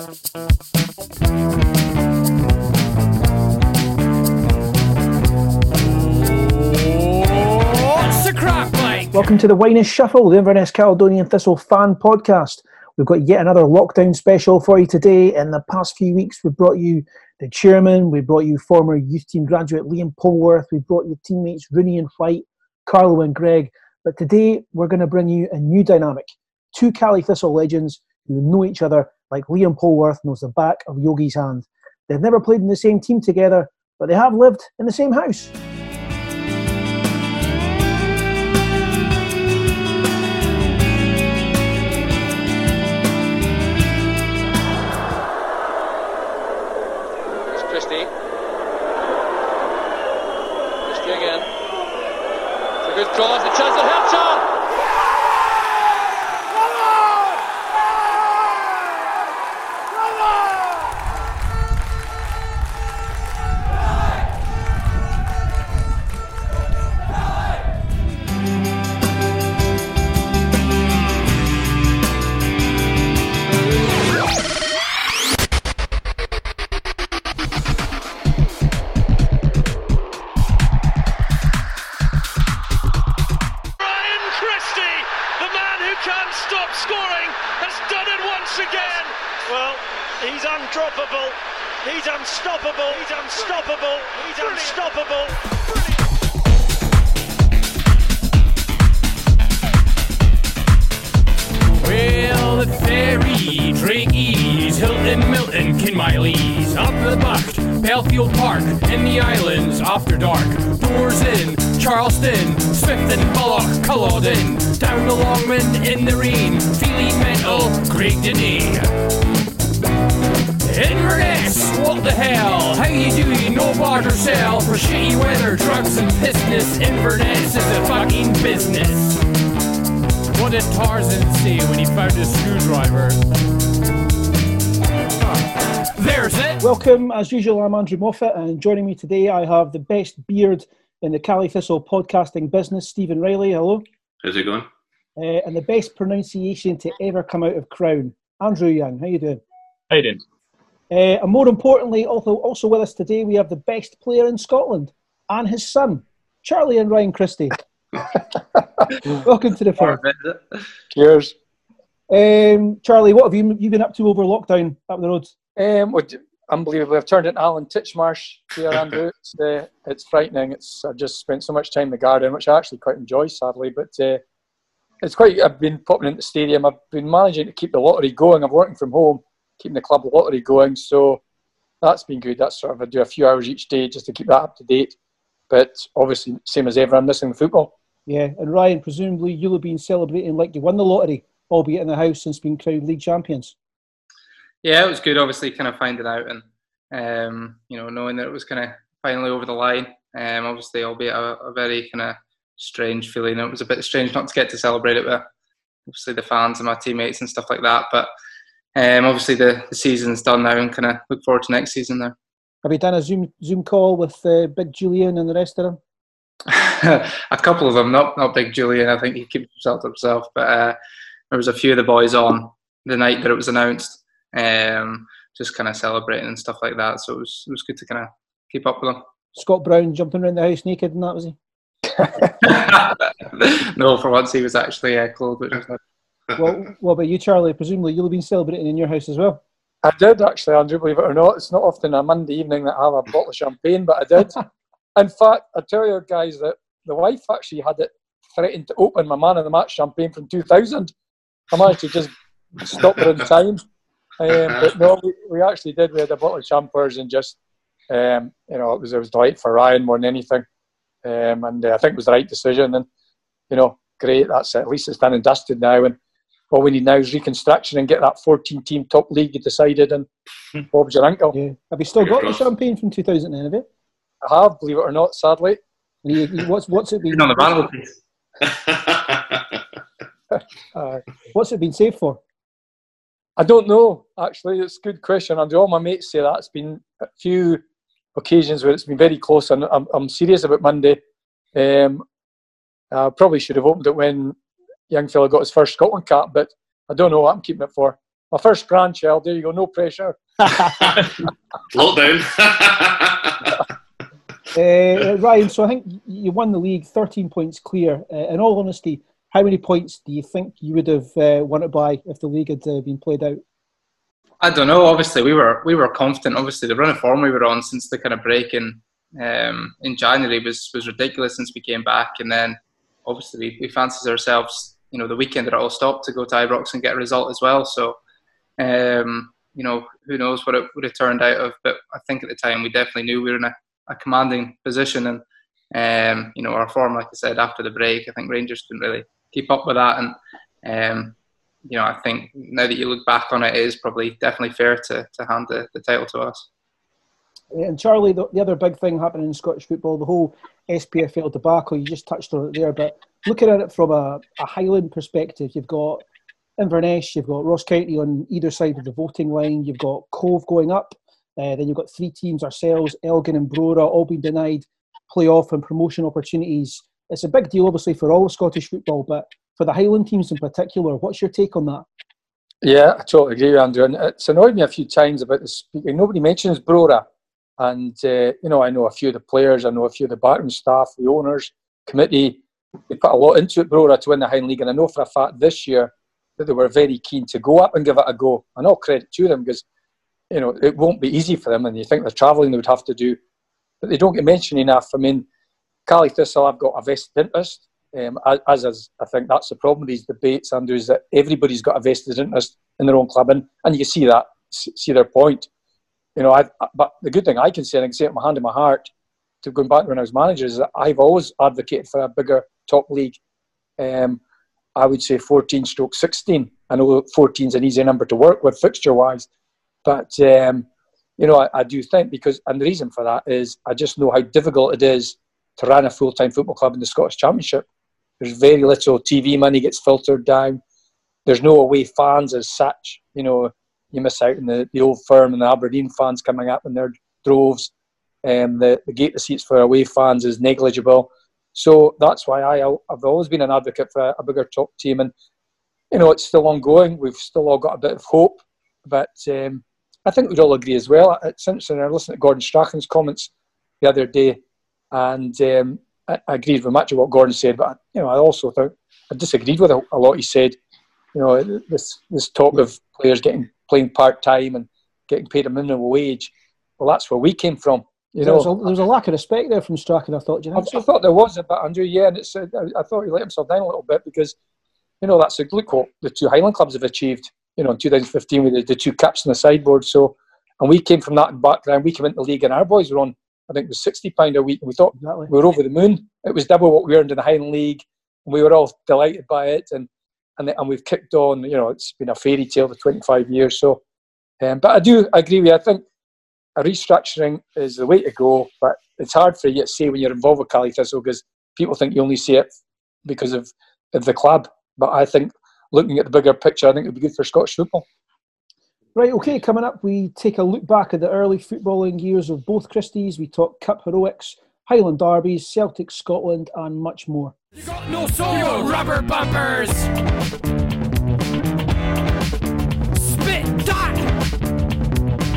Welcome to the Winus Shuffle, the Inverness Caledonian Thistle fan podcast. We've got yet another lockdown special for you today. In the past few weeks, we've brought you the chairman, we brought you former youth team graduate Liam Polworth, we brought you teammates Rooney and White, Carlo and Greg. But today, we're going to bring you a new dynamic. Two Cali Thistle legends who know each other like Liam Polworth knows the back of Yogi's hand. They've never played in the same team together, but they have lived in the same house. Welcome, as usual, I'm Andrew Moffat, and joining me today I have the best beard in the Cali Thistle podcasting business, Stephen Riley. Hello. How's it going? Uh, and the best pronunciation to ever come out of Crown, Andrew Young. How you doing? How you doing? Uh, and more importantly, also, also with us today, we have the best player in Scotland and his son, Charlie and Ryan Christie. Welcome to the firm. Cheers. Um, Charlie, what have you, you been up to over lockdown up the roads? Um, well, unbelievably, I've turned into Alan Titchmarsh here, Andrew. It's, uh, it's frightening. It's I've just spent so much time in the garden, which I actually quite enjoy, sadly. But uh, it's quite. I've been popping into the stadium. I've been managing to keep the lottery going. I'm working from home, keeping the club lottery going. So that's been good. That's sort of I do a few hours each day just to keep that up to date. But obviously, same as ever, I'm missing the football. Yeah, and Ryan, presumably you'll have been celebrating like you won the lottery, albeit in the house since being crowned league champions. Yeah, it was good. Obviously, kind of finding out and um, you know knowing that it was kind of finally over the line. Um, obviously, albeit a, a very kind of strange feeling. It was a bit strange not to get to celebrate it with obviously the fans and my teammates and stuff like that. But um, obviously, the, the season's done now, and kind of look forward to next season now. Have you done a Zoom Zoom call with uh, Big Julian and the rest of them? a couple of them, not not big Julian. I think he keeps himself to himself. But uh, there was a few of the boys on the night that it was announced, um, just kind of celebrating and stuff like that. So it was it was good to kind of keep up with them. Scott Brown jumping around the house naked and that was he? no, for once he was actually uh, clothed, which was nice. Well, what about you, Charlie? Presumably you'll have been celebrating in your house as well. I did actually, Andrew, believe it or not. It's not often a Monday evening that I have a bottle of champagne, but I did. In fact, I tell you guys that the wife actually had it threatened to open my man of the match champagne from 2000. I managed to just stop her in time. Um, but no, we, we actually did. We had a bottle of champers and just, um, you know, it was it was delight for Ryan more than anything. Um, and uh, I think it was the right decision. And you know, great. That's it. At least it's done and dusted now. And all we need now is reconstruction and get that 14 team top league decided. And Bob's your uncle. Yeah. Have you still got the champagne from 2000 then, have you? I have, believe it or not, sadly. And you- you- what's, what's it been? Been on the mantelpiece. Uh, What's it been saved for? I don't know, actually. It's a good question. And all my mates say that. It's been a few occasions where it's been very close. And I'm, I'm serious about Monday. Um, I probably should have opened it when young fella got his first Scotland cap, but I don't know what I'm keeping it for. my first grandchild. There you go, no pressure. Lockdown. uh, Ryan, so I think you won the league, 13 points clear. Uh, in all honesty, how many points do you think you would have uh, won it by if the league had uh, been played out? I don't know. Obviously, we were we were confident. Obviously, the run of form we were on since the kind of break in um, in January was was ridiculous since we came back, and then obviously we, we fancied ourselves. You know, the weekend that it all stopped to go to Ibrox and get a result as well. So, um, you know, who knows what it would have turned out of. But I think at the time we definitely knew we were in a, a commanding position, and um, you know, our form, like I said, after the break, I think Rangers didn't really keep up with that. And um, you know, I think now that you look back on it, it is probably definitely fair to, to hand the, the title to us. And Charlie, the, the other big thing happening in Scottish football, the whole SPFL debacle, you just touched on it there, but looking at it from a, a Highland perspective, you've got Inverness, you've got Ross County on either side of the voting line, you've got Cove going up, uh, then you've got three teams ourselves, Elgin and Brora, all being denied playoff and promotion opportunities it's a big deal, obviously, for all Scottish football, but for the Highland teams in particular, what's your take on that? Yeah, I totally agree, Andrew. And it's annoyed me a few times about the speaking. Nobody mentions Brora. And, uh, you know, I know a few of the players, I know a few of the backroom staff, the owners, committee. They put a lot into it, Brora, to win the Highland League. And I know for a fact this year that they were very keen to go up and give it a go. And all credit to them because, you know, it won't be easy for them. And you think the travelling they would have to do. But they don't get mentioned enough. I mean, Caley Thistle, I've got a vested interest. Um, as, as I think that's the problem with these debates, Andrew, is that everybody's got a vested interest in their own club, and, and you see that, see their point. You know, I've, but the good thing I can say, and I can say it with my hand in my heart, to going back to when I was manager, is that I've always advocated for a bigger top league. Um, I would say 14 stroke 16. I know 14 is an easy number to work with fixture wise, but um, you know, I, I, do think because, and the reason for that is I just know how difficult it is to run a full time football club in the Scottish Championship. There's very little TV money gets filtered down. There's no away fans as such. You know, you miss out on the, the old firm and the Aberdeen fans coming up in their droves. Um, the, the gate receipts for away fans is negligible. So that's why I, I've always been an advocate for a bigger top team. And, you know, it's still ongoing. We've still all got a bit of hope. But um, I think we'd all agree as well. It's interesting. I listened to Gordon Strachan's comments the other day and um, I, I, agreed with much of what Gordon said, but you know, I also thought I disagreed with a, a lot he said. You know, this this talk of players getting playing part time and getting paid a minimum wage. Well, that's where we came from. You there know, was a, there was a lack of respect there from Strachan. I thought. You know? I, I, thought there was a bit, Andrew. Yeah, and it's. I, I thought he let himself down a little bit because, you know, that's a look what the two Highland clubs have achieved. You know, in 2015 with the, the two caps on the sideboard. So, and we came from that background. We came into the league, and our boys were on I think it was sixty pound a week, and we thought exactly. we were over the moon. It was double what we earned in the Highland League, and we were all delighted by it. And and and we've kicked on. You know, it's been a fairy tale for twenty five years. So, um, but I do agree with you. I think a restructuring is the way to go, but it's hard for you to say when you're involved with Caley Thistle because people think you only see it because of, of the club. But I think looking at the bigger picture, I think it would be good for Scottish football. Right, okay, coming up, we take a look back at the early footballing years of both Christies. We talk Cup heroics, Highland derbies, Celtic Scotland, and much more. You got no soul, rubber bumpers! Spit that!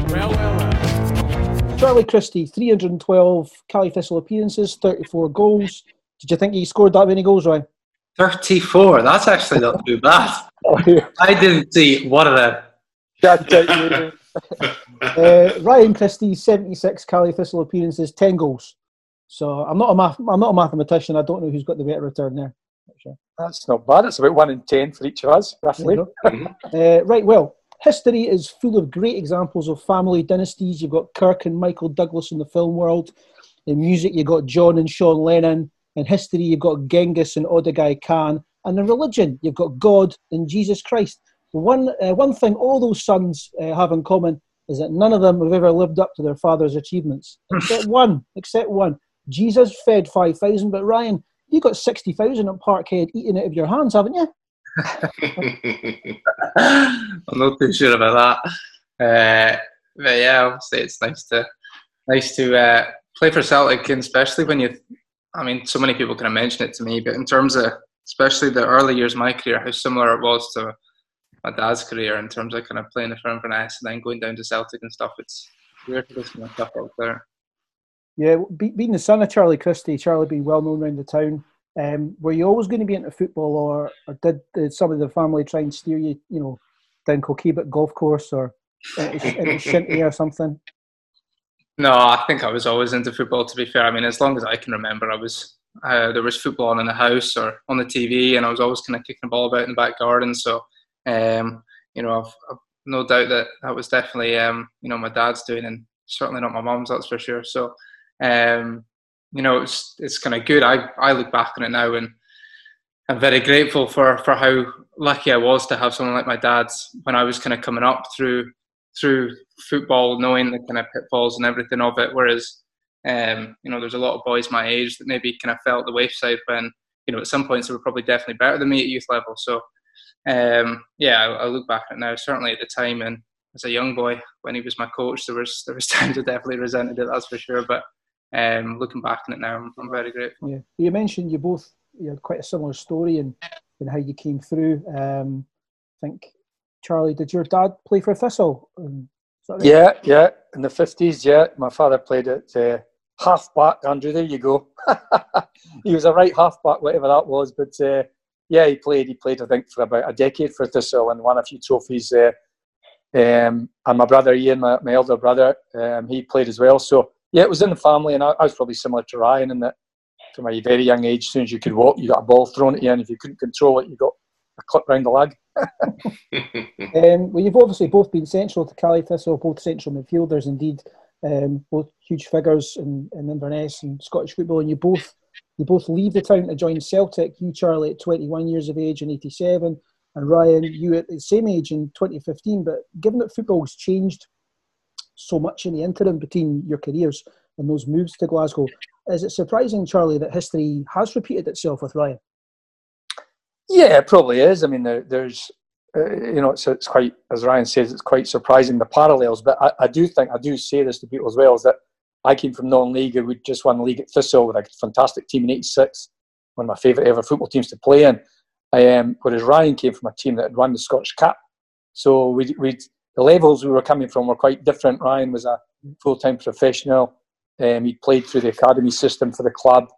Well, well, well. Charlie Christie, 312 Caley Thistle appearances, 34 goals. Did you think he scored that many goals, Ryan? 34, that's actually not too bad. Oh, I didn't see one of them uh, Ryan Christie, 76 Caley Thistle appearances, 10 goals. So I'm not a math, I'm not a mathematician. I don't know who's got the better return there. Sure. That's not bad. It's about one in ten for each of us, roughly. uh, right. Well, history is full of great examples of family dynasties. You've got Kirk and Michael Douglas in the film world. In music, you've got John and Sean Lennon. In history, you've got Genghis and Odegai Khan. And in religion, you've got God and Jesus Christ. One, uh, one thing all those sons uh, have in common is that none of them have ever lived up to their father's achievements, except one. Except one. Jesus fed five thousand, but Ryan, you got sixty thousand at Parkhead eating out of your hands, haven't you? I'm not too sure about that. Uh, but yeah, obviously it's nice to nice to uh, play for Celtic, and especially when you. I mean, so many people kind of mention it to me, but in terms of especially the early years of my career, how similar it was to my dad's career in terms of kind of playing for Inverness and then going down to Celtic and stuff. It's weird to listen to stuff out there. Yeah, being the son of Charlie Christie, Charlie being well known around the town, um, were you always going to be into football, or, or did, did some of the family try and steer you, you know, down Kilkeebit golf course or into Shinty or something? No, I think I was always into football. To be fair, I mean, as long as I can remember, I was uh, there was football on in the house or on the TV, and I was always kind of kicking the ball about in the back garden. So, um, you know, I've, I've, no doubt that that was definitely um, you know my dad's doing, and certainly not my mum's. That's for sure. So, um, you know, it's it's kind of good. I I look back on it now and I'm very grateful for for how lucky I was to have someone like my dad's when I was kind of coming up through through football, knowing the kind of pitfalls and everything of it. Whereas, um, you know, there's a lot of boys my age that maybe kind of felt the wayside when, you know, at some points they were probably definitely better than me at youth level. So, um, yeah, I, I look back at it now. Certainly at the time and as a young boy when he was my coach, there was there was times I definitely resented it. That's for sure. But um, looking back on it now, I'm, I'm, very grateful. Yeah, you mentioned you both you had quite a similar story and and how you came through. Um, I think Charlie, did your dad play for Thistle? Um, right? Yeah, yeah, in the fifties. Yeah, my father played at uh, half back. Andrew, there you go. he was a right half back, whatever that was. But uh, yeah, he played. He played, I think, for about a decade for Thistle and won a few trophies. Uh, um, and my brother Ian, my, my elder brother, um, he played as well. So yeah, it was in the family, and I, I was probably similar to Ryan in that from a very young age, as soon as you could walk, you got a ball thrown at you, and if you couldn't control it, you got a clip round the leg. um, well, you've obviously both been central to Caley Thistle, both central midfielders, indeed, um, both huge figures in, in Inverness and Scottish football, and you both you both leave the town to join Celtic. You, Charlie, at 21 years of age in '87, and Ryan, you at the same age in 2015. But given that football's changed so much in the interim between your careers and those moves to Glasgow, is it surprising, Charlie, that history has repeated itself with Ryan? Yeah, it probably is. I mean, there, there's, uh, you know, it's, it's quite, as Ryan says, it's quite surprising the parallels. But I, I do think, I do say this to people as well, is that I came from non-league. We just won the league at Thistle with a fantastic team in '86, one of my favourite ever football teams to play in. Um, whereas Ryan came from a team that had won the Scottish Cup. So we, we, the levels we were coming from were quite different. Ryan was a full-time professional. Um, he played through the academy system for the club.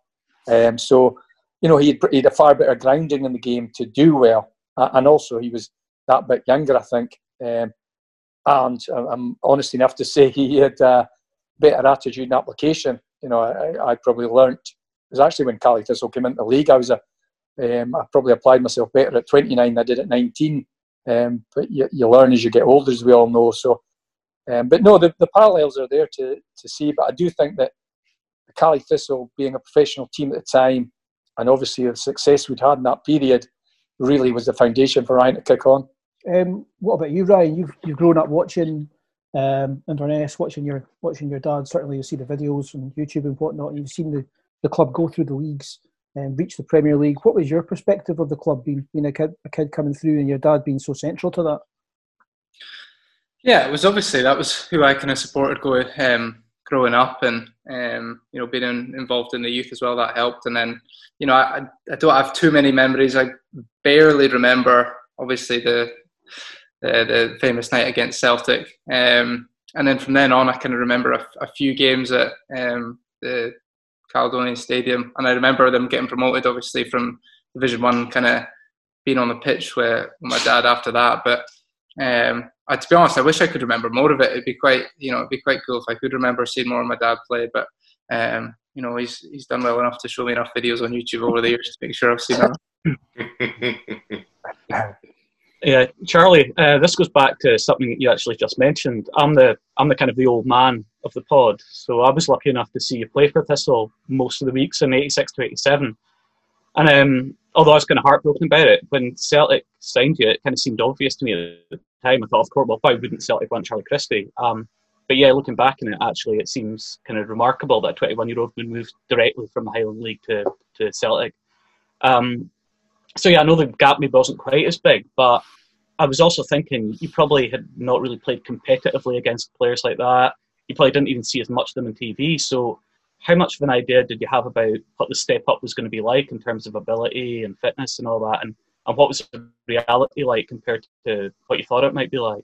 Um, so, you know, he had, he had a far better grounding in the game to do well. Uh, and also, he was that bit younger, I think. Um, and I'm honest enough to say he had a better attitude and application. You know, I, I probably learnt. It was actually when Caley Thistle came into the league, I was a, um, I probably applied myself better at 29 than I did at 19. Um, but you, you learn as you get older, as we all know. So um, but no, the, the parallels are there to, to see. But I do think that Caley Thistle being a professional team at the time, and obviously the success we'd had in that period, really was the foundation for Ryan to kick on. Um, what about you, Ryan? You've you've grown up watching um, Inverness, watching your watching your dad. Certainly, you see the videos on YouTube and whatnot. And you've seen the, the club go through the leagues and reach the Premier League. What was your perspective of the club being being a kid, a kid coming through, and your dad being so central to that? Yeah, it was obviously that was who I kind of supported going um, growing up, and um, you know being in, involved in the youth as well. That helped, and then you know I, I don't have too many memories. I barely remember obviously the the, the famous night against Celtic, um, and then from then on I kind of remember a, a few games at um, the Caledonian Stadium, and I remember them getting promoted obviously from Division One, kind of being on the pitch with my dad after that, but. Um, uh, to be honest, I wish I could remember more of it. It'd be quite, you know, it'd be quite cool if I could remember seeing more of my dad play. But um, you know, he's he's done well enough to show me enough videos on YouTube over the years to make sure I've seen them. yeah, Charlie, uh, this goes back to something you actually just mentioned. I'm the I'm the kind of the old man of the pod, so I was lucky enough to see you play for Thistle most of the weeks in '86 to '87. And um, although I was kind of heartbroken about it, when Celtic signed you, it kind of seemed obvious to me at the time. I thought, of course, well, why wouldn't Celtic want Charlie Christie? Um, but yeah, looking back on it, actually, it seems kind of remarkable that a 21 year old would move directly from the Highland League to, to Celtic. Um, so yeah, I know the gap maybe wasn't quite as big, but I was also thinking you probably had not really played competitively against players like that. You probably didn't even see as much of them on TV. So how much of an idea did you have about what the step up was going to be like in terms of ability and fitness and all that? And and what was the reality like compared to what you thought it might be like?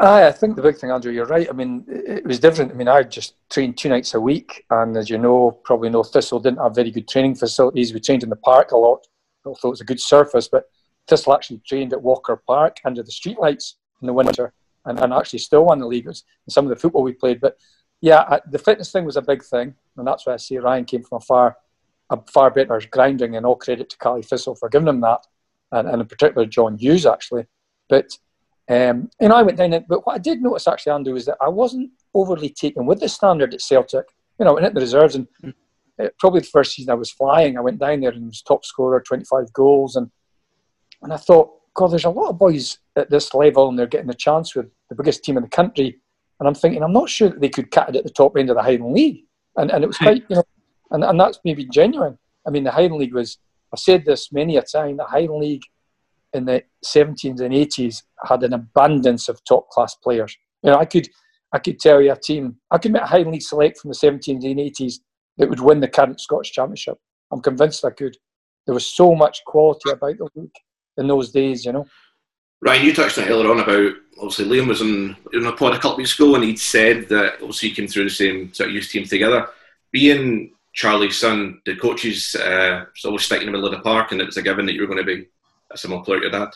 Aye, I think the big thing, Andrew, you're right. I mean, it was different. I mean, I just trained two nights a week, and as you know, probably know, Thistle didn't have very good training facilities. We trained in the park a lot, although it was a good surface. But Thistle actually trained at Walker Park under the streetlights in the winter, and, and actually still won the league. and some of the football we played. But yeah, the fitness thing was a big thing, and that's why I see Ryan came from a far, a far better grinding, and all credit to Caley Thistle for giving him that, and, and in particular John Hughes actually. But um, and I went down, it, but what I did notice actually, Andrew, is that I wasn't overly taken with the standard at Celtic. You know, and at the reserves, and uh, probably the first season I was flying. I went down there and was top scorer, 25 goals, and and I thought, God, there's a lot of boys at this level, and they're getting a chance with the biggest team in the country. And I'm thinking, I'm not sure that they could cut it at the top end of the Highland League. And and it was quite, you know, and, and that's maybe genuine. I mean, the Highland League was. I've said this many a time. The Highland League in the 70s and 80s had an abundance of top class players. You know, I could I could tell you a team, I could make a Highland League select from the 70s and 80s that would win the current Scottish Championship. I'm convinced I could. There was so much quality about the league in those days, you know. Ryan, you touched on it earlier on about obviously Liam was in, in a pod a couple of weeks ago and he'd said that obviously you came through the same sort of youth team together. Being Charlie's son, the coaches uh, always stick in the middle of the park and it was a given that you were going to be a similar player to that?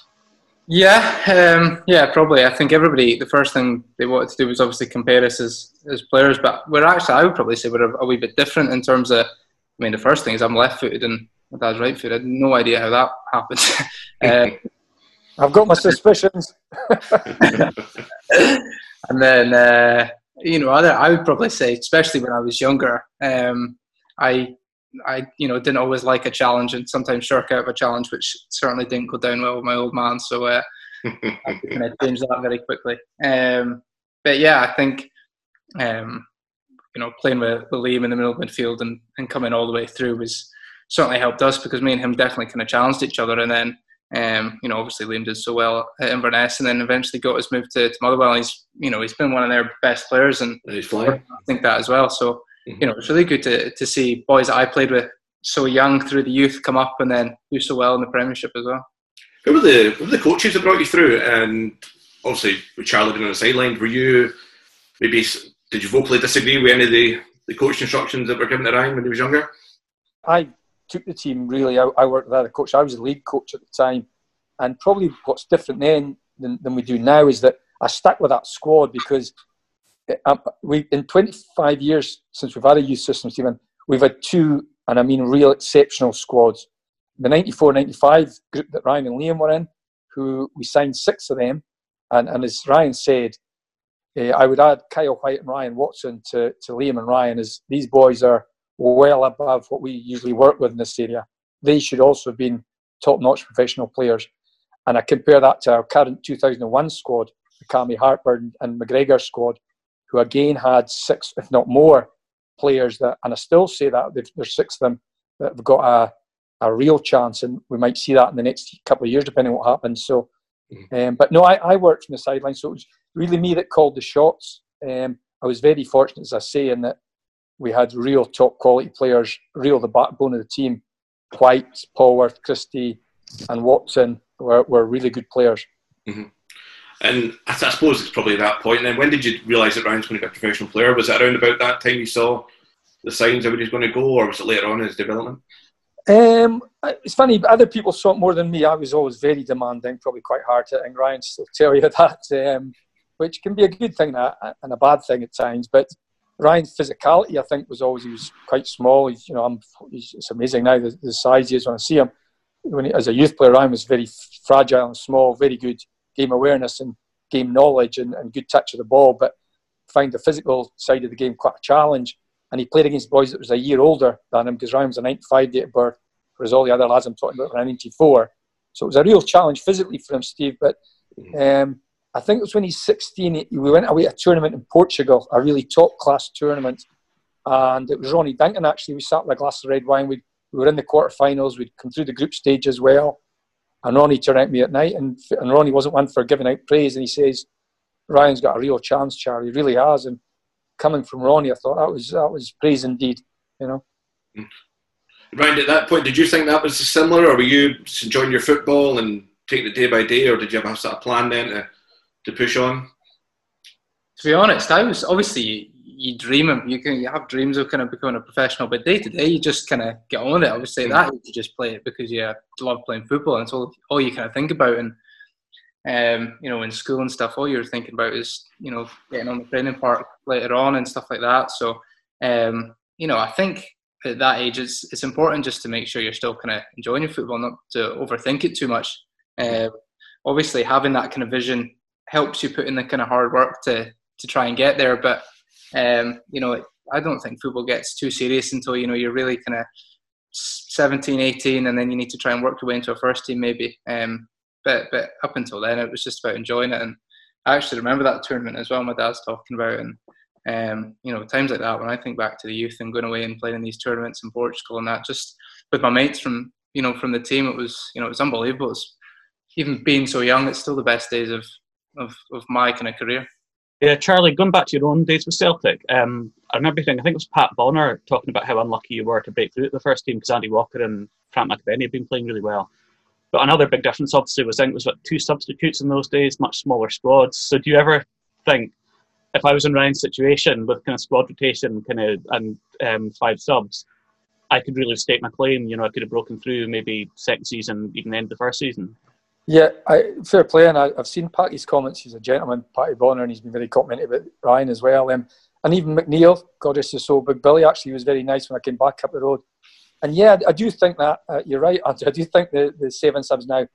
Yeah, um, yeah, probably. I think everybody, the first thing they wanted to do was obviously compare us as, as players, but we're actually, I would probably say we're a, a wee bit different in terms of, I mean, the first thing is I'm left footed and my dad's right footed. No idea how that happened. um, I've got my suspicions. and then, uh, you know, other, I would probably say, especially when I was younger, um, I I, you know, didn't always like a challenge and sometimes shirk out of a challenge, which certainly didn't go down well with my old man. So uh, I kind of changed that very quickly. Um, but yeah, I think, um, you know, playing with, with Liam in the middle of midfield and, and coming all the way through was certainly helped us because me and him definitely kind of challenged each other. And then, um, you know, obviously Liam did so well at Inverness and then eventually got his move to, to Motherwell. And he's, you know, he's been one of their best players and he's flying. I think that as well. So, Mm-hmm. you know, it's really good to, to see boys that I played with so young through the youth come up and then do so well in the Premiership as well. Who were the who were the coaches that brought you through? And obviously, with Charlie being on the sideline, were you maybe did you vocally disagree with any of the, the coach instructions that were given to Ryan when he was younger? I took the team really. I, I worked with other coach. I was the lead coach at the time, and probably what's different then than, than we do now is that I stuck with that squad because we in 25 years since we've had a youth system, Stephen, we've had two, and I mean real exceptional squads. The 94-95 group that Ryan and Liam were in, who we signed six of them, and, and as Ryan said, uh, I would add Kyle White and Ryan Watson to, to Liam and Ryan, as these boys are well above what we usually work with in this area. They should also have been top-notch professional players. And I compare that to our current 2001 squad, the Cammy Hartburn and McGregor squad, who again had six, if not more, players that, and I still say that there's six of them that have got a, a real chance, and we might see that in the next couple of years, depending on what happens. So, mm. um, but no, I, I worked from the sideline, so it was really me that called the shots. Um, I was very fortunate, as I say, in that we had real top quality players, real the backbone of the team. White, Polworth, Christie, and Watson were, were really good players. Mm-hmm. And I, I, suppose it's probably that point. And then when did you realise that Ryan's going to be a professional player? Was it around about that time you saw the signs of where going to go, or was it later on in his development? Um, it's funny, but other people saw it more than me. I was always very demanding, probably quite hard and Ryan still tell you that, um, which can be a good thing and a bad thing at times. But Ryan's physicality, I think, was always he was quite small. He's, you know, I'm, it's amazing now the, the size he is when I see him. When he, as a youth player, Ryan was very fragile and small, very good game awareness and game knowledge and, and good touch of the ball, but find the physical side of the game quite a challenge. And he played against boys that was a year older than him because Ryan was a 95 date of birth, whereas all the other lads I'm talking about were 94. So it was a real challenge physically for him, Steve. But um, I think it was when he's 16, we went away to a tournament in Portugal, a really top class tournament. And it was Ronnie Duncan actually. We sat with a glass of red wine. we we were in the quarterfinals. We'd come through the group stage as well. And Ronnie turned out me at night, and, and Ronnie wasn't one for giving out praise. And he says, Ryan's got a real chance, Charlie. He really has. And coming from Ronnie, I thought that was that was praise indeed. You know. Mm-hmm. Ryan, at that point, did you think that was similar, or were you enjoying your football and taking it day by day, or did you have a sort of plan then to, to push on? To be honest, I was obviously you dream of you can you have dreams of kind of becoming a professional, but day to day you just kind of get on with it. Obviously, that you just play it because you love playing football, and it's all all you kind of think about. And um, you know, in school and stuff, all you're thinking about is you know getting on the training park later on and stuff like that. So um, you know, I think at that age, it's it's important just to make sure you're still kind of enjoying your football, not to overthink it too much. Uh, obviously, having that kind of vision helps you put in the kind of hard work to to try and get there. But um, you know, I don't think football gets too serious until you know you're really kind of 17, 18, and then you need to try and work your way into a first team maybe. Um, but but up until then, it was just about enjoying it. And I actually remember that tournament as well. My dad's talking about, and um, you know, times like that when I think back to the youth and going away and playing in these tournaments in Portugal and that, just with my mates from you know from the team, it was you know it was unbelievable. Even being so young, it's still the best days of of, of my kind of career. Yeah, Charlie, going back to your own days with Celtic, um, I remember thinking, I think it was Pat Bonner talking about how unlucky you were to break through the first team because Andy Walker and Frank McAvennie had been playing really well. But another big difference, obviously, was I think it was what, two substitutes in those days, much smaller squads. So do you ever think, if I was in Ryan's situation with kind of squad rotation kind of and um, five subs, I could really state my claim. You know, I could have broken through maybe second season, even the end of the first season. Yeah, I, fair play, and I, have seen Packie's comments. He's a gentleman, Packie Bonner, and he's been very complimentary about Ryan as well. Um, and even McNeill, God rest his soul, Big Billy actually was very nice when I came back up the road. And yeah, I do think that uh, you're right. I do think the, the seven subs now.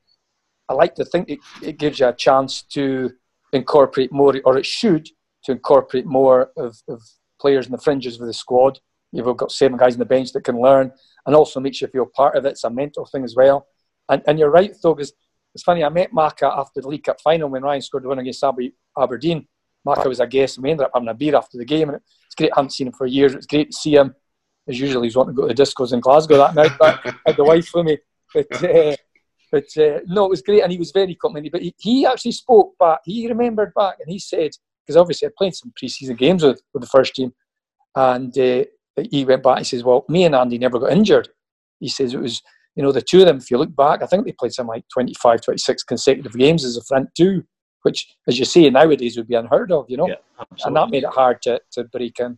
I like to think it, it gives you a chance to incorporate more, or it should, to incorporate more of, of players in the fringes of the squad. You've got seven guys on the bench that can learn, and also makes you feel part of it. It's a mental thing as well. And, and you're right, though, because it's funny, I met Maka after the League Cup final when Ryan scored the win against Aberdeen. Maka was a guest, and we ended up having a beer after the game. And it's great, I haven't seen him for years. It's great to see him. As usually, he's wanting to go to the discos in Glasgow that night, but had the wife with me. But, uh, but uh, no, it was great, and he was very complimentary. But he, he actually spoke back. He remembered back, and he said, because obviously I played some pre-season games with, with the first team, and uh, he went back. He says, "Well, me and Andy never got injured." He says it was you know, the two of them, if you look back, I think they played some like 25, 26 consecutive games as a front two, which, as you say, nowadays would be unheard of, you know? Yeah, and that made it hard to, to break in.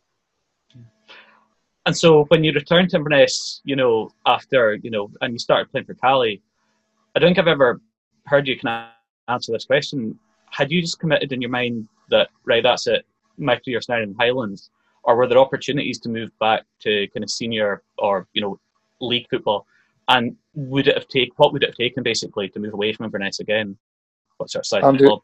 And so when you returned to Inverness, you know, after, you know, and you started playing for Caley, I don't think I've ever heard you can answer this question. Had you just committed in your mind that, right, that's it, my career's now in Highlands? Or were there opportunities to move back to kind of senior or, you know, league football? And would it have taken what would it have taken basically to move away from Inverness again? What sort of size club?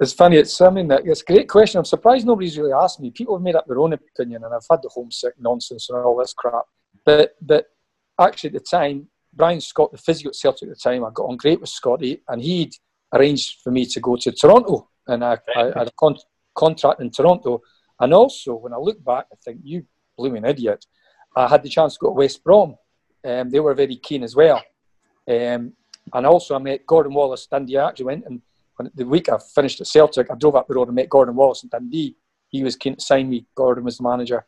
It's funny. It's something that it's a great question. I'm surprised nobody's really asked me. People have made up their own opinion, and I've had the homesick nonsense and all this crap. But but actually, at the time, Brian Scott, the physio at Celtic at the time, I got on great with Scotty, and he'd arranged for me to go to Toronto, and I, I, I had a con- contract in Toronto. And also, when I look back, I think you blooming idiot. I had the chance to go to West Brom um, they were very keen as well. Um, and also, I met Gordon Wallace Dundee. I actually went and when, the week I finished at Celtic, I drove up the road and met Gordon Wallace in Dundee. He was keen to sign me. Gordon was the manager.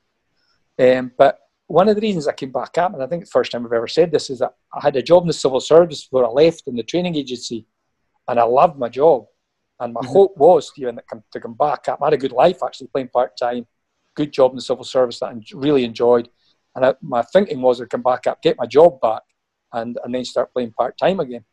Um, but one of the reasons I came back up, and I think the first time I've ever said this, is that I had a job in the civil service before I left in the training agency, and I loved my job. And my mm-hmm. hope was, Stephen, that to come back up. I had a good life actually playing part time, good job in the civil service that I really enjoyed. And I, my thinking was I'd come back up, get my job back, and, and then start playing part time again.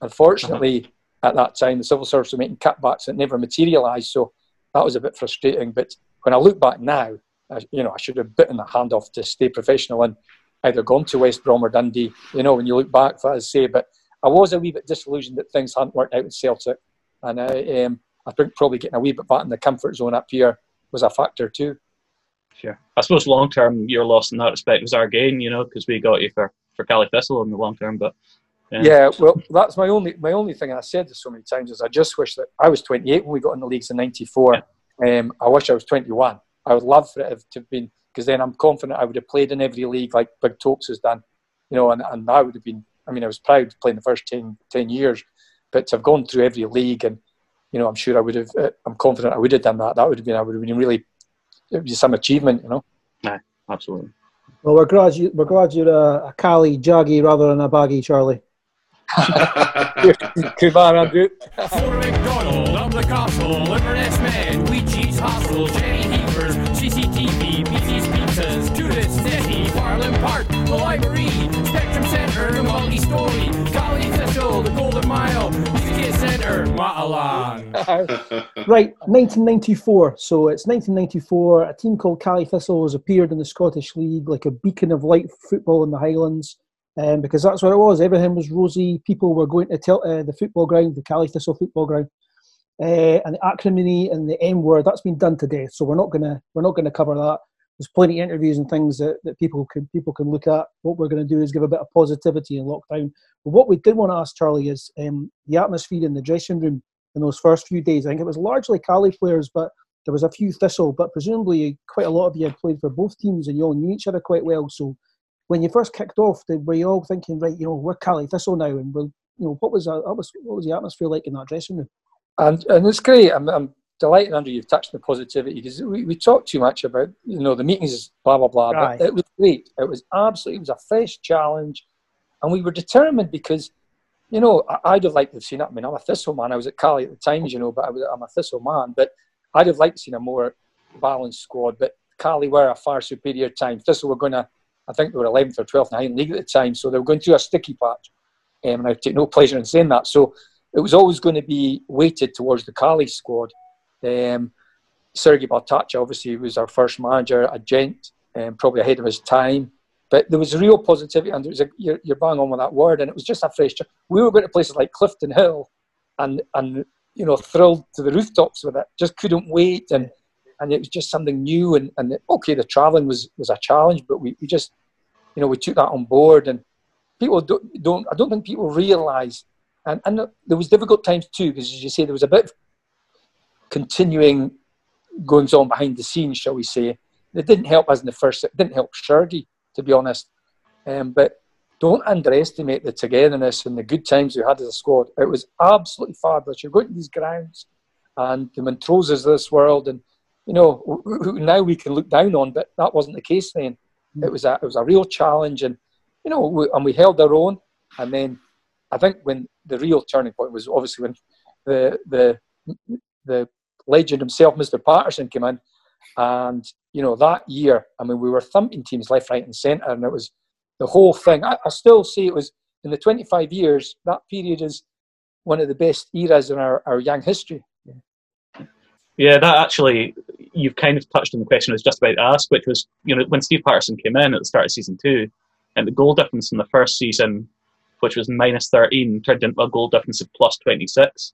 Unfortunately, uh-huh. at that time, the civil service were making cutbacks that never materialised. So that was a bit frustrating. But when I look back now, I, you know, I should have bitten the hand off to stay professional and either gone to West Brom or Dundee. You know, when you look back, as I say, but I was a wee bit disillusioned that things hadn't worked out with Celtic, and I, um, I think probably getting a wee bit back in the comfort zone up here was a factor too. Sure. I suppose long term, your loss in that respect was our gain, you know, because we got you for for Caley Thistle in the long term. But yeah. yeah. well, that's my only my only thing. I said this so many times is I just wish that I was 28 when we got in the leagues in '94. Yeah. Um, I wish I was 21. I would love for it to have been because then I'm confident I would have played in every league like Big Tokes has done, you know, and, and that would have been. I mean, I was proud to play in the first 10, 10 years, but to have gone through every league and you know, I'm sure I would have. Uh, I'm confident I would have done that. That would have been. I would have been really it was some achievement, you know. Yeah, absolutely. Well, we're glad you we're glad you're a, a Cali jaggy rather than a baggy, Charlie. Good man, Andrew. For McDonald, up the castle, Inverness Man, Weecheese Hostel, Jenny Heavers, CCTV, BT's Pizzas, Judith, Steady, Farland Park, the Library, Spectrum Centre, Multi Story, Right, 1994. So it's 1994. A team called Cali Thistle has appeared in the Scottish League like a beacon of light football in the Highlands. Um, because that's what it was. Everything was rosy. People were going to tell, uh, the football ground, the Cali Thistle football ground, uh, and the acrimony and the M word. That's been done to death. So we're not gonna we're not gonna cover that. There's plenty of interviews and things that, that people can people can look at. What we're going to do is give a bit of positivity in lockdown. But what we did want to ask Charlie is um, the atmosphere in the dressing room in those first few days. I think it was largely Cali players, but there was a few Thistle. But presumably, quite a lot of you had played for both teams, and you all knew each other quite well. So when you first kicked off, were you all thinking, right, you know, we're Cali Thistle now, and we're, you know, what was that, what was what was the atmosphere like in that dressing room? And and it's great. I'm, I'm delighted, Andrew. You've touched the positivity because we, we talk too much about you know the meetings, blah blah blah. Aye. But it was great. It was absolutely. It was a fresh challenge, and we were determined because you know I, I'd have liked to have seen it. I mean, I'm a Thistle man. I was at Cali at the time, as you know, but I was, I'm a Thistle man. But I'd have liked to have seen a more balanced squad. But Cali were a far superior time. Thistle were going to. I think they were 11th or 12th in the League at the time, so they were going through a sticky patch. Um, and I take no pleasure in saying that. So it was always going to be weighted towards the Cali squad. Um, Sergei obviously was our first manager, a gent, um, probably ahead of his time. But there was real positivity, and there was a, you're, you're bang on with that word, and it was just a fresh. We were going to places like Cliftonhill, and and you know thrilled to the rooftops with it. Just couldn't wait, and and it was just something new. And, and okay, the travelling was was a challenge, but we, we just you know we took that on board, and people don't, don't I don't think people realise, and and there was difficult times too, because as you say, there was a bit of continuing goings on behind the scenes, shall we say. It didn't help us in the first. It didn't help Sergei, to be honest. Um, but don't underestimate the togetherness and the good times we had as a squad. It was absolutely fabulous. You're going to these grounds, and the Montroses of this world, and you know now we can look down on, but that wasn't the case then. It was a it was a real challenge, and you know, we, and we held our own. And then I think when the real turning point was obviously when the the the legend himself, Mr. Paterson, came in, and you know that year, I mean, we were thumping teams left, right, and centre, and it was the whole thing. I, I still say it was in the 25 years that period is one of the best eras in our, our young history. Yeah, that actually, you've kind of touched on the question I was just about to ask, which was, you know, when Steve Paterson came in at the start of season two, and the goal difference in the first season, which was minus 13, turned into a goal difference of plus 26.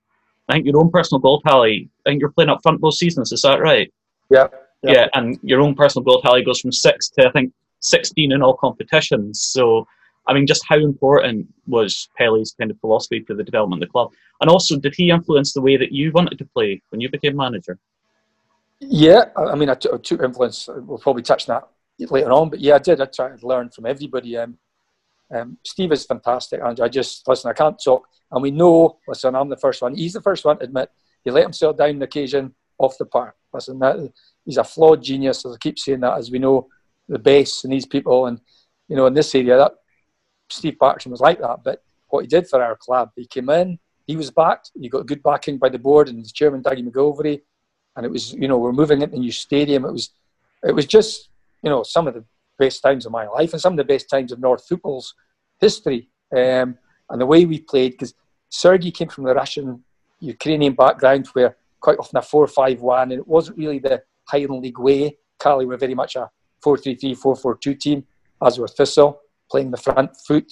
I think your own personal goal tally, I think you're playing up front both seasons, is that right? Yeah. Yeah, and your own personal goal tally goes from six to, I think, 16 in all competitions. So, I mean, just how important was Pele's kind of philosophy for the development of the club? And also, did he influence the way that you wanted to play when you became manager? Yeah, I mean, I took- I took influence. We'll probably touch on that later on, but yeah, I did. I tried to learn from everybody. Um, um, Steve is fantastic, and I just listen. I can't talk, and we know. Listen, I'm the first one. He's the first one to admit he let himself down on occasion off the park. Listen, that, he's a flawed genius. As I keep saying that, as we know, the best in these people, and you know, in this area, that Steve Paterson was like that. But what he did for our club, he came in, he was backed. He got good backing by the board and chairman, Dougie MacGilivray and it was you know we're moving into the new stadium. It was it was just you know some of the best times of my life and some of the best times of North football's history. Um, and the way we played because Sergei came from the Russian Ukrainian background where quite often a four-five-one, and it wasn't really the Highland League way. Cali were very much a 4-3-3, 4-4-2 team, as were Thistle playing the front foot.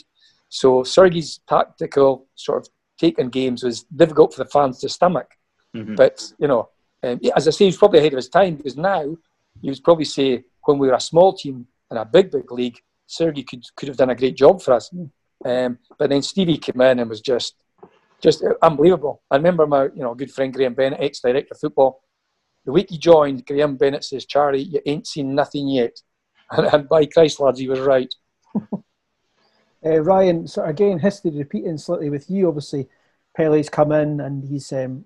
So Sergei's tactical sort of take on games was difficult for the fans to stomach. Mhm. But you know, um, as I say, he's probably ahead of his time because now you would probably say when we were a small team in a big, big league, Sergei could could have done a great job for us. Um, but then Stevie came in and was just just unbelievable. I remember my you know good friend Graham Bennett, ex director of football. The week he joined, Graham Bennett says, "Charlie, you ain't seen nothing yet." And, and by Christ, lads, he was right. Uh, Ryan, so again, history repeating slightly with you. Obviously, Pele's come in and he's um,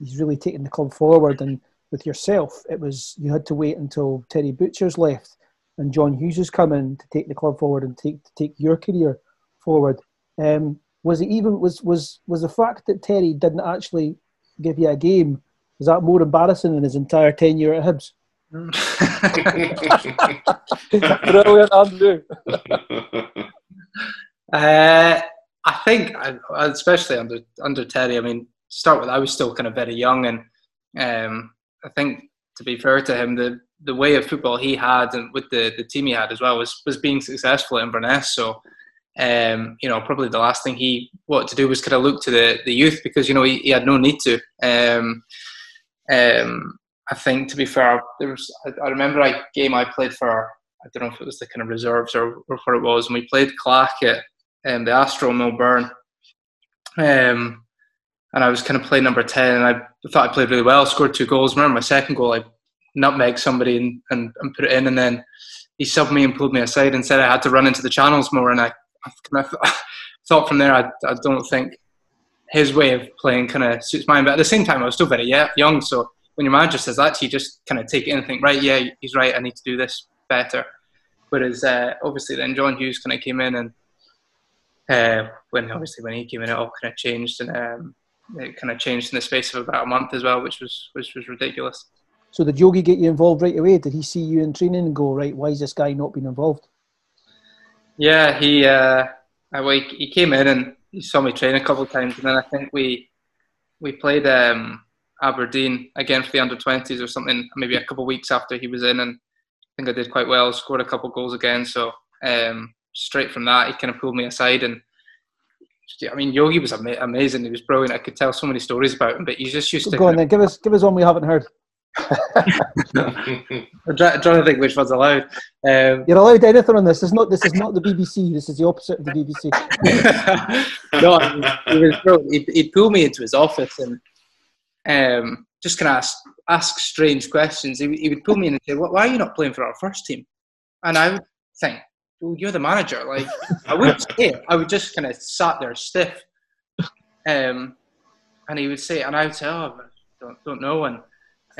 he's really taken the club forward. And with yourself, it was you had to wait until Terry Butcher's left. And John Hughes has come in to take the club forward and take to take your career forward. Um, was it even was was was the fact that Terry didn't actually give you a game? Was that more embarrassing than his entire tenure at Hibs? Brilliant, Andrew. Uh, I think, especially under under Terry. I mean, start with I was still kind of very young, and um, I think to be fair to him, the the way of football he had and with the, the team he had as well was was being successful at Inverness. So, um, you know, probably the last thing he wanted to do was kind of look to the, the youth because you know he, he had no need to. Um, um, I think to be fair, there was I, I remember a game I played for. I don't know if it was the kind of reserves or, or what it was, and we played Clach at um, the Astro Milburn. Um, and I was kind of playing number 10 and I thought I played really well, scored two goals. Remember my second goal, I nutmeg somebody and, and, and put it in and then he subbed me and pulled me aside and said I had to run into the channels more and I, I thought from there I, I don't think his way of playing kind of suits mine. But at the same time, I was still very young. So when your manager says that to you, just kind of take it and think, right, yeah, he's right. I need to do this better. Whereas uh, obviously then John Hughes kind of came in and uh, when obviously when he came in, it all kind of changed and um, it kind of changed in the space of about a month as well, which was which was ridiculous. So did Yogi get you involved right away? Did he see you in training and go right? Why is this guy not being involved? Yeah, he uh, I, he came in and he saw me train a couple of times, and then I think we we played um, Aberdeen again for the under twenties or something, maybe a couple of weeks after he was in, and I think I did quite well. Scored a couple of goals again, so um, straight from that, he kind of pulled me aside and. I mean, Yogi was ama- amazing. He was brilliant. I could tell so many stories about him, but he's just used to. Go on then. Give us, give us one we haven't heard. I'm trying to think which one's allowed. Um, You're allowed anything on this. This is not. This is not the BBC. This is the opposite of the BBC. no, he was. He'd, he'd pull me into his office and um, just kind of ask, ask strange questions. He, he would pull me in and say, "Why are you not playing for our first team?" And I would think, well, you're the manager. Like, I wouldn't say it. I would just kind of sat there stiff. Um, and he would say, and I would say, oh, I don't, don't know. And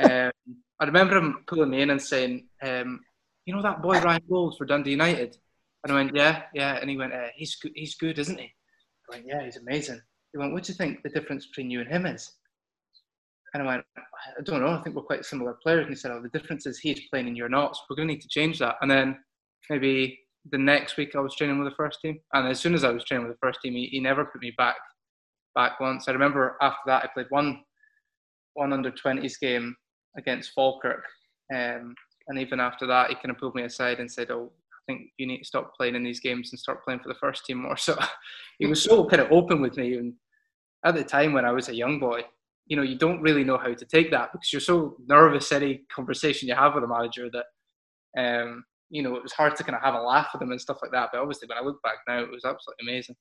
um, I remember him pulling me in and saying, um, you know that boy Ryan Gauld for Dundee United? And I went, yeah, yeah. And he went, uh, he's, good, he's good, isn't he? I went, yeah, he's amazing. He went, what do you think the difference between you and him is? And I went, I don't know. I think we're quite similar players. And he said, oh, the difference is he's playing and you're not. So we're going to need to change that. And then maybe the next week I was training with the first team, and as soon as I was training with the first team, he, he never put me back back once. I remember after that I played one one under twenties game against Falkirk, um, and even after that he kind of pulled me aside and said, "Oh, I think you need to stop playing in these games and start playing for the first team more." So he was so kind of open with me, and at the time when I was a young boy, you know, you don't really know how to take that because you're so nervous any conversation you have with a manager that. Um, you know, it was hard to kind of have a laugh with them and stuff like that. But obviously, when I look back now, it was absolutely amazing.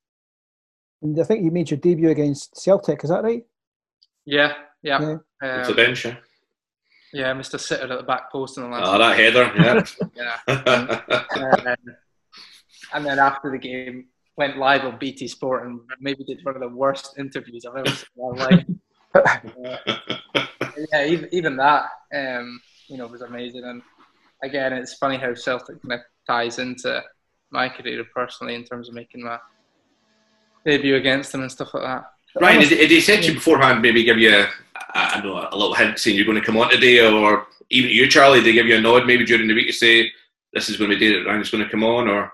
And I think you made your debut against Celtic. Is that right? Yeah, yeah. yeah. Um, it's a bench, yeah. Mr. Sitter at the back post in the last. Oh, that header, yeah. yeah. and, and then after the game, went live on BT Sport and maybe did one of the worst interviews I've ever seen in my life. uh, yeah, even, even that, um, you know, was amazing. And again, it's funny how Celtic kind of ties into my career personally in terms of making my debut against them and stuff like that. Ryan, did, did he said to you beforehand, maybe give you, a, I don't know, a little hint saying you're going to come on today, or even you, Charlie, did they give you a nod maybe during the week to say this is going to be the day that Ryan's going to come on, or?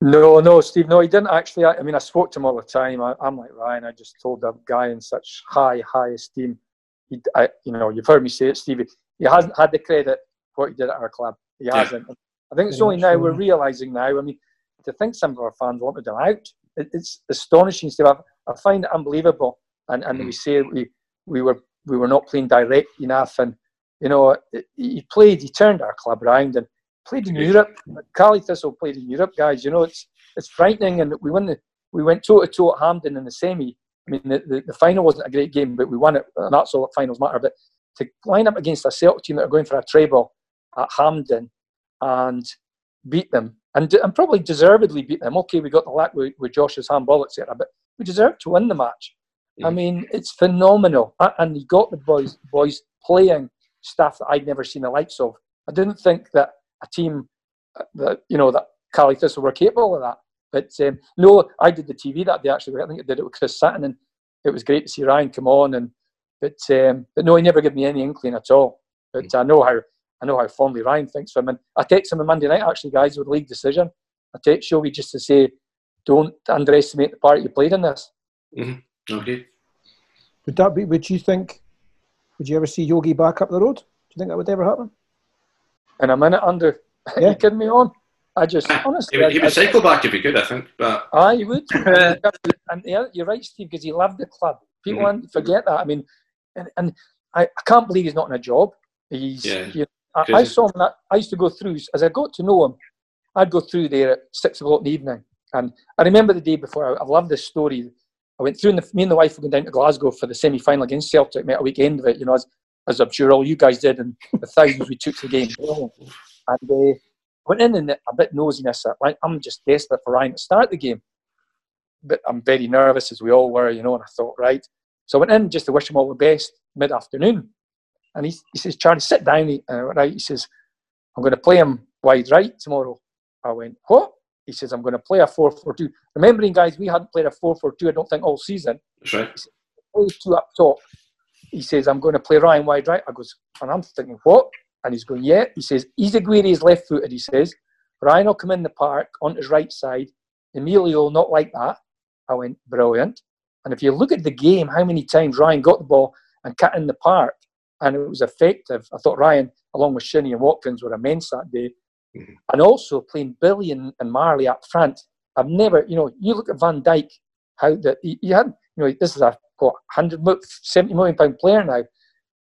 No, no, Steve. No, he didn't actually. I, I mean, I spoke to him all the time. I, am like Ryan. I just told that guy in such high, high esteem. He, I, you know, you've heard me say it, Steve. He hasn't had the credit for what he did at our club. He hasn't. I think it's only now we're realising now. I mean, to think some of our fans wanted him out, it, it's astonishing Steve. I, I find it unbelievable. And and mm. we say we we were we were not playing direct enough, and you know he played, he turned our club around and played in Europe. Caley Thistle played in Europe, guys. You know it's it's frightening, and we won the we went toe to toe at Hampden in the semi. I mean, the, the, the, final wasn't a great game, but we won it, and that's all that finals matter. But to line up against a Celtic team that are going for a treble at Hampden and beat them, and, and probably deservedly beat them. Okay, we got the lack with, with Josh's handball, etc., but we deserved to win the match. I mean, it's phenomenal, and he got the boys boys playing stuff that I'd never seen the likes of. I didn't think that a team that you know that Caley Thistle were capable of that. But um, no, I did the TV that day actually. I think I did it with Chris Sutton, and it was great to see Ryan come on. And but um, but no, he never gave me any inkling at all. But mm. I know how I know how fondly Ryan thinks of him. And I text him on Monday night actually, guys, with league decision. I text Shelby just to say, don't underestimate the part you played in this. Mm-hmm. Okay. Would that be? Would you think? Would you ever see Yogi back up the road? Do you think that would ever happen? In a minute under. Yeah. you kidding me on? I just honestly, he would, he would cycle back if he could. I think, but ah, he would. and yeah, you're right, Steve, because he loved the club. People mm-hmm. forget that. I mean, and, and I, I, can't believe he's not in a job. He's. Yeah. You know, I, I, saw him. That, I used to go through as I got to know him. I'd go through there at six o'clock in the evening, and I remember the day before. I, I love this story. I went through, and the, me and the wife were going down to Glasgow for the semi final against Celtic. Met a weekend of it, you know, as, as I'm sure all you guys did, and the thousands we took to the game. And uh, went in and a bit nosiness. Like I'm just desperate for Ryan to start the game, but I'm very nervous as we all were, you know. And I thought, right. So I went in just to wish him all the best mid afternoon, and he, he says, Charlie, sit down. He, uh, right. He says, I'm going to play him wide right tomorrow. I went, what? He says, I'm going to play a 4 4 2. Remembering, guys, we hadn't played a 4 4 2, I don't think, all season. That's right. He says, two up top. He says, I'm going to play Ryan wide right. I goes, and I'm thinking, what? And he's going, yeah. He says, Izaguirre is left footed, he says. Ryan will come in the park on his right side. Emilio will not like that. I went, brilliant. And if you look at the game, how many times Ryan got the ball and cut in the park, and it was effective. I thought Ryan, along with Shinnie and Watkins, were immense that day. Mm-hmm. And also playing Billy and, and Marley up front. I've never, you know, you look at Van Dijk, how that he, had, you know, this is a what, 100, 70 million pound player now.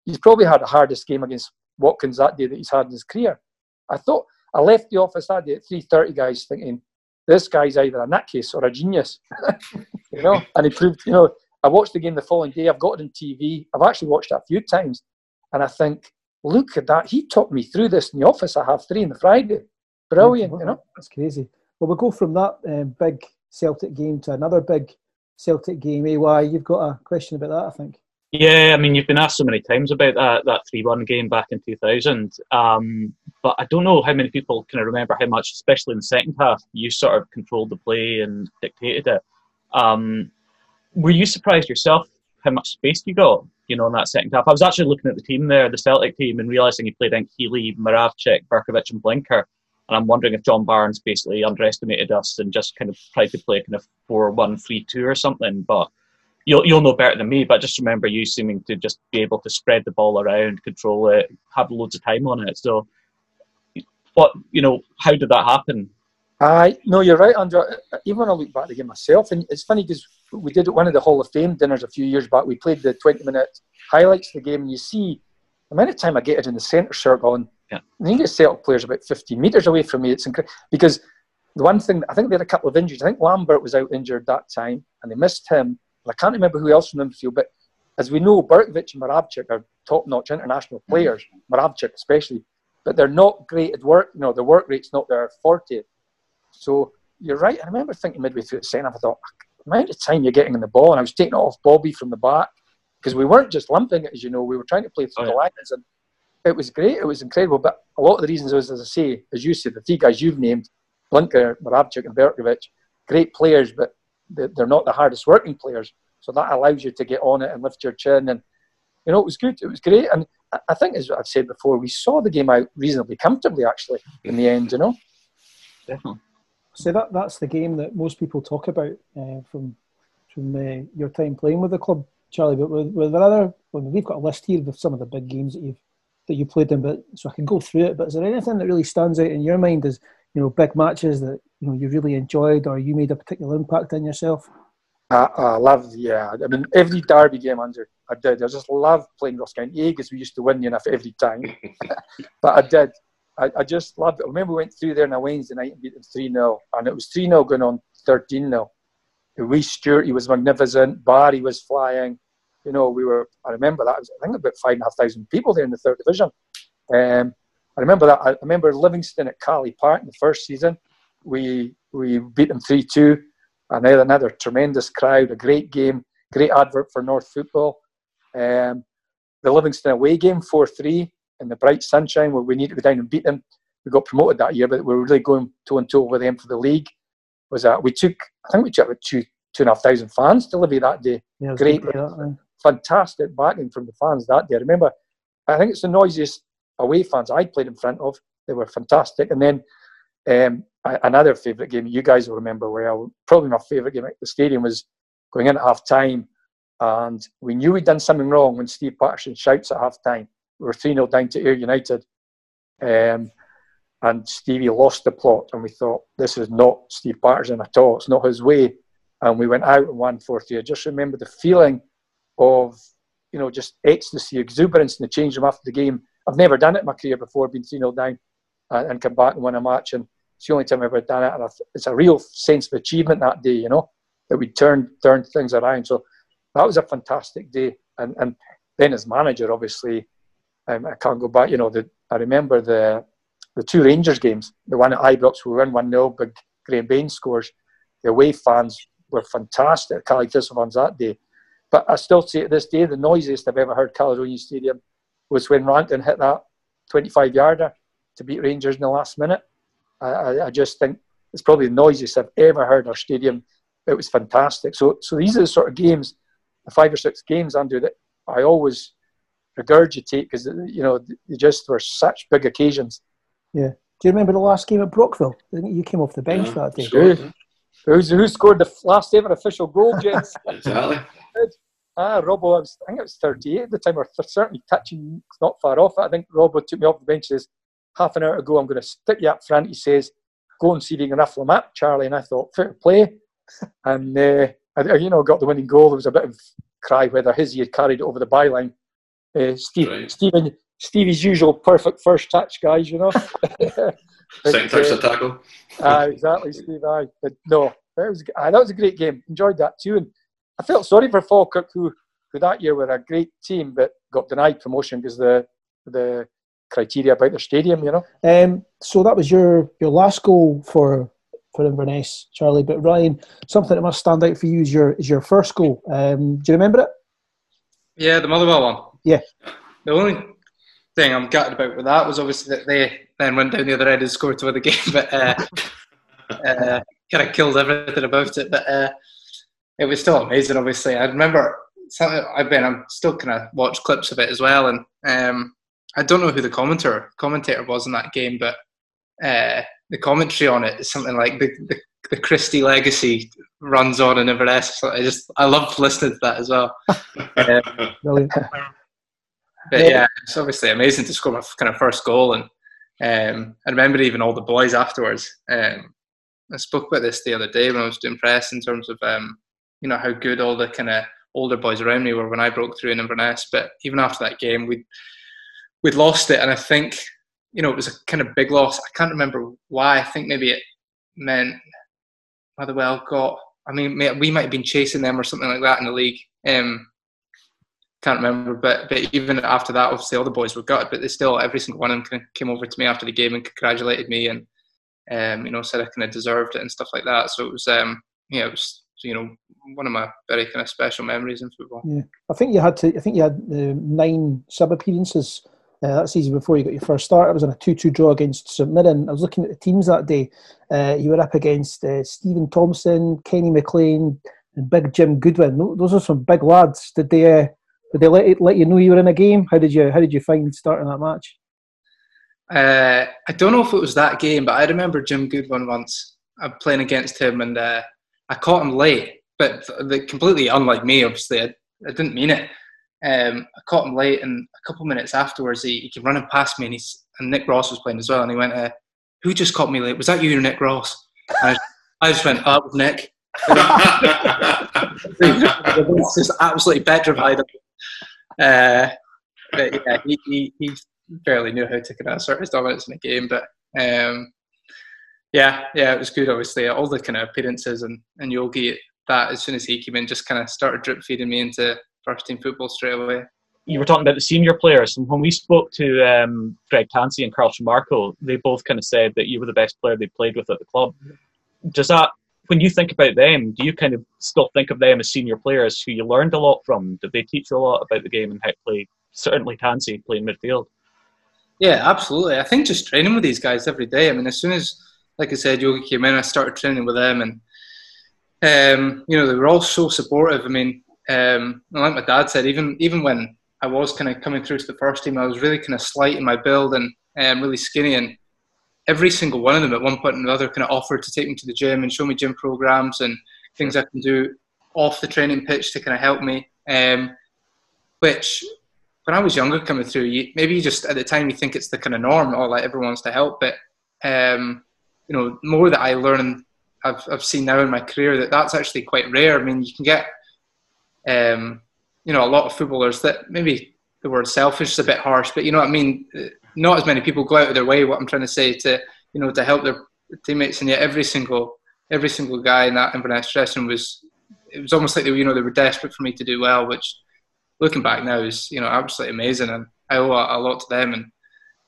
He's probably had the hardest game against Watkins that day that he's had in his career. I thought I left the office that day at three thirty, guys, thinking this guy's either a nutcase or a genius, you know. And he proved, you know. I watched the game the following day. I've got it on TV. I've actually watched it a few times, and I think, look at that. He talked me through this in the office. I have three on the Friday. Brilliant, you know. That's crazy. Well, we'll go from that um, big Celtic game to another big Celtic game. AY, you've got a question about that, I think. Yeah, I mean, you've been asked so many times about that that three one game back in two thousand, um, but I don't know how many people can remember how much, especially in the second half, you sort of controlled the play and dictated it. Um, were you surprised yourself how much space you got? You know, in that second half, I was actually looking at the team there, the Celtic team, and realizing you played in Healy, Moravcik, Berkovic, and Blinker. And I'm wondering if John Barnes basically underestimated us and just kind of tried to play kind of 4 1 3 2 or something. But you'll you'll know better than me, but just remember you seeming to just be able to spread the ball around, control it, have loads of time on it. So, what you know, how did that happen? I no, you're right, Andrew. Uh, uh, even when I look back at the game myself, and it's funny because we did one of the Hall of Fame dinners a few years back. We played the 20 minute highlights of the game, and you see the amount of time I get it in the centre circle, and yeah. I think the Celtic players about 15 metres away from me. It's incredible because the one thing I think they had a couple of injuries. I think Lambert was out injured that time, and they missed him. I can't remember who else from the midfield, but as we know, Berkovic and Moravcik are top-notch international mm-hmm. players, Moravcik especially, but they're not great at work. You know, their work rate's not their forte. So you're right. I remember thinking midway through the second I thought, ah, the amount of time you're getting in the ball, and I was taking it off Bobby from the back because we weren't just lumping it, as you know, we were trying to play through oh, yeah. the lines, and it was great. It was incredible. But a lot of the reasons was, as I say, as you said, the three guys you've named, Blinker, Moravcik, and Berkovic, great players, but they're not the hardest working players. So that allows you to get on it and lift your chin. And, you know, it was good. It was great. And I think, as I've said before, we saw the game out reasonably comfortably, actually, in the end, you know? Definitely. So that, that's the game that most people talk about uh, from from uh, your time playing with the club, Charlie. But with, with other, well, we've got a list here of some of the big games that you've that you played in. But so I can go through it. But is there anything that really stands out in your mind as you know big matches that you know you really enjoyed or you made a particular impact on yourself? I, I love, yeah. I mean, every derby game under I did. I just love playing Ross County because we used to win enough every time. but I did. I, I, just loved it. I remember we went through there on a Wednesday night and beat them 3 0. And it was 3 0 going on 13 0. Wee Stewart, he was magnificent. Barry was flying. You know, we were, I remember that. Was, I think about five and a half thousand people there in the third division. Um, I remember that. I remember Livingston at Caley Park in the first season. We we beat them 3 2 another, another tremendous crowd, a great game, great advert for North football. Um, the Livingston away game, 4 3, in the bright sunshine where we need to go down and beat them. we got promoted that year, but we were really going toe and toe with them for the league. Was that we took? I think we took about two two and a half thousand fans to Livy that day. Yeah, Great, that, fantastic backing from the fans that day. I remember, I think it's the noisiest away fans I played in front of. They were fantastic. And then um, another favourite game you guys will remember well, probably my favourite game at the stadium was going in at half time. And we knew we'd done something wrong when Steve Paterson shouts at half time. We were 3 0 down to Ayr United. Um, and Stevie lost the plot, and we thought, this is not Steve Paterson at all. It's not his way. And we went out and won 4 3. I just remember the feeling of, you know, just ecstasy, exuberance in the change room after the game. I've never done it in my career before, been 3 0 down and, and come back and win a match. And it's the only time I've ever done it. And it's a real sense of achievement that day, you know, that we turned, turned things around. So that was a fantastic day. And, and then as manager, obviously, um, I can't go back. You know, the, I remember the the two Rangers games. The one at Ibrox, where we won 1 0, big Graham Bayne scores. The away fans were fantastic, Caley fans that day. But I still say to this day, the noisiest I've ever heard Caledonia Stadium was when Rankin hit that 25 yarder to beat Rangers in the last minute. I, I, I just think it's probably the noisiest I've ever heard our stadium. It was fantastic. So, so these are the sort of games, the five or six games, Andrew, that I always regurgitate because you know they just were such big occasions. Yeah. Do you remember the last game at Brockville? I think you came off the bench that day. Who, who's, who scored the last ever official goal, James? Exactly. ah, Robbo, I, was, I think it was 38 at the time, or th- certainly touching, not far off. I think Robbo took me off the bench. Says half an hour ago, I'm going to stick you up front. He says, "Go and see if you can ruffle him up, Charlie." And I thought, fair play. And uh, I, you know, got the winning goal. There was a bit of cry whether his he had carried it over the byline. Uh, Steve, Right. Stephen, Stevie's usual perfect first touch, guys. You know. Second touch uh, the tackle. Aye, exactly, Steve. Aye, but no, that was aye, that was a great game. Enjoyed that too, and I felt sorry for Falkirk, who who that year were a great team, but got denied promotion because the the criteria about their stadium. You know. Um, so that was your, your last goal for for Inverness, Charlie. But Ryan, something that must stand out for you is your is your first goal. Um, do you remember it? Yeah, the Motherwell one. Yeah. The only thing I'm gutted about with that was obviously that they then went down the other end and scored to win the game, but uh, uh, kind of killed everything about it. But uh, it was still amazing. Obviously, I remember. something- I've been. I'm still kind of watch clips of it as well, and um, I don't know who the commentator commentator was in that game, but uh, the commentary on it is something like the, the the Christie legacy runs on in Inverness. So I just I loved listening to that as well. Brilliant. But Yeah. yeah, it's obviously amazing to score my kind of first goal, and um, I remember even all the boys afterwards. Um, I spoke about this the other day when I was doing press in terms of um, you know how good all the kind of older boys around me were when I broke through in Inverness. But even after that game, we'd, we'd lost it, and I think you know it was a kind of big loss. I can't remember why. I think maybe it meant Motherwell got. I mean, we might have been chasing them or something like that in the league. Um, can't remember, but but even after that, obviously all the boys were gutted, but they still every single one of them came over to me after the game and congratulated me and um, you know said I kind of deserved it and stuff like that. So it was um, yeah, it was you know one of my very kind of special memories in football. Yeah, I think you had to. I think you had uh, nine sub appearances uh, that season before you got your first start. It was on a two-two draw against St Mirren. I was looking at the teams that day. Uh, you were up against uh, Steven Thompson, Kenny McLean, and Big Jim Goodwin. Those are some big lads. Did they? Uh, did they let, let you know you were in a game? How did you How did you find starting that match? Uh, I don't know if it was that game, but I remember Jim Goodwin once. I'm playing against him, and uh, I caught him late, but the, completely unlike me. Obviously, I, I didn't mean it. Um, I caught him late, and a couple of minutes afterwards, he, he came running past me, and he's and Nick Ross was playing as well, and he went, uh, "Who just caught me late? Was that you, or Nick Ross?" And I, I just went, "Up, Nick." it's just absolutely petrified. Uh, but yeah, he, he, he barely knew how to kind of assert his dominance in a game. But um, yeah, yeah, it was good. Obviously, all the kind of appearances and, and Yogi that as soon as he came in, just kind of started drip feeding me into first team football straight away. you were talking about the senior players, and when we spoke to um, Greg Tansey and Carl Tremarco, they both kind of said that you were the best player they played with at the club. Does that, when you think about them, do you kind of still think of them as senior players who you learned a lot from? Did they teach you a lot about the game and how to play? Certainly, Tansey playing midfield. Yeah, absolutely. I think just training with these guys every day. I mean, as soon as, like I said, Yogi came in, I started training with them, and um, you know they were all so supportive. I mean, um, like my dad said, even even when I was kind of coming through to the first team, I was really kind of slight in my build and um, really skinny, and every single one of them at one point or another kind of offered to take me to the gym and show me gym programs and things I can do off the training pitch to kind of help me. Um, which when I was younger coming through, you, maybe you just at the time you think it's the kind of norm, or like everyone wants to help. But um, you know, more that I learn, I've I've seen now in my career that that's actually quite rare. I mean, you can get um, you know a lot of footballers that maybe the word selfish is a bit harsh, but you know what I mean. Not as many people go out of their way. What I'm trying to say to you know to help their teammates, and yet every single every single guy in that Inverness dressing was it was almost like they were, you know they were desperate for me to do well, which looking back now is you know absolutely amazing, and I owe a, a lot to them. And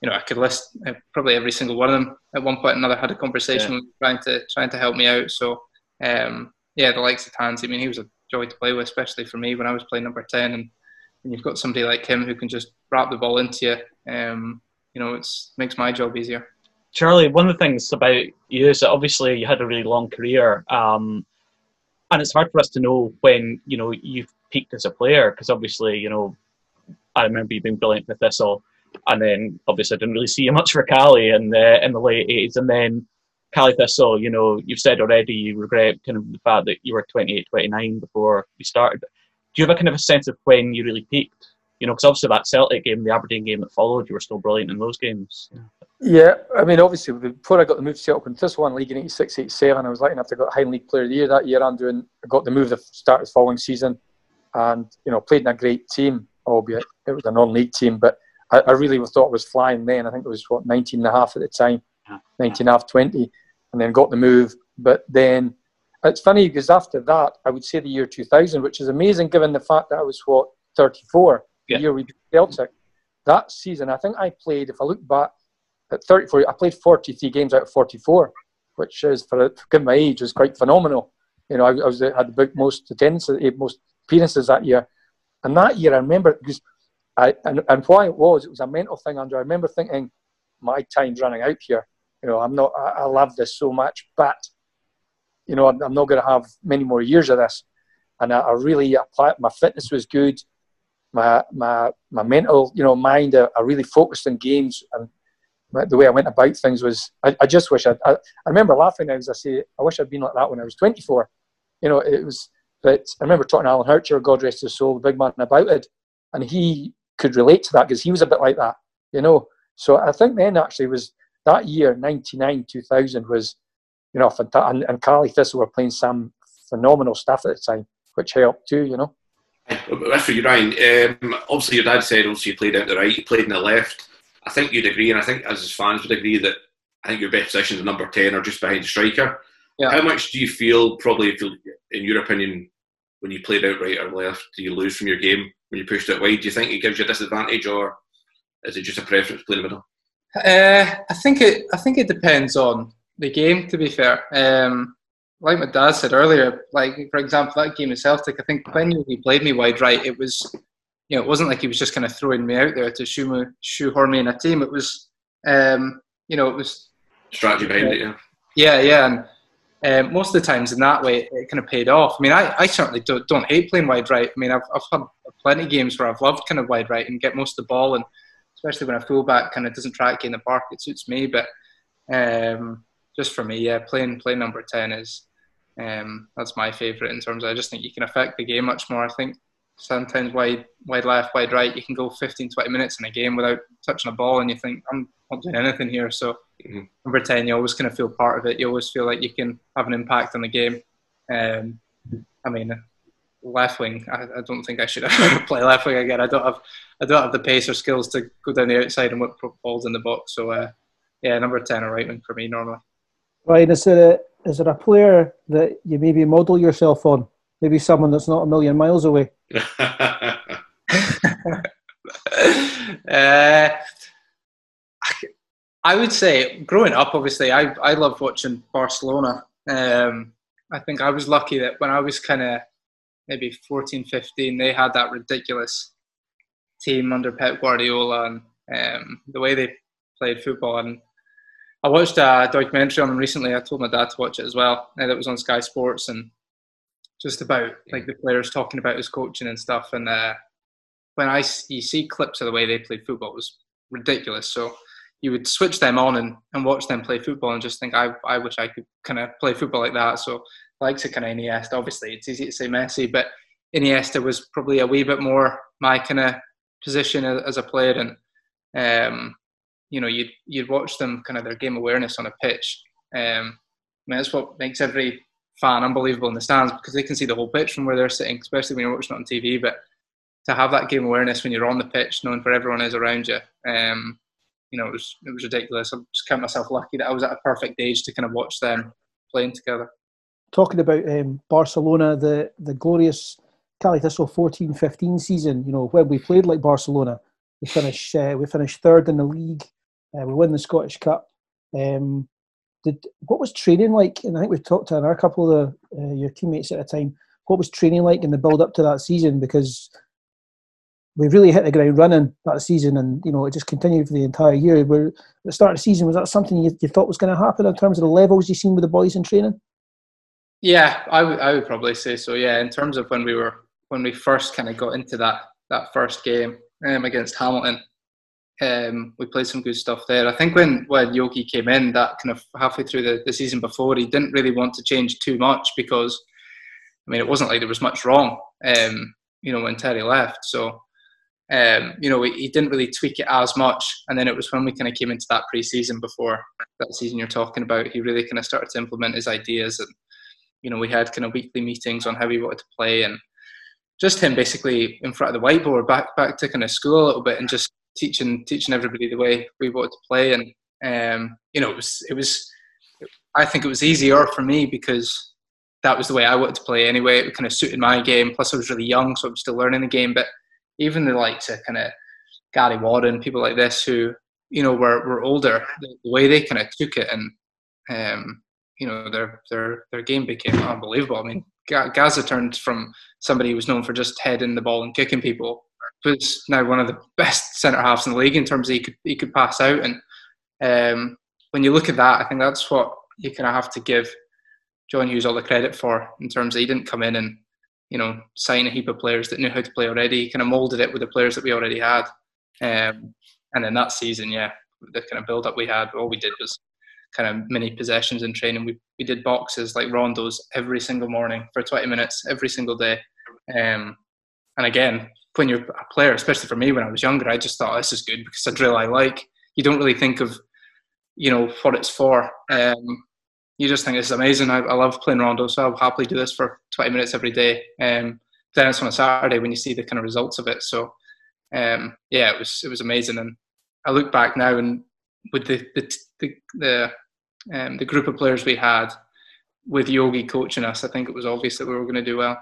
you know I could list uh, probably every single one of them at one point or another had a conversation yeah. with trying to trying to help me out. So um, yeah, the likes of Tansey. I mean, he was a joy to play with, especially for me when I was playing number ten. And, and you've got somebody like him who can just wrap the ball into you. Um, you know, it makes my job easier. Charlie, one of the things about you is that obviously you had a really long career, um, and it's hard for us to know when you know you've peaked as a player because obviously you know I remember you being brilliant for Thistle, and then obviously I didn't really see you much for Caley in the in the late eighties, and then Caley Thistle, you know, you've said already you regret kind of the fact that you were 28, 29 before you started. Do you have a kind of a sense of when you really peaked? You know, because obviously that Celtic game, the Aberdeen game that followed, you were still brilliant in those games. Yeah, I mean, obviously, before I got the move to Celtic and Thistle won league in 86, 87, I was lucky enough to get Highland League Player of the Year that year. I'm doing, I got the move the start of the following season and, you know, played in a great team, albeit it was a non-league team, but I, I really thought I was flying then. I think it was, what, 19 and a half at the time, 19 and a half, 20 and then got the move. But then it's funny because after that, I would say the year 2000, which is amazing given the fact that I was what 34 yeah. year we beat Celtic. That season, I think I played. If I look back at 34, I played 43 games out of 44, which is for given my age was quite phenomenal. You know, I, I was had the most attendance, eh, most appearances that year, and that year I remember because I and, and why it was, it was a mental thing. Andrew, I remember thinking, my time's running out here you know, I'm not, I, I love this so much, but, you know, I'm, I'm not going to have many more years of this. And I, I really, applied, my fitness was good. My, my, my mental, you know, mind, I, I really focused on games and the way I went about things was, I, I just wish I'd, I, I remember laughing as I say, I wish I'd been like that when I was 24. You know, it was, but I remember talking to Alan Hercher, God rest his soul, the big man, about it. And he could relate to that because he was a bit like that, you know. So I think then actually was that year, 99, 2000, was, you know, fantastic. And, and Caley Thistle were playing some phenomenal stuff at the time, which helped too, you know. That's for you, Ryan. Um, obviously, your dad said obviously you played out the right, you played in the left. I think you'd agree, and I think as his fans would agree, that I think your best position is number 10 or just behind the striker. Yeah. How much do you feel, probably, feel, in your opinion, when you played out right or left, do you lose from your game when you pushed it wide? Do you think it gives you a disadvantage, or is it just a preference playing the middle? Uh, I think it. I think it depends on the game. To be fair, um, like my dad said earlier, like for example, that game in Celtic, I think when he played me wide right, it was, you know, it wasn't like he was just kind of throwing me out there to shoe me, shoehorn me in a team. It was, um, you know, it was strategy behind uh, it. Yeah. Yeah, yeah, and um, most of the times in that way, it kind of paid off. I mean, I, I certainly don't, don't hate playing wide right. I mean, I've, I've had plenty of games where I've loved kind of wide right and get most of the ball and especially when a fullback kind of doesn't track you in the park. It suits me, but um, just for me, yeah, playing playing number ten is um, that's my favourite in terms. Of, I just think you can affect the game much more. I think sometimes wide wide left, wide right, you can go 15, 20 minutes in a game without touching a ball, and you think I'm not doing anything here. So mm-hmm. number ten, you always kind of feel part of it. You always feel like you can have an impact on the game. Um, I mean, left wing. I, I, don't think I should play left wing again. I don't have I don't have the pace or skills to go down the outside and whip balls in the box. So uh, yeah, number ten or right wing for me normally. Ryan, is there a, is there a player that you maybe model yourself on? Maybe someone that's not a million miles away. uh, I would say growing up, obviously, I I loved watching Barcelona. Um, I think I was lucky that when I was kind of maybe 14, 15, they had that ridiculous team under Pep Guardiola, and um, the way they played football. And I watched a documentary on him recently. I told my dad to watch it as well. And that was on Sky Sports and just about like the players talking about his coaching and stuff. And uh, when I you see clips of the way they played football, it was ridiculous. So you would switch them on and, and watch them play football and just think, I, I wish I could kind of play football like that. So likes of kind of Iniesta. Obviously, it's easy to say Messi, but Iniesta was probably a wee bit more my kind of position as a player, and um, you know, you'd you'd watch them kind of their game awareness on a pitch. Um, I mean, that's what makes every fan unbelievable in the stands because they can see the whole pitch from where they're sitting, especially when you're watching it on TV. But to have that game awareness when you're on the pitch, knowing where everyone is around you, um, you know, it was it was ridiculous. I just count myself lucky that I was at a perfect age to kind of watch them playing together. Talking about um, Barcelona, the the glorious Caley Thistle 14-15 season, you know, when we played like Barcelona, we finished uh, we finished third in the league. Uh, we won the Scottish Cup. Um, did what was training like? And I think we've talked to a couple of the, uh, your teammates at the time. What was training like in the build up to that season? Because we really hit the ground running that season, and you know it just continued for the entire year. Where the start of the season, was that something you, you thought was going to happen in terms of the levels you seen with the boys in training? Yeah, I would would probably say so. Yeah, in terms of when we were when we first kind of got into that that first game um, against Hamilton, um, we played some good stuff there. I think when when Yogi came in, that kind of halfway through the, the season before, he didn't really want to change too much because, I mean, it wasn't like there was much wrong. Um, you know, when Terry left, so um, you know, he didn't really tweak it as much. And then it was when we kind of came into that pre-season before that season you're talking about, he really kind of started to implement his ideas. And, you know, we had kind of weekly meetings on how he wanted to play and just him basically in front of the whiteboard, back back to kind of school a little bit and just teaching teaching everybody the way we wanted to play. And, um, you know, it was, it was, I think it was easier for me because that was the way I wanted to play anyway. It kind of suited my game. Plus I was really young, so I was still learning the game. But even the likes of kind of Gary Warren, people like this who you know were were older, the, the way they kind of took it and um, you know their their their game became unbelievable. I mean, Gazza turned from somebody who was known for just heading the ball and kicking people was now one of the best centre halves in the league in terms of he could he could pass out and um, when you look at that, I think that's what you kind of have to give John Hughes all the credit for in terms of he didn't come in and you know, sign a heap of players that knew how to play already, He kind of molded it with the players that we already had. Um, and then that season, yeah, the kind of build up we had, all we did was kind of mini possessions in training. We, we did boxes like rondos every single morning for 20 minutes every single day. Um, and again, when you're a player, especially for me when I was younger, I just thought this is good because it's a drill I like. You don't really think of, you know, what it's for. Um, you just think it's amazing. I, I, love playing rondo, so I'll happily do this for 20 minutes every day. Um, then it's on a Saturday when you see the kind of results of it. So um, yeah, it was it was amazing. And I look back now and with the the the the, um, the group of players we had with Yogi coaching us, I think it was obvious that we were going to do well.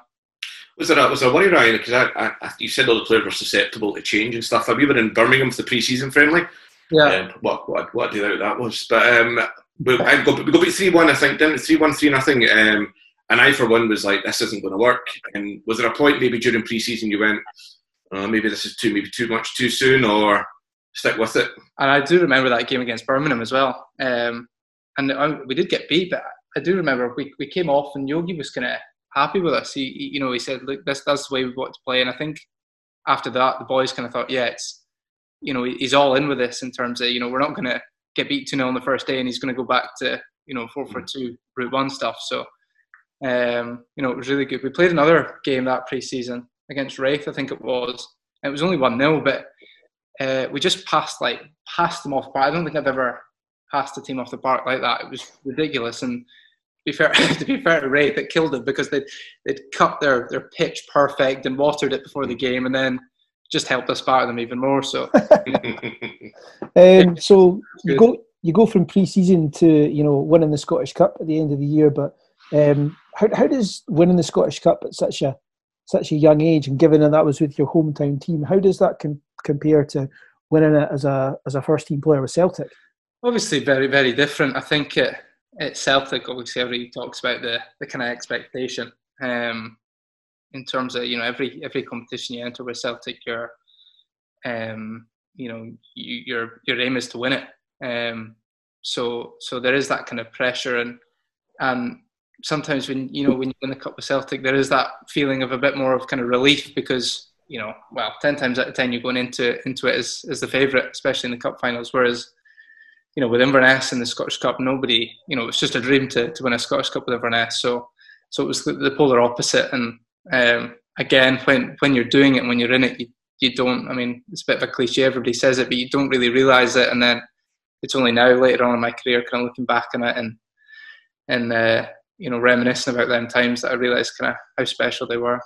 Was there a, was there a worry, Ryan? Because I, I, you said all the players were susceptible to change and stuff. Have you been in Birmingham for the pre-season friendly? Yeah. Um, what what what do you think that was? But um, we, I got, we got beat 3 1, I think, didn't 3 1, 3 nothing. Um, and I, for one, was like, this isn't going to work. And was there a point maybe during pre season you went, oh, maybe this is too, maybe too much too soon, or stick with it? And I do remember that game against Birmingham as well. Um, and I, we did get beat, but I do remember we, we came off and Yogi was kind of happy with us. He, you know, he said, look, this, that's the way we want to play. And I think after that, the boys kind of thought, yeah, it's, you know, he's all in with this in terms of, you know, we're not going to get beat 2 0 on the first day and he's going to go back to, you know, 4 for mm. 2 Route 1 stuff. So, um, you know, it was really good. We played another game that pre season against Raith, I think it was. It was only 1 0, but uh, we just passed, like, passed them off. But I don't think I've ever passed a team off the park like that. It was ridiculous. And be fair, to be fair to Raith, that killed them because they'd, they'd cut their, their pitch perfect and watered it before the game. And then just helped us batter them even more. So, um, so you go you go from pre-season to you know winning the Scottish Cup at the end of the year. But um, how how does winning the Scottish Cup at such a such a young age, and given that that was with your hometown team, how does that com- compare to winning it as a as a first team player with Celtic? Obviously, very very different. I think at, at Celtic, obviously, everybody talks about the the kind of expectation. Um, in terms of you know every every competition you enter with Celtic, you're um, you know you, your your aim is to win it. Um, so so there is that kind of pressure and and sometimes when you know when you win the cup with Celtic, there is that feeling of a bit more of kind of relief because you know well ten times out of ten you're going into into it as as the favourite, especially in the cup finals. Whereas you know with Inverness in the Scottish Cup, nobody you know it's just a dream to to win a Scottish Cup with Inverness. So so it was the, the polar opposite and. Um, again, when when you're doing it, and when you're in it, you, you don't. I mean, it's a bit of a cliche. Everybody says it, but you don't really realize it. And then it's only now, later on in my career, kind of looking back on it and and uh, you know reminiscing about them times that I realised kind of how special they were.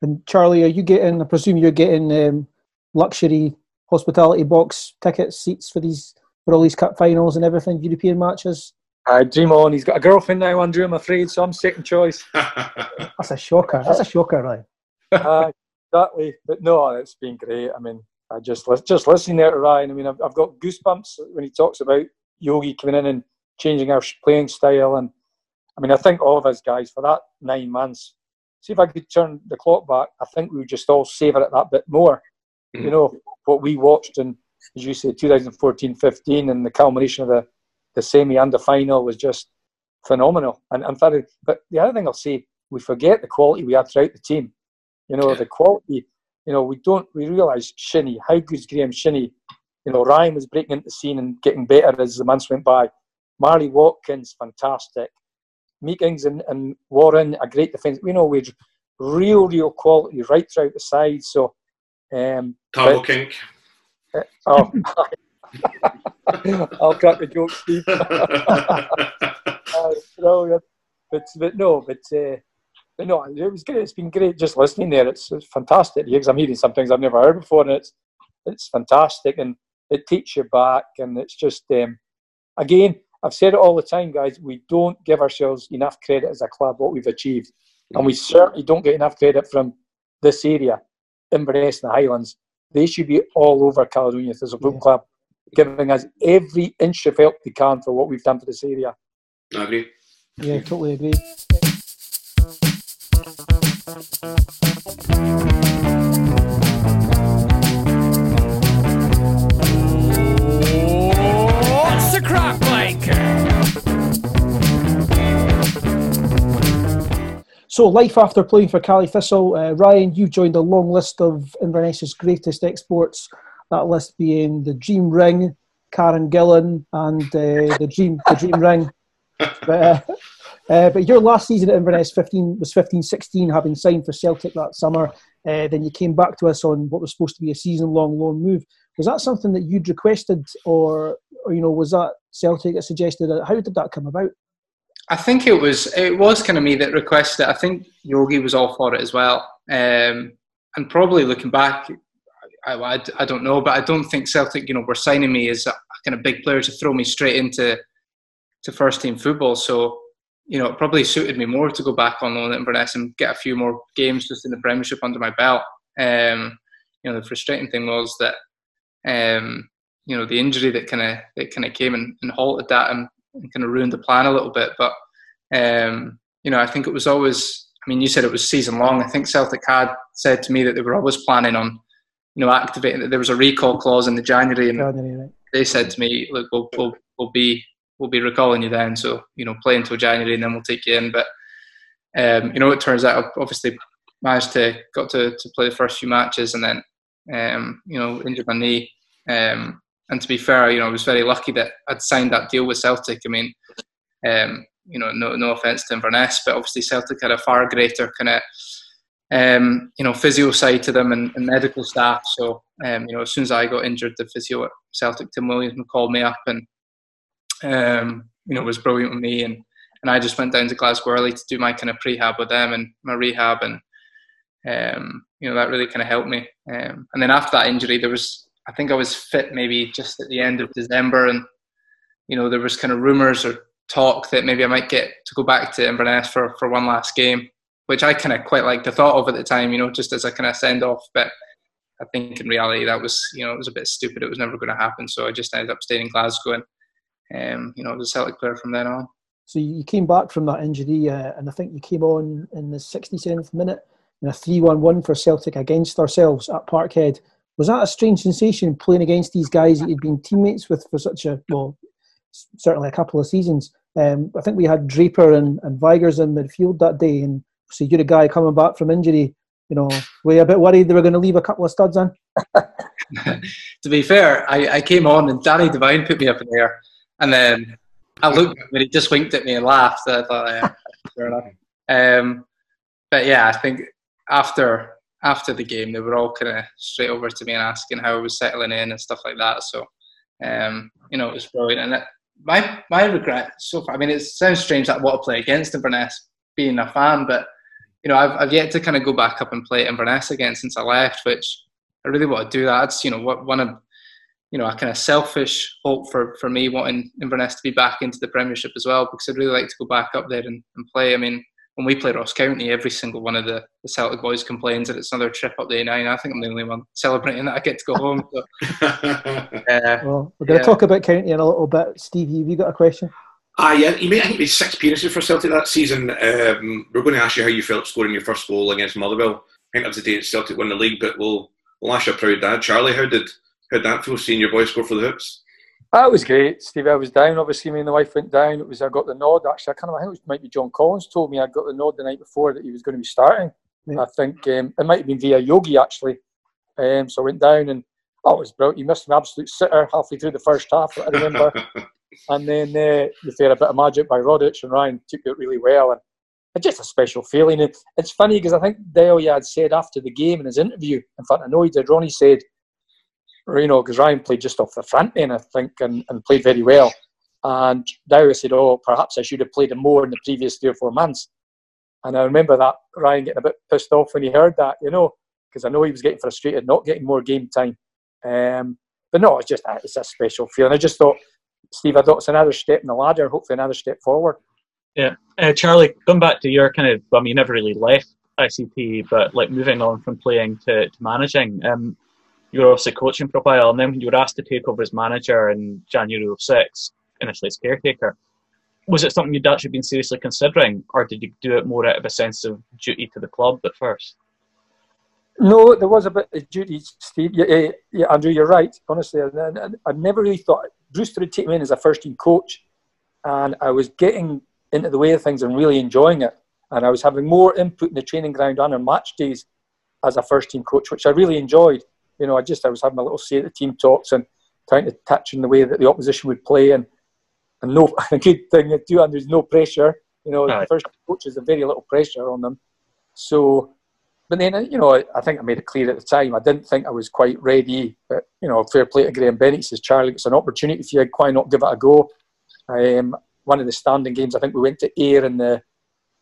And Charlie, are you getting? I presume you're getting um, luxury hospitality box ticket seats for these for all these cup finals and everything, European matches. I dream on. He's got a girlfriend now, Andrew. I'm afraid, so I'm second choice. That's a shocker. That's a shocker, right? uh, exactly. But no, it's been great. I mean, I just just listening there to Ryan. I mean, I've, I've got goosebumps when he talks about Yogi coming in and changing our playing style. And I mean, I think all of us guys for that nine months. See if I could turn the clock back. I think we would just all savour it that bit more. Mm. You know what we watched in, as you say, 2014-15, and the culmination of the the semi and the final was just phenomenal. And I'm sorry, but the other thing I'll say, we forget the quality we had throughout the team. You know, yeah. the quality. You know, we don't we realise Shinnie, how good's Graham Shinnie. You know, Ryan was breaking into the scene and getting better as the months went by. Marley Watkins, fantastic. Meekings and, and Warren, a great defence. We know we're real, real quality right throughout the side. So, um, Tabo Kink. Oh, I'll cut the joke, Steve. uh, brilliant. But, but no, but, uh, but no, it was great. It's been great just listening there. It's, it's fantastic because I'm hearing some things I've never heard before, and it's it's fantastic, and it takes you back, and it's just um, again, I've said it all the time, guys. We don't give ourselves enough credit as a club what we've achieved, and we certainly don't get enough credit from this area, Inverness and the Highlands. They should be all over Caledonia as a football yeah. club giving us every inch of help they can for what we've done for this area. I agree. Yeah, totally agree. So, life after playing for Caley Thistle, uh, Ryan, you've joined a long list of Inverness's greatest exports that list being the Dream Ring, Karen Gillan, and uh, the Dream the Dream Ring. But, uh, uh, but your last season at Inverness 15 was 15-16, having signed for Celtic that summer. Uh, then you came back to us on what was supposed to be a season-long loan move. Was that something that you'd requested, or, or you know, was that Celtic that suggested it? How did that come about? I think it was it was kind of me that requested it. I think Yogi was all for it as well. Um, and probably looking back, I, I, I, don't know, but I don't think Celtic, you know, were signing me as a, kind of big player to throw me straight into to first team football. So, you know, it probably suited me more to go back on loan at Inverness and get a few more games just in the Premiership under my belt. Um, you know, the frustrating thing was that, um, you know, the injury that kind of that kind of came and, and halted that and, and kind of ruined the plan a little bit. But um, you know, I think it was always. I mean, you said it was season long. I think Celtic had said to me that they were always planning on you know, activating. That there was a recall clause in the January, and January, right. they said to me, "Look, we'll, we'll we'll be we'll be recalling you then. So you know, play until January, and then we'll take you in." But um, you know, it turns out obviously managed to got to, to play the first few matches, and then um, you know injured my knee. Um, and to be fair, you know, I was very lucky that I'd signed that deal with Celtic. I mean, um, you know, no no offense to Inverness, but obviously Celtic had a far greater kind of um, you know, physio side to them and, and medical staff. So, um, you know, as soon as I got injured, the physio at Celtic, Tim Williams, called me up and, um, you know, was brilliant with me. And, and I just went down to Glasgow early to do my kind of prehab with them and my rehab. And, um, you know, that really kind of helped me. Um, and then after that injury, there was, I think I was fit maybe just at the end of December. And, you know, there was kind of rumours or talk that maybe I might get to go back to Inverness for, for one last game which I kind of quite liked the thought of at the time, you know, just as a kind of send off. But I think in reality that was, you know, it was a bit stupid. It was never going to happen. So I just ended up staying in Glasgow and, um, you know, was a Celtic player from then on. So you came back from that injury, uh, and I think you came on in the 67th minute in a 3-1-1 for Celtic against ourselves at Parkhead. Was that a strange sensation playing against these guys that you'd been teammates with for such a well, certainly a couple of seasons? Um, I think we had Draper and, and Vigurs in midfield that day, and so you're a guy coming back from injury. You know, were you a bit worried they were going to leave a couple of studs in? to be fair, I, I came on and Danny Devine put me up in there, and then I looked at when he just winked at me and laughed. I thought, yeah, fair enough. Um, but yeah, I think after after the game, they were all kind of straight over to me and asking how I was settling in and stuff like that. So, um, you know, it was brilliant. And it, my my regret so far. I mean, it sounds strange that what to play against Inverness, being a fan, but you know, I've I've yet to kind of go back up and play Inverness again since I left, which I really want to do that. It's you know one of you know a kind of selfish hope for for me wanting Inverness to be back into the Premiership as well because I'd really like to go back up there and, and play. I mean, when we play Ross County, every single one of the, the Celtic boys complains that it's another trip up the A9. I think I'm the only one celebrating that I get to go home. So, uh, well, we're going to talk about County in a little bit. Steve, have you got a question? Ah, yeah, you made, I think made six appearances for Celtic that season. Um, we're going to ask you how you felt scoring your first goal against Motherwell. I think that was the day Celtic won the league, but we'll, we'll ask your proud dad. Charlie, how did how did that feel seeing your boy score for the Hoops? That was great, Steve. I was down. Obviously, me and the wife went down. It was I got the nod. Actually, I kind of I think it was, might be John Collins told me I got the nod the night before that he was going to be starting. Yeah. I think um, it might have been via Yogi actually. Um, so I went down and oh, it was brilliant. He missed an absolute sitter halfway through the first half. I remember. and then uh, you a bit of magic by Rodic and Ryan took it really well. And it's just a special feeling. It's funny because I think Deila had said after the game in his interview. In fact, I know he did. Ronnie said you know, because Ryan played just off the front end, I think, and, and played very well. And Dow said, oh, perhaps I should have played him more in the previous three or four months. And I remember that Ryan getting a bit pissed off when he heard that, you know, because I know he was getting frustrated not getting more game time. Um, but no, it's just it's a special feeling. I just thought, Steve, I thought it's another step in the ladder, hopefully another step forward. Yeah, uh, Charlie, come back to your kind of. I mean, you never really left ICT, but like moving on from playing to, to managing. Um, you were obviously coaching for a while, and then when you were asked to take over as manager in January of six, initially as caretaker. Was it something you'd actually been seriously considering, or did you do it more out of a sense of duty to the club at first? No, there was a bit of duty, Steve. Yeah, eh, yeah, Andrew, you're right. Honestly, I never really thought Brewster would take me in as a first team coach, and I was getting into the way of things and really enjoying it. And I was having more input in the training ground and on match days as a first team coach, which I really enjoyed you know, I just I was having a little say at the team talks and trying to touch on the way that the opposition would play and and no a good thing to do and there's no pressure. You know, right. the first coach is a very little pressure on them. So, but then you know, I think I made it clear at the time I didn't think I was quite ready. But you know, fair play to Graham Bennett. He says, Charlie, it's an opportunity for you. Why not give it a go? Um, one of the standing games, I think we went to Ayr in the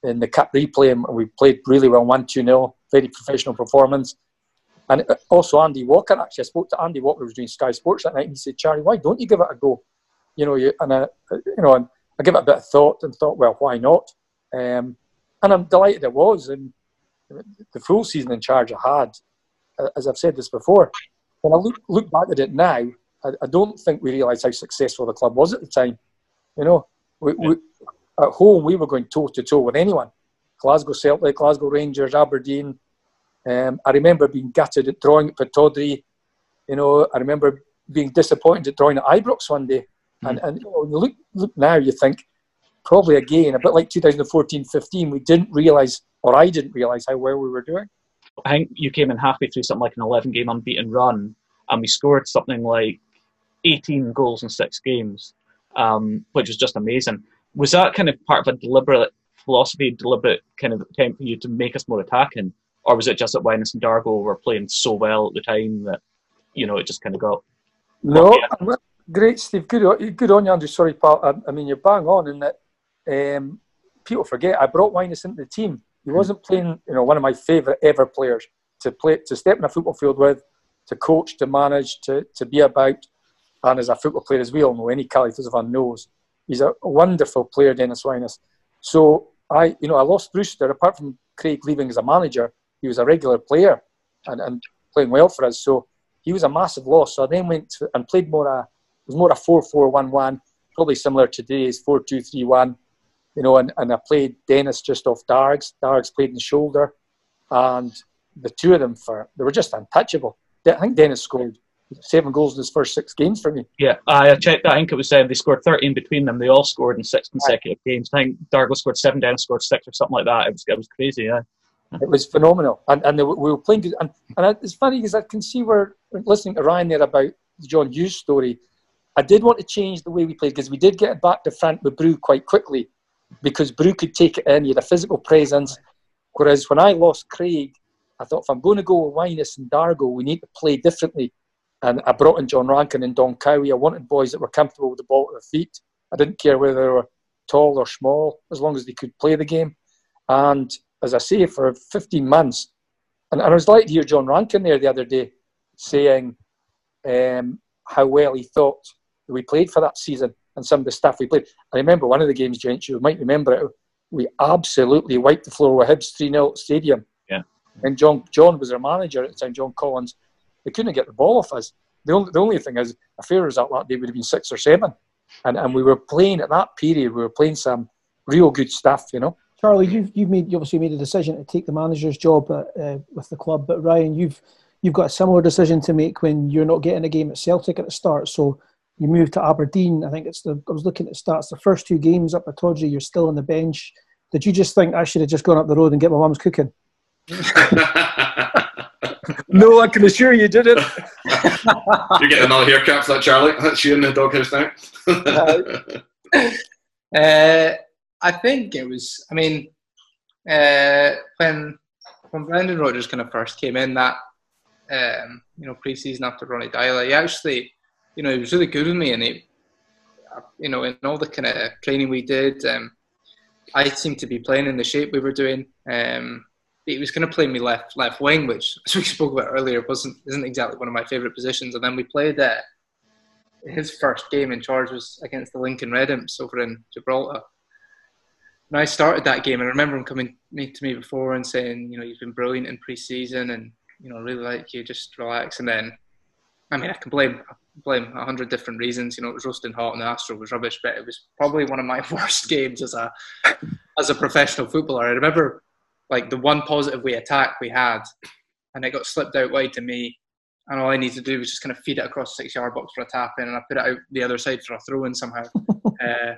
in the cup replay and we played really well, one two 0 very professional performance. And uh, also Andy Walker, actually, I spoke to Andy Walker, who was doing Sky Sports that night, and he said, Charlie, why don't you give it a go? You know, you, and, I, you know, and I give it a bit of thought and thought, well, why not? Um, and I'm delighted it was. And the full season in charge I had, as I've said this before, when I look, look back at it now, I, I don't think we realised how successful the club was at the time. You know, we, we, at home we were going toe to toe with anyone. Glasgow Celtic, Glasgow Rangers, Aberdeen, um, I remember being gutted at drawing at Pittodrie. You know, I remember being disappointed at drawing at Ibrox one day. Mm. And, and you know, look, look now, you think probably again, a bit like 2014-15, we didn't realise, or I didn't realise how well we were doing. I think you came in halfway through something like an 11 game unbeaten run, and we scored something like 18 goals in six games, um, which was just amazing. Was that kind of part of a deliberate philosophy, deliberate kind of attempt for you to make us more attacking? Or was it just that Wyness and Dargo were playing so well at the time that you know it just kind of got? No, great, Steve. Good, good on you, Andrew. Sorry, pal. I, I mean, you're bang on in that. Um, people forget I brought Wyness into the team. He wasn't playing, you know, one of my favourite ever players to play to step in a football field with, to coach, to manage, to to be about. And as a football player, as we all know, any Caley Thistle fan knows, he's a wonderful player, Dennis Winus. So I, you know, I lost Brewster. Apart from Craig leaving as a manager, he was a regular player and, and playing well for us. So he was a massive loss. So I then went to, and played more a was more a four four one one, probably similar to today's four two three one. You know, and, and I played Dennis just off Dargs. Dargs played in the shoulder, and the two of them for they were just untouchable. I think Dennis scored seven goals in his first six games for me. Yeah, I checked. I think it was um, they scored 13 between them. They all scored in six consecutive right. games. I think Dargo scored seven, Dennis scored six, or something like that. It was it was crazy. Yeah, it was phenomenal, and and they, we were playing good. And, and it's funny because I can see we're listening to Ryan there about the John Hughes story. I did want to change the way we played because we did get it back to front with Brew quite quickly because Brew could take it in. He had a physical presence. Whereas when I lost Craig, I thought if I'm going to go with Wyness and Dargo, we need to play differently. And I brought in John Rankin and Don Cowie. I wanted boys that were comfortable with the ball at their feet. I didn't care whether they were tall or small, as long as they could play the game. And as I say, for 15 months, and, and I was like to hear John Rankin there the other day saying um, how well he thought we played for that season and some of the stuff we played. I remember one of the games, gents, you might remember it. We absolutely wiped the floor with Hibs 3 0 Stadium. Yeah. And John John was our manager at the time, John Collins. They couldn't get the ball off us. The only, the only thing is, a fair result that day would have been six or seven. And, and we were playing at that period, we were playing some real good stuff, you know. Charlie, you've, you've made you obviously made a decision to take the manager's job at, uh, with the club, but Ryan, you've you've got a similar decision to make when you're not getting a game at Celtic at the start. So you move to Aberdeen. I think it's the I was looking at stats. The first two games up at Tawdry, you're still on the bench. Did you just think I should have just gone up the road and get my mum's cooking? no, I can assure you didn't. You're getting another haircut for that, Charlie. That's you in the doghouse now. uh, I think it was. I mean, uh, when when Brendan Rodgers kind of first came in that um, you know pre-season after Ronny Deila, he actually you know he was really good with me, and he you know in all the kind of training we did, um, I seemed to be playing in the shape we were doing. Um, he was going to play me left left wing, which as we spoke about earlier wasn't isn't exactly one of my favourite positions. And then we played uh, his first game in charge was against the Lincoln Red Imps over in Gibraltar. And I started that game, and I remember him coming to me before and saying, you know, you've been brilliant in pre-season, and you know, really like you, just relax. And then, I mean, I can blame blame a hundred different reasons. You know, it was roasting hot, and the Astro was rubbish, but it was probably one of my worst games as a as a professional footballer. I remember like the one positive we attack we had, and it got slipped out wide to me. And all I needed to do was just kind of feed it across the six yard box for a tap in, and I put it out the other side for a throw in somehow. uh,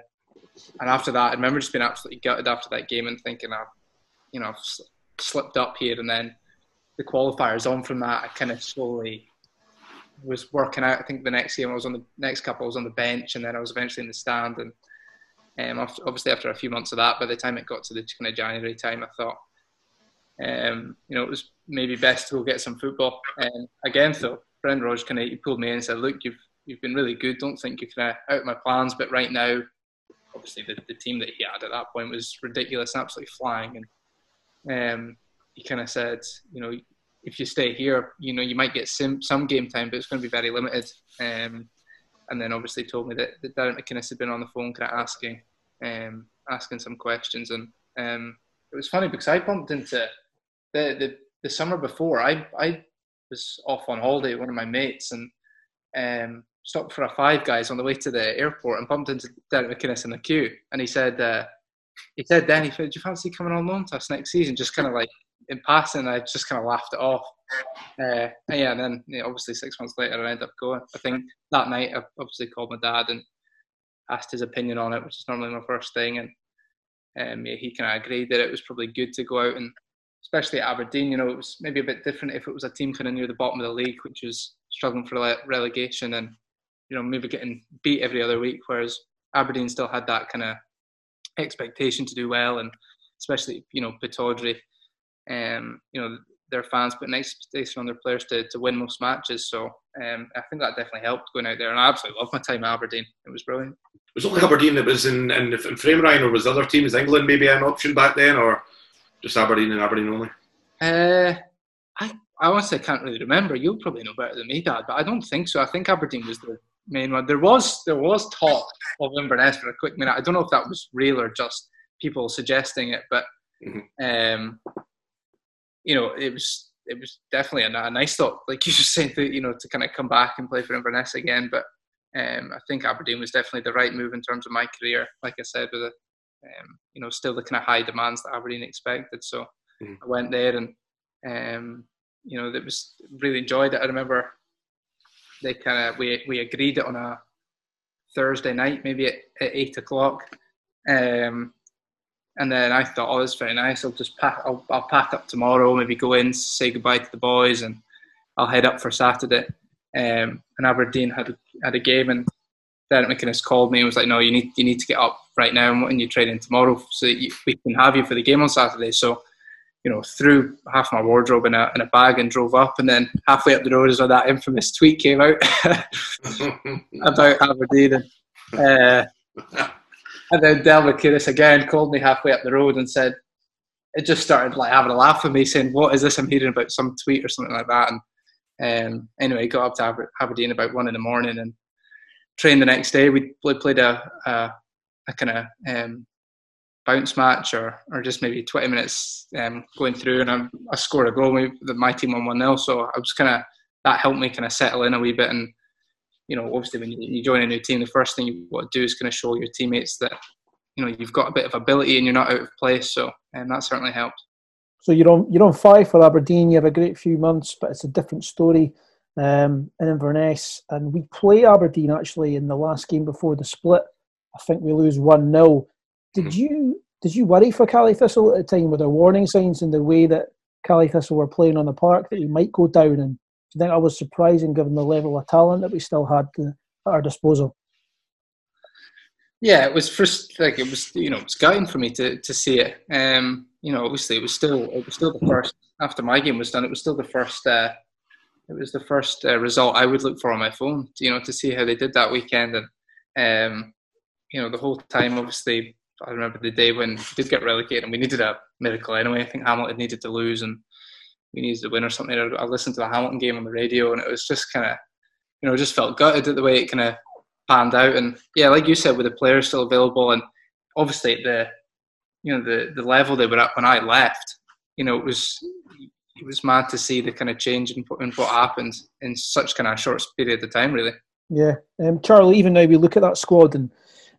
and after that, I remember just being absolutely gutted after that game and thinking, I've, you know, I've slipped up here. And then the qualifiers on from that, I kind of slowly was working out. I think the next game I was on the next couple, I was on the bench, and then I was eventually in the stand. And um, obviously, after a few months of that, by the time it got to the kind of January time, I thought um, you know, it was maybe best to go get some football. And again, so Brendan Rodgers kind of he pulled me in and said, "Look, you've you've been really good. Don't think you're kind of out my plans, but right now, obviously the, the team that he had at that point was ridiculous and absolutely flying. And um, he kind of said, you know, if you stay here, you know, you might get some some game time, but it's going to be very limited. Um, and then obviously told me that, that Derek McInnes had been on the phone, kind of asking um, asking some questions, and um, it was funny because I bumped into the, the, the summer before, I, I was off on holiday with one of my mates and um, stopped for a five guys on the way to the airport and bumped into Derek McInnes in the queue. And he said, uh, he said then, he said, do you fancy coming on loan to us next season? Just kind of like in passing, I just kind of laughed it off. Uh, and yeah, and then you know, obviously six months later, I ended up going. I think that night I obviously called my dad and asked his opinion on it, which is normally my first thing. And um, yeah, he kind of agreed that it was probably good to go out and especially at Aberdeen, you know, it was maybe a bit different if it was a team kind of near the bottom of the league, which was struggling for relegation and, you know, maybe getting beat every other week, whereas Aberdeen still had that kind of expectation to do well, and especially, you know, Pittodrie, um, you know, their fans put an expectation on their players to, to win most matches. So um, I think that definitely helped going out there. And I absolutely loved my time at Aberdeen. It was brilliant. It Was it only Aberdeen that was in, in, in frame Ryan, or was other teams, England maybe an option back then, or just Aberdeen and Aberdeen only? Uh, I, I honestly can't really remember. You'll probably know better than me, Dad, but I don't think so. I think Aberdeen was the main one. There was there was talk of Inverness for a quick minute. I don't know if that was real or just people suggesting it, but mm-hmm. um, you know, it was it was definitely a, a, nice thought, like you just said, that you know, to kind of come back and play for Inverness again. But um, I think Aberdeen was definitely the right move in terms of my career. Like I said, with a um, you know, still the kind of high demands that Aberdeen expected. So mm. I went there and um, you know, that was really enjoyed it. I remember they kind of we we agreed it on a Thursday night, maybe at, at eight o'clock. Um, and then I thought, oh, it's very nice. I'll just pack. I'll, I'll pack up tomorrow. Maybe go in, say goodbye to the boys, and I'll head up for Saturday. Um, and Aberdeen had had a game, and Derek McInnes called me and was like, "No, you need you need to get up right now, and you're training tomorrow, so you, we can have you for the game on Saturday." So, you know, threw half my wardrobe in a in a bag and drove up, and then halfway up the road is where that infamous tweet came out about Aberdeen. And, uh, and then Derek McInnes again called me halfway up the road and said, it just started like having a laugh with me, saying, "What is this I'm hearing about some tweet or something like that?" And um, anyway, got up to Aberdeen about one in the morning and trained the next day. We played a a, a kind of um, bounce match or or just maybe 20 minutes um, going through, and I, I scored a goal. My team won one 0 so I was kind of that helped me kind of settle in a wee bit and you know, obviously when you, join a new team, the first thing you want to do is kind of show your teammates that, you know, you've got a bit of ability and you're not out of place. So, and that certainly helped. So you're on you're on five for Aberdeen. You have a great few months, but it's a different story um, in Inverness. And we play Aberdeen actually in the last game before the split. I think we lose one 0 Did mm-hmm. you did you worry for Caley Thistle at the time? with there warning signs and the way that Caley Thistle were playing on the park that we might go down? And do you think I was surprising given the level of talent that we still had to, at our disposal? Yeah, it was first like it was you know it was gutting for me to, to see it. Um, you know, obviously it was still it was still the first after my game was done. It was still the first. Uh, it was the first uh, result I would look for on my phone. You know, to see how they did that weekend, and um, you know the whole time. Obviously, I remember the day when we did get relegated, and we needed a miracle anyway. I think Hamilton needed to lose, and we needed to win or something. I listened to the Hamilton game on the radio, and it was just kind of, you know, just felt gutted at the way it kind of panned out. And yeah, like you said, with the players still available, and obviously the, you know, the the level they were at when I left, you know, it was it was mad to see the kind of change in, in what happened in such kind of short period of time, really. Yeah, um, Charlie. Even now, we look at that squad and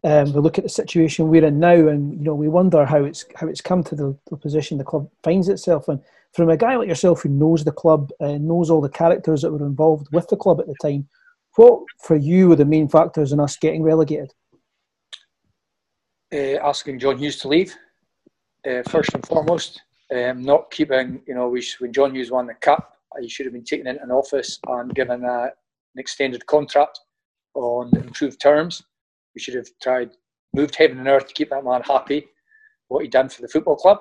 um, we look at the situation we're in now, and you know, we wonder how it's how it's come to the, the position the club finds itself in from a guy like yourself who knows the club, uh, knows all the characters that were involved with the club at the time, what for you were the main factors in us getting relegated? Uh, asking John Hughes to leave, uh, first and foremost. Um, not keeping, you know, we, when John Hughes won the cup, he should have been taken into an office and given a, an extended contract on improved terms. We should have tried, moved heaven and earth to keep that man happy, what he'd done for the football club.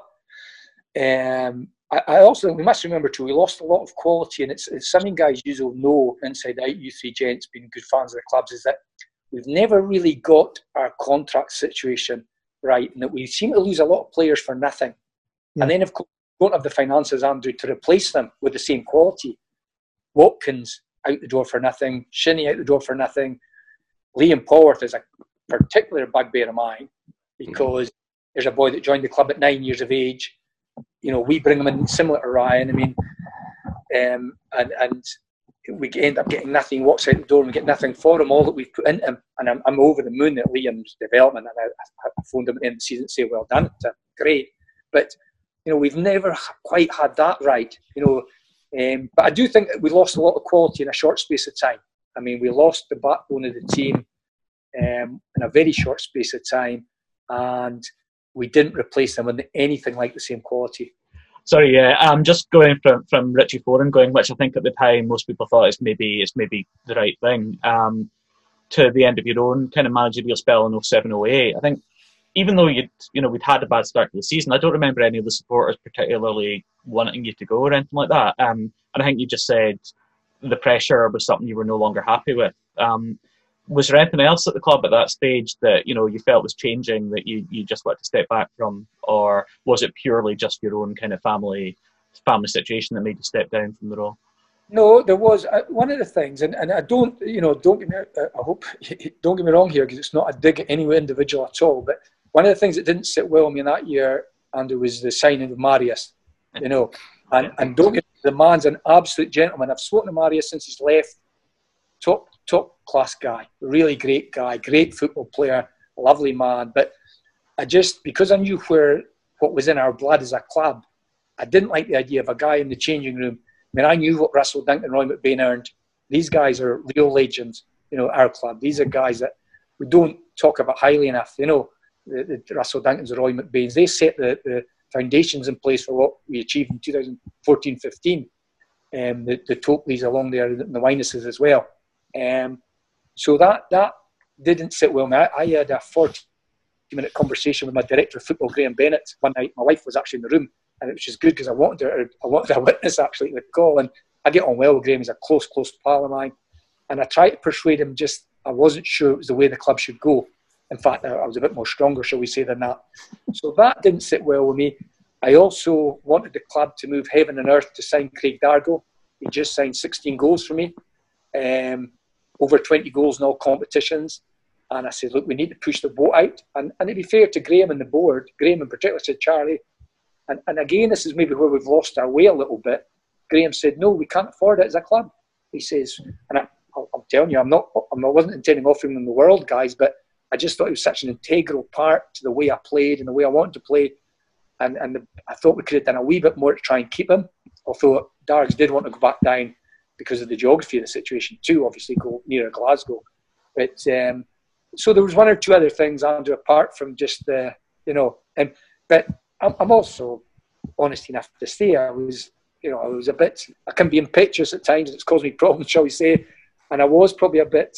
Um, I, also we must remember too we lost a lot of quality, and it's, it's something guys usually know inside out. You three gents being good fans of the clubs is that we've never really got our contract situation right, and that we seem to lose a lot of players for nothing, yeah. and then of course don't have the finances, Andrew, to replace them with the same quality. Watkins out the door for nothing, Shinnie out the door for nothing. Liam Polworth is a particular bugbear of mine because there's a boy that joined the club at nine years of age you know, we bring them in similar to Ryan. I mean, um, and and we end up getting nothing. Walks out the door and we get nothing for him. All that we've put into him, and I'm, I'm over the moon at Liam's development. And I, I phoned him at the season to say, "Well done, great." But you know, we've never quite had that right. You know, um, but I do think that we lost a lot of quality in a short space of time. I mean, we lost the backbone of the team um, in a very short space of time, and we didn't replace them with anything like the same quality. Sorry, yeah, I'm just going from from Richie Foran going, which I think at the time most people thought is maybe is maybe the right thing. Um, to the end of your own kind of managerial spell in 07, 08. I think even though you you know we'd had a bad start to the season, I don't remember any of the supporters particularly wanting you to go or anything like that. Um, and I think you just said the pressure was something you were no longer happy with. Um, was there anything else at the club at that stage that you know you felt was changing that you, you just wanted to step back from, or was it purely just your own kind of family family situation that made you step down from the role? No, there was uh, one of the things, and, and I don't, you know, don't get me, uh, I hope, don't get me wrong here because it's not a dig at any individual at all. But one of the things that didn't sit well with me that year, Andrew, was the signing of Marius. You know, and and don't get the man's an absolute gentleman. I've spoken to Marius since he's left. Top top class guy, really great guy, great football player, lovely man. But I just because I knew where what was in our blood as a club, I didn't like the idea of a guy in the changing room I mean, I knew what Russell Duncan and Roy McBain earned. These guys are real legends, you know, our club. These are guys that we don't talk about highly enough. You know, the, the Russell Duncans Roy McBains, they set the, the foundations in place for what we achieved in 2014 15. Um, the, the Tokely's along there, and the Wynesses as well. Um, so that that didn't sit well. I, I had a 40 minute conversation with my director of football, Graham Bennett, one night. My wife was actually in the room, and it was just good because I wanted her, I wanted a witness actually to the call. And I get on well with Graham. He's a close, close pal of mine. And I tried to persuade him just I wasn't sure it was the way the club should go. In fact, I was a bit more stronger, shall we say, than that. So that didn't sit well with me. I also wanted the club to move heaven and earth to sign Craig Dargo. He just signed 16 goals for me, um, over 20 goals in all competitions. And I said, look, we need to push the boat out. And, and to be fair to Graham and the board, Graham in particular said, Charlie, and, and again, this is maybe where we've lost our way a little bit. Graham said, no, we can't afford it as a club. He says, and I, I'm telling you, I'm not, I'm, I wasn't intending offering them the world, guys, but I just thought it was such an integral part to the way I played and the way I wanted to play. And, and the, I thought we could have done a wee bit more to try and keep him. Although Dargs did want to go back down because of the geography of the situation too, obviously go nearer Glasgow. But um, so there was one or two other things, Andrew, apart from just the, you know, and but I'm, I'm also honest enough to say I was, you know, I was a bit, I can be impetuous at times. It's caused me problems, shall we say? And I was probably a bit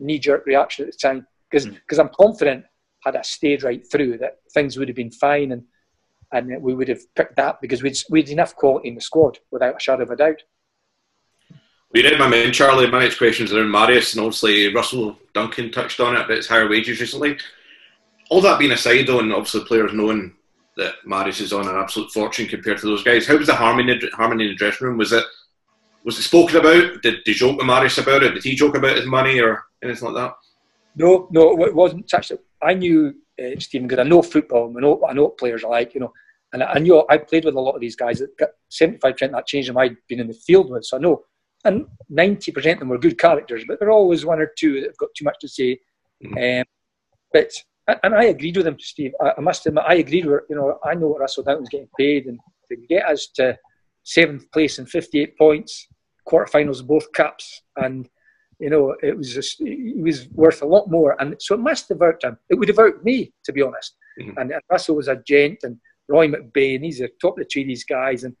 knee jerk reaction at the time because because mm. I'm confident had I stayed right through that things would have been fine and and we would have picked that because we'd we'd enough quality in the squad without a shadow of a doubt. We did my man Charlie. My next question is around Marius, and obviously Russell Duncan touched on it about his higher wages recently. All that being aside, though, and obviously players knowing that Marius is on an absolute fortune compared to those guys, how was the harmony harmony in the dressing room? Was it was it spoken about? Did, did you joke with Marius about it? Did he joke about his money or anything like that? No, no, it wasn't touched. I knew uh, Stephen because I know football. I know I know what players are like, you know, and I, I knew I played with a lot of these guys that got seventy five percent that changed them. I'd been in the field with, so I know. And ninety percent of them were good characters, but there are always one or two that have got too much to say. Mm-hmm. Um, but and I agreed with him, Steve. I, I must admit, I agreed with you know I know what Russell Down was getting paid, and to get us to seventh place and fifty eight points, quarterfinals of both cups, and you know, it was just, he was worth a lot more. And so it must have hurt him. It would have hurt me, to be honest. Mm-hmm. And Russell was a gent, and Roy McBain, he's a top of the tree, these guys. And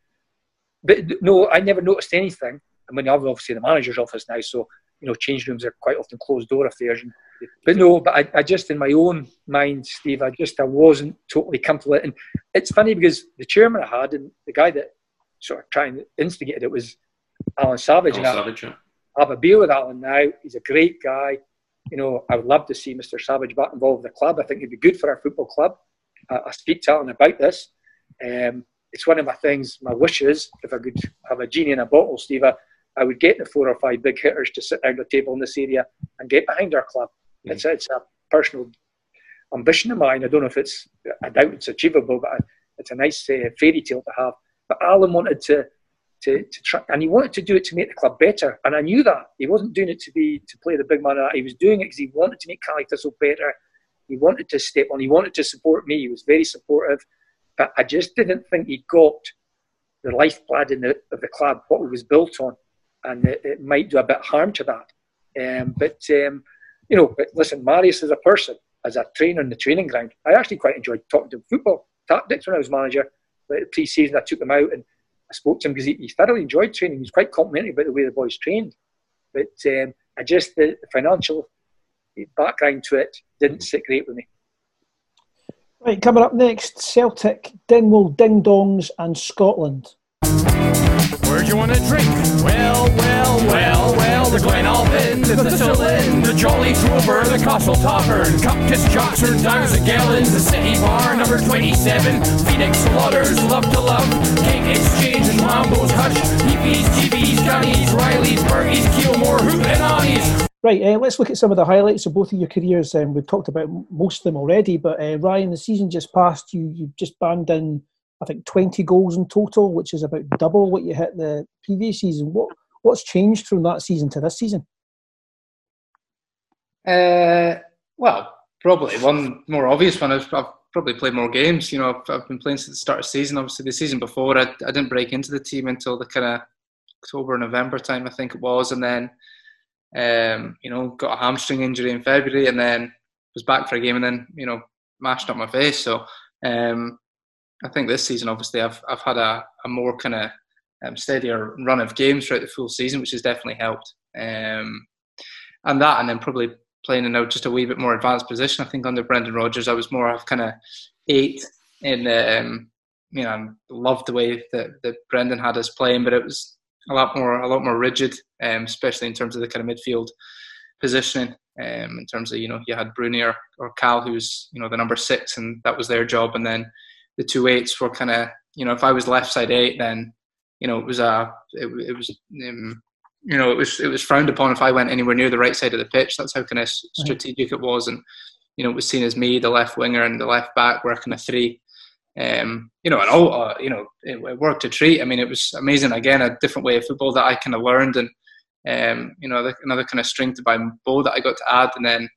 but no, I never noticed anything. I mean, I'm obviously the manager's office now, so you know, change rooms are quite often closed door affairs. And, But no, but I, I just in my own mind, Steve, I just I wasn't totally comfortable. And it's funny because the chairman I had and the guy that sort of trying to instigate it was Alan Savage. Alan Savage, yeah have a beer with Alan now. He's a great guy. You know, I would love to see Mr. Savage back involved with the club. I think he'd be good for our football club. I, I speak to Alan about this. Um, it's one of my things, my wishes, if I could have a genie in a bottle, Steve, I, I would get the four or five big hitters to sit down the table in this area and get behind our club. Mm. It's, it's a personal ambition of mine. I don't know if it's, I doubt it's achievable, but it's a nice uh, fairy tale to have. But Alan wanted to to, to try, and he wanted to do it to make the club better. And I knew that he wasn't doing it to be to play the big man. He was doing it because he wanted to make Caley Thistle better. He wanted to step on. He wanted to support me. He was very supportive, but I just didn't think he got the lifeblood in the, of the club, what it was built on, and it, it might do a bit harm to that. Um, but um, you know, but listen, Marius as a person, as a trainer in the training ground, I actually quite enjoyed talking to him football tactics when I was manager. Like pre-season, I took him out and I spoke to him because he, he, thoroughly enjoyed training. He was quite complimentary about the way the boys trained. But um, I just, the, financial background to it didn't sit great with me. Right, coming up next Celtic, Dingwall Ding Dongs, and Scotland. Where'd you want to drink? Well, well, well, well, the Glen Albyn, the Thistlein, the Jolly Drover, the Castle Topper, Cupkiss Joxer, Dimes and Gallons, the City Bar, number 27, Phoenix Slaughters, Love to Love, Cake Exchange, and Mambo's Hush, Heepies, GBs, Gunnies, Riley's, Bergies, Kilmore, Hoot and Annies. Right, uh, let's look at some of the highlights of both of your careers. Um, we've talked about most of them already, but uh, Ryan, the season just passed. You you just banned in I think 20 goals in total, which is about double what you hit the previous season. What what's changed from that season to this season? Uh, well, probably one more obvious one I've probably played more games. You know, I've, I've, been playing since the start of season. Obviously, the season before I, I didn't break into the team until the kind of October, November time, I think it was, and then um, you know got a hamstring injury in February, and then was back for a game, and then you know mashed up my face. So um, I think this season, obviously, I've I've had a, a more kind of um, steadier run of games throughout the full season, which has definitely helped. Um, and that, and then probably playing in a, just a wee bit more advanced position. I think under Brendan Rodgers, I was more of kind of eight in. Um, you know, I loved the way that, that Brendan had us playing, but it was a lot more a lot more rigid, um, especially in terms of the kind of midfield positioning. Um, in terms of you know you had Bruni or, or Cal, who's you know the number six, and that was their job, and then the two eights were kind of you know if I was left side eight, then you know it was a it, it was um, you know it was it was frowned upon if I went anywhere near the right side of the pitch. That's how kind of strategic it was, and you know it was seen as me, the left winger, and the left back were kind of three. Um, you know, and all uh, you know, it, it, worked a treat. I mean, it was amazing. Again, a different way of football that I kind of learned, and um, you know, another kind of string to my bow that I got to add. And then,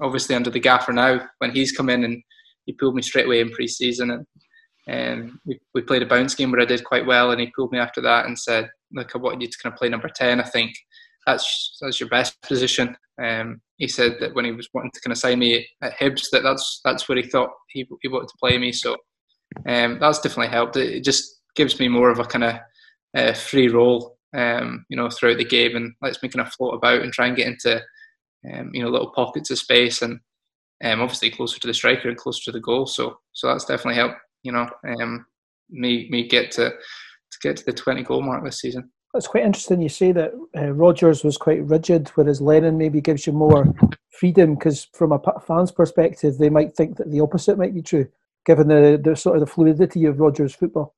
obviously, under the gaffer now, when he's come in and he pulled me straight away in pre-season, and um, we we played a bounce game where I did quite well, and he pulled me after that and said, "Look, I want you to kind of play number ten. I think that's that's your best position." Um, he said that when he was wanting to kind of sign me at Hibs, that that's that's where he thought he he wanted to play me. So um, that's definitely helped. It, it, just gives me more of a kind of uh, free role, um, you know, throughout the game, and lets me kind of float about and try and get into, um, you know, little pockets of space, and um, obviously closer to the striker and closer to the goal. So, so that's definitely helped. You know, um, me me get to to get to the twenty goal mark this season. It's quite interesting you say that uh, Rodgers was quite rigid, whereas Lennon maybe gives you more freedom. Because from a fan's perspective, they might think that the opposite might be true given the, the sort of the fluidity of Rodgers' football.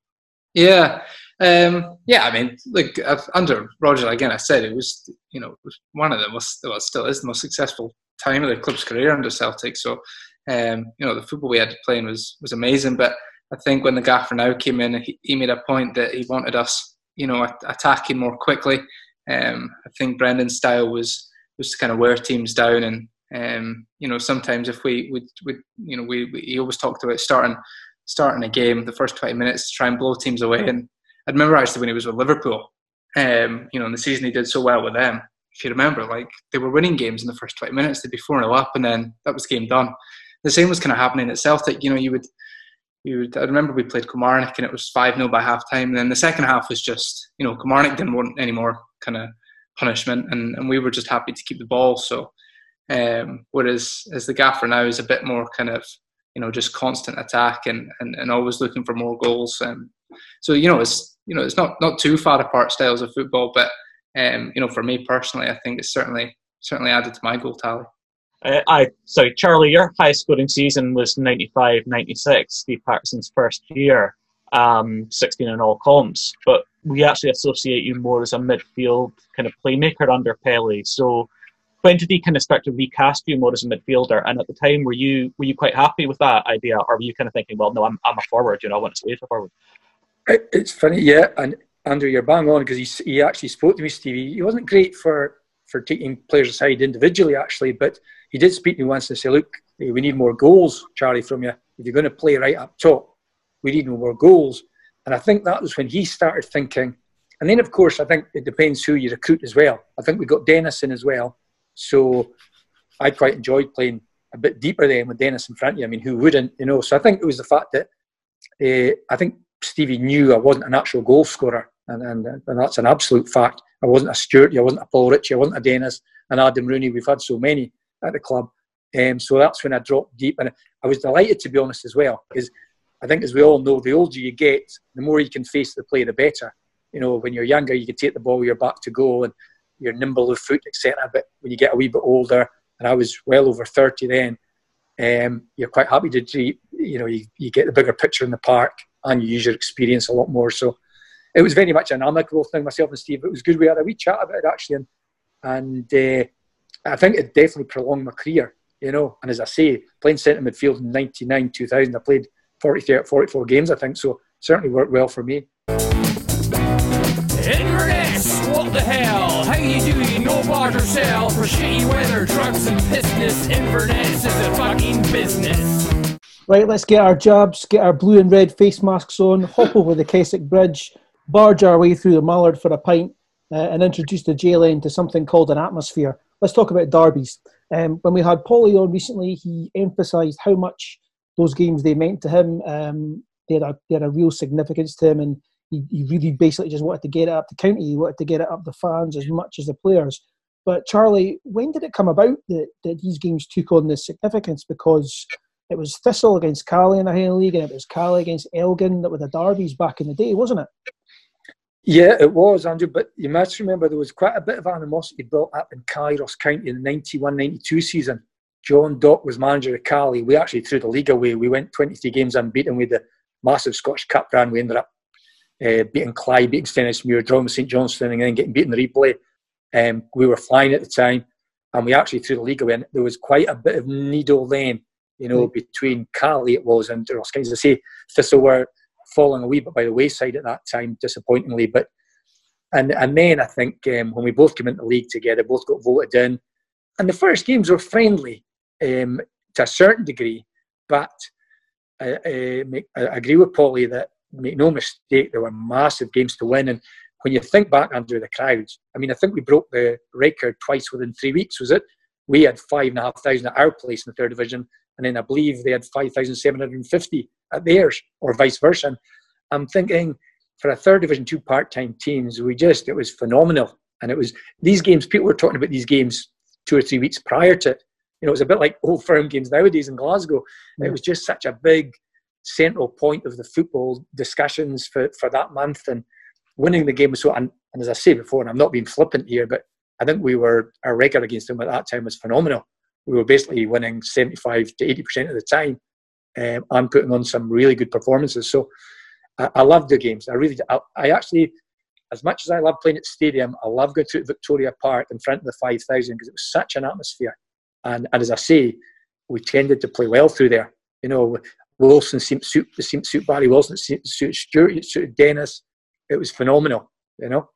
Yeah, um, yeah. I mean, like under Roger, again, I said it was you know was one of the most, well, still is the most successful time of the club's career under Celtic. So, um, you know, the football we had to playing was was amazing. But I think when the gaffer now came in, he, made a point that he wanted us, you know, attacking more quickly. Um, I think Brendan's style was was to kind of wear teams down and um, you know, sometimes if we would, you know, we, we, he always talked about starting starting a game the first 20 minutes to try and blow teams away. And I remember actually when he was with Liverpool, um, you know, in the season he did so well with them. If you remember, like they were winning games in the first 20 minutes, they'd be 4 0 up, and then that was game done. The same was kind of happening at Celtic. You know, you would, would, I remember we played Kilmarnock and it was 5 0 by half time. And then the second half was just, you know, Kilmarnock didn't want any more kind of punishment, and, and we were just happy to keep the ball. So, um, whereas as the gaffer now is a bit more kind of you know just constant attack and, and, and always looking for more goals. Um, so you know it's you know it's not not too far apart styles of football, but um, you know for me personally, I think it's certainly certainly added to my goal tally. Uh, I sorry, Charlie, your high scoring season was 95 96, Steve Paterson's first year, um, 16 in all comps. But we actually associate you more as a midfield kind of playmaker under Pele. So when did he kind of start to recast you more as a midfielder? And at the time, were you were you quite happy with that idea, or were you kind of thinking, well, no, I'm I'm a forward, you know, I want to stay as a forward? It's funny, yeah, and Andrew, you're bang on because he he actually spoke to me, Stevie. He wasn't great for for taking players aside individually, actually, but he did speak to me once and say, look, we need more goals, Charlie, from you. If you're going to play right up top, we need more goals. And I think that was when he started thinking. And then, of course, I think it depends who you recruit as well. I think we got Dennis in as well so I quite enjoyed playing a bit deeper then with Dennis in front of you. I mean, who wouldn't, you know? So I think it was the fact that uh, I think Stevie knew I wasn't an actual goal scorer, and, and, and that's an absolute fact. I wasn't a Stuart, I wasn't a Paul Ritchie, I wasn't a Dennis, and Adam Rooney. We've had so many at the club. Um, so that's when I dropped deep, and I was delighted to be honest as well, because I think, as we all know, the older you get, the more you can face the play, the better. You know, when you're younger, you can take the ball, you're back to goal, and you're nimble of foot, etc. But when you get a wee bit older, and I was well over 30 then, um, you're quite happy to, deep. you know, you, you get the bigger picture in the park and you use your experience a lot more. So it was very much an amicable thing, myself and Steve. It was good. We had a wee chat about it actually, and, and uh, I think it definitely prolonged my career, you know. And as I say, playing centre midfield in 99, 2000, I played 40, 44 games, I think. So certainly worked well for me. Inverness, what the hell? How do you doing? No barter sell for shitty weather, trucks and business. Inverness is a fucking business. Right, let's get our jobs, get our blue and red face masks on, hop over the Kessock Bridge, barge our way through the Mallard for a pint, uh, and introduce the JLN to something called an atmosphere. Let's talk about derbies. Um, when we had Paulie on recently, he emphasised how much those games they meant to him. Um, they, had a, they had a real significance to him, and he, he really basically just wanted to get it up the county. He wanted to get it up the fans as much as the players. But Charlie, when did it come about that, that these games took on this significance? Because it was Thistle against Caley in the Highland League, and it was Caley against Elgin that were the derbies back in the day, wasn't it? Yeah, it was, Andrew. But you must remember there was quite a bit of animosity built up in Ross County in the 91 92 season. John Dock was manager of Caley. We actually threw the league away. We went 23 games unbeaten with the massive Scottish Cup run. We ended up uh, beating Clyde, beating Stenhousemuir, drawing with St Johnstone, and then getting beaten in the replay. Um, we were flying at the time, and we actually threw the league away. And there was quite a bit of needle then, you know, mm. between Caley it was and Ross County. As I say, Thistle were falling a wee bit by the wayside at that time, disappointingly. But and and then I think um, when we both came into the league together, both got voted in, and the first games were friendly um, to a certain degree. But I, I, I, agree with Polly that make no mistake, there were massive games to win. And when you think back under the crowds, I mean, I think we broke the record twice within three weeks. Was it? We had five and a half thousand at our place in the third division, and then I believe they had five thousand seven hundred and fifty at theirs, or vice versa. And I'm thinking for a third division two part-time teams, we just it was phenomenal. And it was these games. People were talking about these games two or three weeks prior to it. You know, it was a bit like old firm games nowadays in Glasgow. Mm. It was just such a big central point of the football discussions for, for that month. And winning the game was so. And, and as I say before, and I'm not being flippant here, but I think we were our record against them at that time was phenomenal. We were basically winning 75 to 80 percent of the time, um, and putting on some really good performances. So I, I love the games. I really, I, I, actually, as much as I love playing at stadium, I love going to Victoria Park in front of the 5,000 because it was such an atmosphere. And, and as I say, we tended to play well through there. You know, Wilson seemed to suit, seemed to suit Barry Wilson, seemed to suit Stuart, it suited Dennis. It was phenomenal, you know.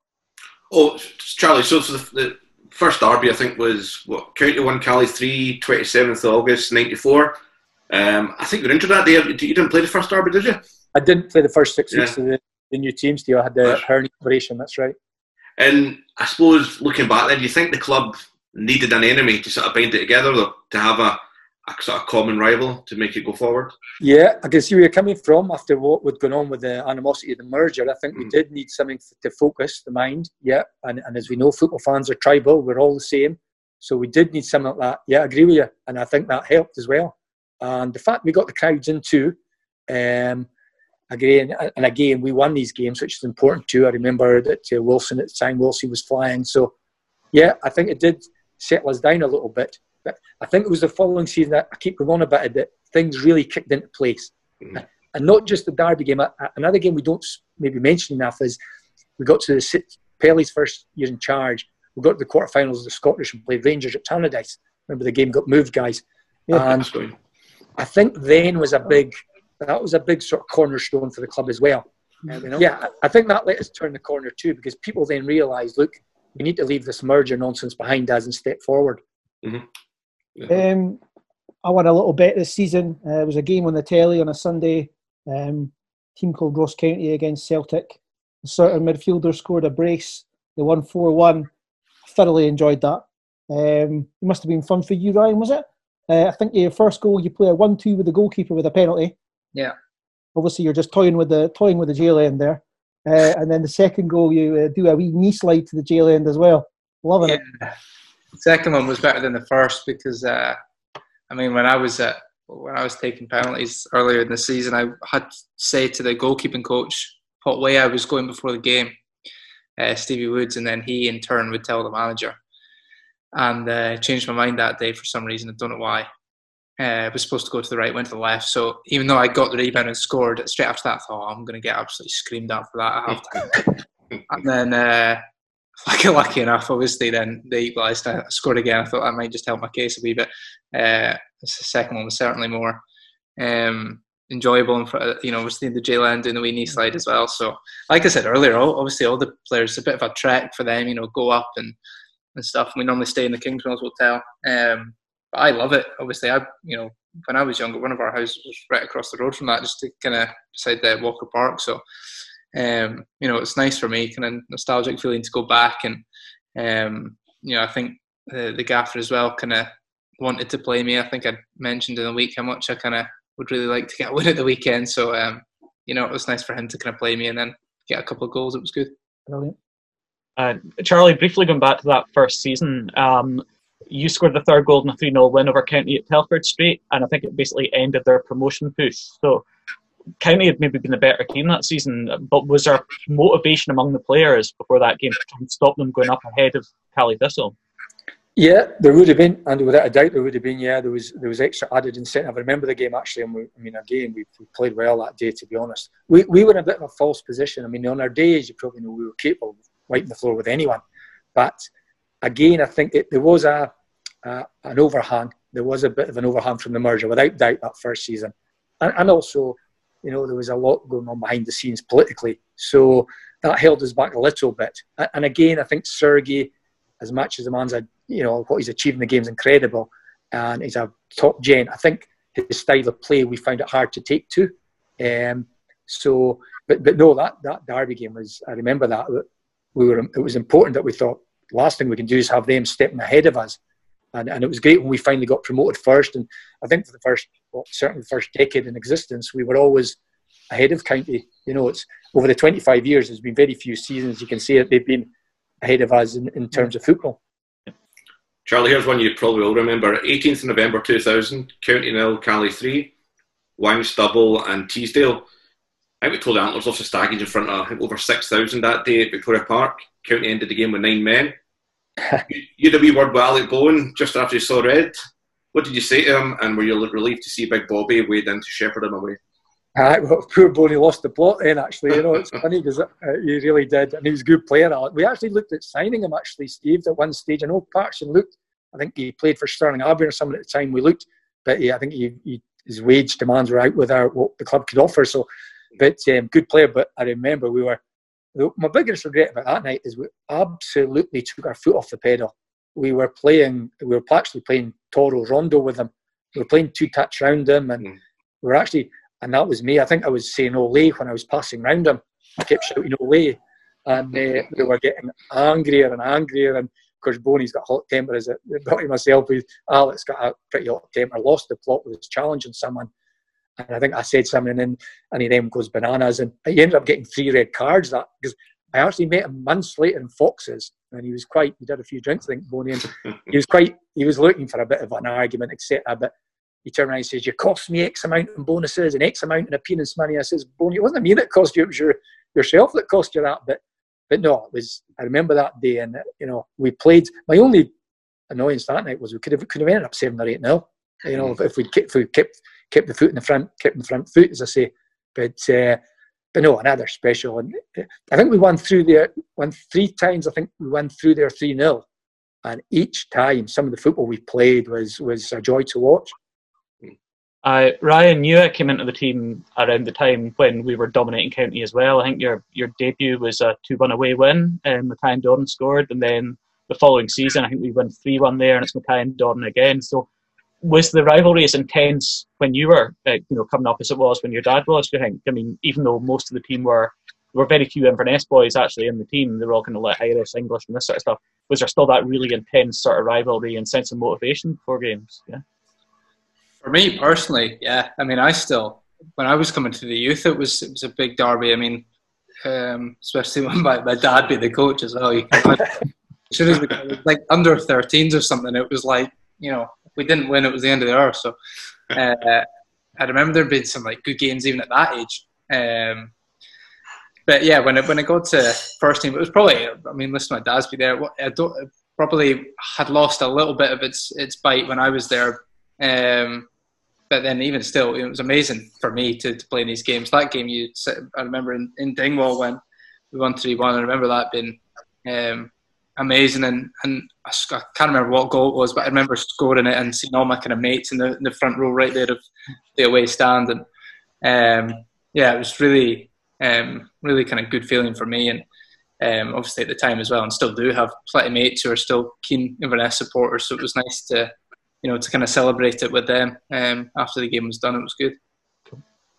Oh, Charlie, so, so the, the, first derby, I think, was what, County 1 Caley 3, 27th of August, 94. Um, I think you were injured that day. You didn't play the first derby, did you? I didn't play the first six yeah. weeks of the, the new team still. I had the hernia operation, that's right. And I suppose looking back then, do you think the club needed an enemy to sort of bind it together, though, to have a, a sort of common rival to make it go forward? Yeah, I can see where you're coming from after what was going on with the animosity of the merger. I think mm. we did need something to focus the mind. Yeah, and, and as we know, football fans are tribal. We're all the same. So we did need something like that. Yeah, I agree with you. And I think that helped as well. And the fact we got the crowds in too, um, again, and again, we won these games, which is important too. I remember that uh, Wilson at the time, Wilson was flying. So, yeah, I think it did settle us down a little bit. But I think it was the following season that I keep going on about it that things really kicked into place. Mm-hmm. And not just the Derby game. Another game we don't maybe mention enough is we got to the Pele's first year in charge. We got to the quarterfinals of the Scottish and played Rangers at Tannadice. Remember the game got moved, guys. Yeah, and I think then was a big that was a big sort of cornerstone for the club as well. Know? Yeah, I think that let us turn the corner too because people then realised, look, we need to leave this merger nonsense behind us and step forward. Mm-hmm. Um, I won a little bet this season. Uh, it was a game on the telly on a Sunday. Um, team called Ross County against Celtic. A certain midfielder scored a brace. They won 4 1. Thoroughly enjoyed that. Um, it must have been fun for you, Ryan, was it? Uh, I think your first goal, you play a 1 2 with the goalkeeper with a penalty. Yeah. Obviously, you're just toying with the toying with the jail end there, uh, and then the second goal, you uh, do a wee knee slide to the jail end as well. Loving yeah. it. Second one was better than the first because, uh, I mean, when I was at when I was taking penalties earlier in the season, I had said to the goalkeeping coach what way I was going before the game, uh, Stevie Woods, and then he in turn would tell the manager. And uh, changed my mind that day for some reason. I don't know why uh, was supposed to go to the right, went to the left. So even though I got the rebound and scored straight after that, I thought oh, I'm going to get absolutely screamed at for that and then, uh, lucky, lucky enough, obviously, then they equalised. I scored again. I thought that might just help my case a wee bit. Uh, the second one was certainly more um, enjoyable, and you know, obviously the J Land doing the wee knee slide as well. So, like I said earlier, obviously all the players a bit of a trek for them. You know, go up and and stuff. We normally stay in the Kingsmills Hotel. Um, I love it. Obviously, I you know when I was younger, one of our houses was right across the road from that, just to kind of beside the Walker Park. So um, you know, it's nice for me, kind of nostalgic feeling to go back and, um, you know, I think the, the gaffer as well kind of wanted to play me. I think I mentioned in the week how much I kind of would really like to get a win at the weekend. So, um, you know, it was nice for him to kind of play me and then get a couple of goals. It was good. Brilliant. Uh, Charlie, briefly going back to that first season, um, you scored the third goal in a 3 0 win over County at Telford Street, and I think it basically ended their promotion push. So, County had maybe been a better team that season, but was there motivation among the players before that game to stop them going up ahead of Caley Thistle? Yeah, there would have been, and without a doubt, there would have been. Yeah, there was there was extra added incentive. I remember the game actually, and we, I mean, again, we, we, played well that day. To be honest, we we were in a bit of a false position. I mean, on our days, you probably know we were capable of wiping the floor with anyone, but again, I think it, there was a, a, an overhang. There was a bit of an overhang from the merger, without doubt, that first season, and, and also, you know, there was a lot going on behind the scenes politically, so that held us back a little bit. And again, I think Sergei, as much as the man's a you know what he's achieved in the game is incredible, and he's a top gen. I think his style of play we found it hard to take to. Um, so, but but no, that that Derby game was. I remember that we were. It was important that we thought last thing we can do is have them stepping ahead of us, and and it was great when we finally got promoted first. And I think for the first, well, certainly the first decade in existence, we were always ahead of County. You know, it's over the 25 years. There's been very few seasons you can see that They've been ahead of us in, in terms of football. Charlie, here's one you probably will remember. 18th of November 2000, County nil, Caley 3, Wang, Stubble and Teesdale. I think we told the Antlers off the Staggies in front of over 6,000 that day at Victoria Park. County ended the game with nine men. you had a wee word with Alec Bone just after you saw red. What did you say to him, and were you relieved to see Big Bobby wade in to shepherd him away? Uh, well, poor Boney lost the plot then, actually. You know, it's funny because uh, he really did. And he was a good player. We actually looked at signing him, actually, Steve, at one stage. I know Paterson looked. I think he played for Stirling Albion or something at the time we looked. But yeah, I think he, he, his wage demands were out with our, what the club could offer. So, but um, good player. But I remember we were, my biggest regret about that night is we absolutely took our foot off the pedal. We were playing, we were actually playing Toro Rondo with him. We were playing two touch round him and mm. we were actually and that was me. I think I was saying Olay when I was passing round him. I kept shouting Olay, and uh, they were getting angrier and angrier. And of course, Boney's got hot temper, as it got to myself. Alex got a pretty hot temper, lost the plot with his challenging someone. And I think I said something, and, and he then goes bananas. And he ended up getting three red cards. That because I actually met him months later in Foxes, and he was quite. He did a few drinks, I think, Boney, and he was quite. He was looking for a bit of an argument, etc. But he turned around and says, You cost me X amount in bonuses and X amount in appearance money. I says, Boney, it wasn't me that cost you, it was your, yourself that cost you that. But but no, it was I remember that day and you know, we played my only annoyance that night was we could have could have ended up seven or eight nil. You know, if, we kept we kept kept the foot in the front, kept the front foot, as I say. But uh, but no, another special. And I think we won through there won three times. I think we won through there three 0 and each time some of the football we played was was a joy to watch. Uh, Ryan Newitt came into the team around the time when we were dominating County as well. I think your your debut was a 2 1 away win, and Mackay and Doran scored. And then the following season, I think we won 3 1 there, and it's Mackay and Doran again. So was the rivalry as intense when you were uh, you know coming up as it was when your dad was? Do you think? I mean, even though most of the team were were very few Inverness boys actually in the team, they were all kind of like Irish, English, and this sort of stuff. Was there still that really intense sort of rivalry and sense of motivation for games? Yeah. For me personally, yeah. I mean, I still when I was coming to the youth, it was it was a big derby. I mean, um, especially when my, my dad be the coach as well. As soon as we like under 13s or something, it was like you know we didn't win. It was the end of the earth. So uh, I remember there being some like good games even at that age. Um, but yeah, when it when it got to first team, it was probably. I mean, listen, my dad's be there. I don't probably had lost a little bit of its its bite when I was there. Um, but then even still, it was amazing for me to, to play in these games. That game, you I remember in, in Dingwall when we won three one. I remember that being um, amazing, and and I, can't remember what goal it was, but I remember scoring it and seeing all my kind of mates in the, in the front row right there of the away stand, and um, yeah, it was really um, really kind of good feeling for me, and um, obviously at the time as well, and still do have plenty of mates who are still keen Inverness supporters. So it was nice to you know, to kind of celebrate it with them um, after the game was done. It was good.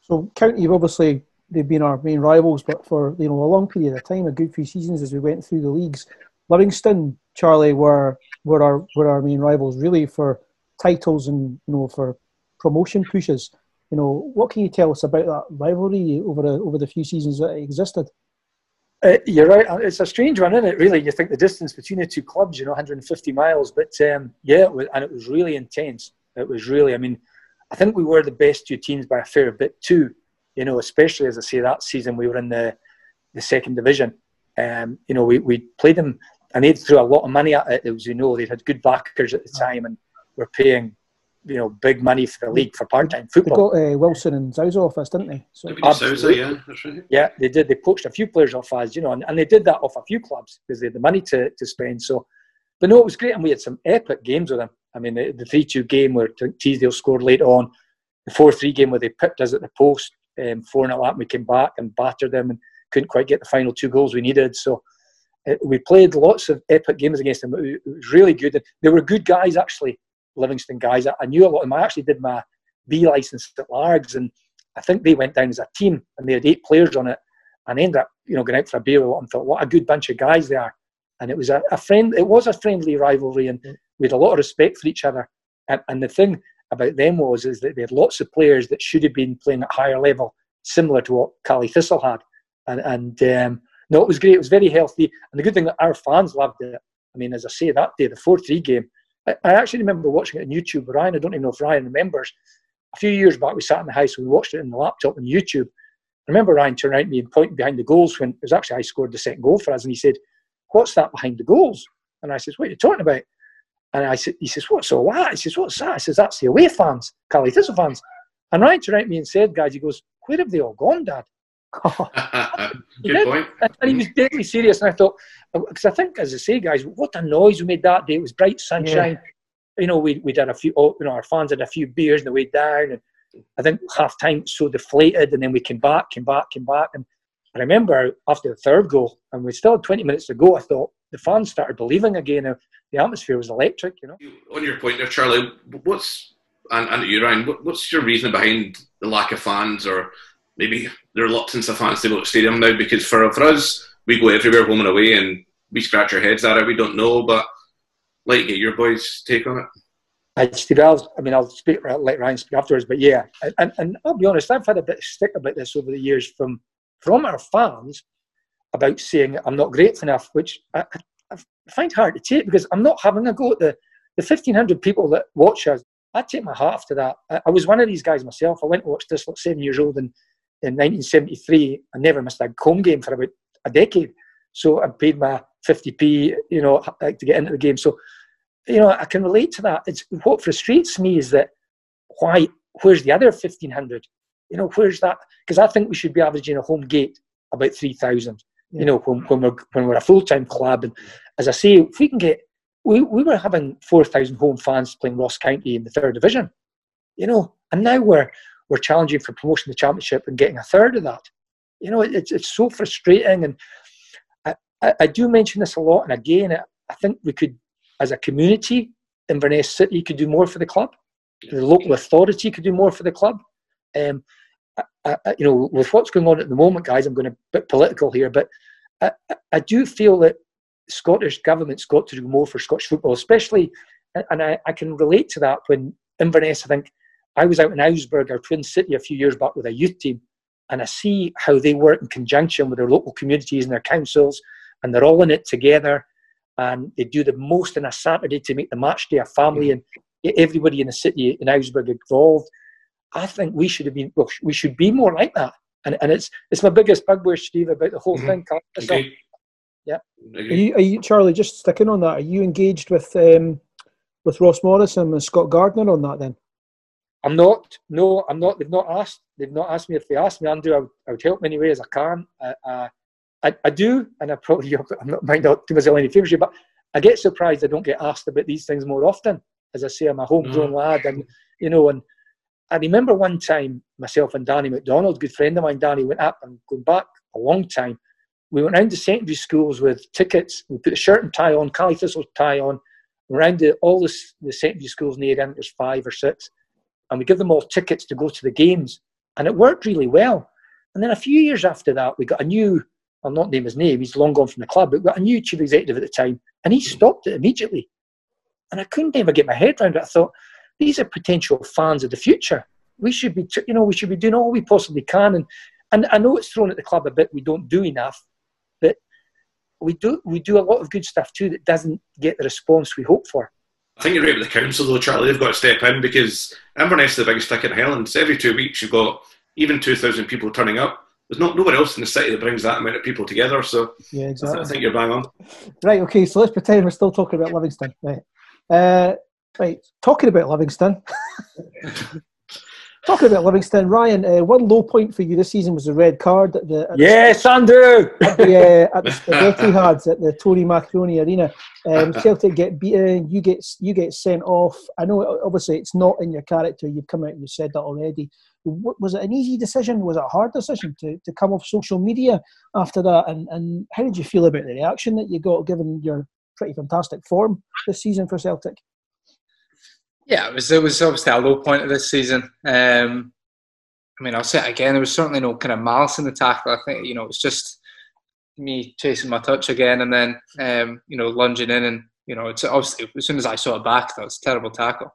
So, County, you've obviously they've been our main rivals, but for you know a long period of time, a good few seasons as we went through the leagues, Livingston, Charlie, were were our were our main rivals really for titles and you know for promotion pushes. You know, what can you tell us about that rivalry over the, over the few seasons that existed? Uh, you're right. It's a strange one, isn't it? Really, you think the distance between the two clubs, you know, 150 miles, but um, yeah, it was, and it was really intense. It was really. I mean, I think we were the best two teams by a fair bit too. You know, especially as I say that season we were in the the second division. Um, you know, we we played them, and they'd threw a lot of money at it. As you know, they had good backers at the time, and were paying you know big money for the league for part time football. They got uh, Wilson and Sousa off us, didn't they? So Sousa, yeah, that's right. Yeah, they did. They poached a few players off us, you know, and, and they did that off a few clubs because they had the money to, to spend. So, but no, it was great, and we had some epic games with them. I mean, the, the three-two game where Teesdale scored late on, the four-three game where they pipped us at the post, um, four 0 up, we came back and battered them and couldn't quite get the final two goals we needed. So. We played lots of epic games against them. It was really good. They were good guys, actually Livingston guys. I, I knew a lot of them. I actually did my B license at Largs, and I think they went down as a team, and they had eight players on it, and ended up, you know, going out for a beer with them. Thought, what a good bunch of guys they are, and it was a, a friend. It was a friendly rivalry, and we had a lot of respect for each other. And, and the thing about them was is that they had lots of players that should have been playing at higher level, similar to what Caley Thistle had, and and um, no, it was great. It was very healthy, and the good thing that our fans loved it. I mean, as I say, that day, the four-three game, I, I actually remember watching it on YouTube. Ryan, I don't even know if Ryan remembers. A few years back, we sat in the house and we watched it on the laptop on YouTube. I remember Ryan turning at me and pointing behind the goals when it was actually I scored the second goal for us, and he said, "What's that behind the goals?" And I said, "What are you talking about?" And I said, "He says, what's all that?" He says, "What's that?" I says, "That's the away fans, Caley Thistle fans." And Ryan turned at me and said, "Guys," he goes, "Where have they all gone, Dad?" Good point. And he was deadly serious. And I thought, uh, because I think, as I say, guys, what a noise we made that day. It was bright sunshine. Yeah. You know, we we did a few. Oh, you know, our fans had a few beers on the way down, and I think half time so deflated, and then we came back, came back, came back, and I remember after the third goal, and we still had 20 minutes to go. I thought the fans started believing again. The atmosphere was electric, you know. On your point there, Charlie, what's and, and you, Ryan, what's your reason behind the lack of fans, or maybe the reluctance of fans to go to the stadium now? Because for for us, we go everywhere, home and away, and we scratch our heads at it. We don't know, but like get your boys' take on it. I, Steve, I'll, I mean, I'll speak uh, let Ryan speak afterwards, but yeah, and, and I'll be honest, I've had a bit of stick about this over the years from from our fans about saying I'm not grateful enough, which I, I find hard to take because I'm not having a go at the the 1,500 people that watch us. I take my hat off to that. I, I was one of these guys myself. I went to watch this at seven years old in, in 1973. I never missed a home game for about a decade. So I paid my 50p, you know, to get into the game. So, you know, I can relate to that. It's what frustrates me is that why? Where's the other 1500? You know, where's that? Because I think we should be averaging a home gate about 3,000. Yeah. You know, when, when we're when we're a full time club, and as I say, if we can get, we, we were having 4,000 home fans playing Ross County in the third division. You know, and now we're we're challenging for promotion the championship and getting a third of that. You know, it's it's so frustrating, and I, I do mention this a lot, and again, I think we could, as a community, Inverness City could do more for the club. The local authority could do more for the club. Um, I, I, you know, with what's going on at the moment, guys, I'm going to bit political here, but I, I do feel that Scottish government's got to do more for Scottish football, especially, and I, I can relate to that when Inverness. I think I was out in Augsburg, our twin city, a few years back with a youth team, and I see how they work in conjunction with their local communities and their councils and they're all in it together and they do the most on a Saturday to make the match day a family and everybody in the city in Augsburg involved. I think we should have been well, we should be more like that. And, and it's it's my biggest bugbear, Steve, about the whole mm-hmm. thing. Okay. Yeah. Are you, are you, Charlie? Just sticking on that. Are you engaged with um, with Ross Morrison and Scot Gardiner on that? Then I'm not. No, I'm not. They've not asked. They've not asked me. If they asked me, Andrew, I would, I would help in any way as I can. Uh, I, I do, and I probably I'm not mind not do myself any favours but I get surprised I don't get asked about these things more often. As I say, I'm a homegrown mm. lad, and you know, and I remember one time myself and Danny McDonald, good friend of mine, Danny, went up and going back a long time. We went round to secondary schools with tickets. We put a shirt and tie on, Caley Thistle tie on, around the, all the, the secondary schools in the area, there's five or six, and we give them all tickets to go to the games. And it worked really well. And then a few years after that, we got a new, I'll not name his name, he's long gone from the club, but we got a new chief executive at the time, and he stopped it immediately. And I couldn't ever get my head around it. I thought, these are potential fans of the future. We should be, you know, we should be doing all we possibly can. And and I know it's thrown at the club a bit. We don't do enough, but we do we do a lot of good stuff too that doesn't get the response we hope for. I think you're right with the council though, Charlie. They've got to step in because Inverness is the biggest stick in hell, and every two weeks you've got even two thousand people turning up. There's not nowhere else in the city that brings that amount of people together. So yeah, exactly. I think you're bang on. Right. Okay. So let's pretend we're still talking about Livingston. Right. Uh, right. Talking about Livingston. Talking about Livingston, Ryan, uh, one low point for you this season was the red card at the at yes, the, Andrew at the, uh, at the Etihad at the Tony Macaroni Arena. Um, Celtic get beaten, you get you get sent off. I know obviously it's not in your character. You've come out and you said that already. Was it an easy decision? Was it a hard decision to, to come off social media after that? And and how did you feel about the reaction that you got given your pretty fantastic form this season for Celtic? Yeah, it was it was obviously a low point of this season. Um, I mean, I'll say it again. There was certainly no kind of malice in the tackle. I think you know it was just me chasing my touch again, and then um, you know lunging in, and you know it's obviously as soon as I saw it back, that was a terrible tackle,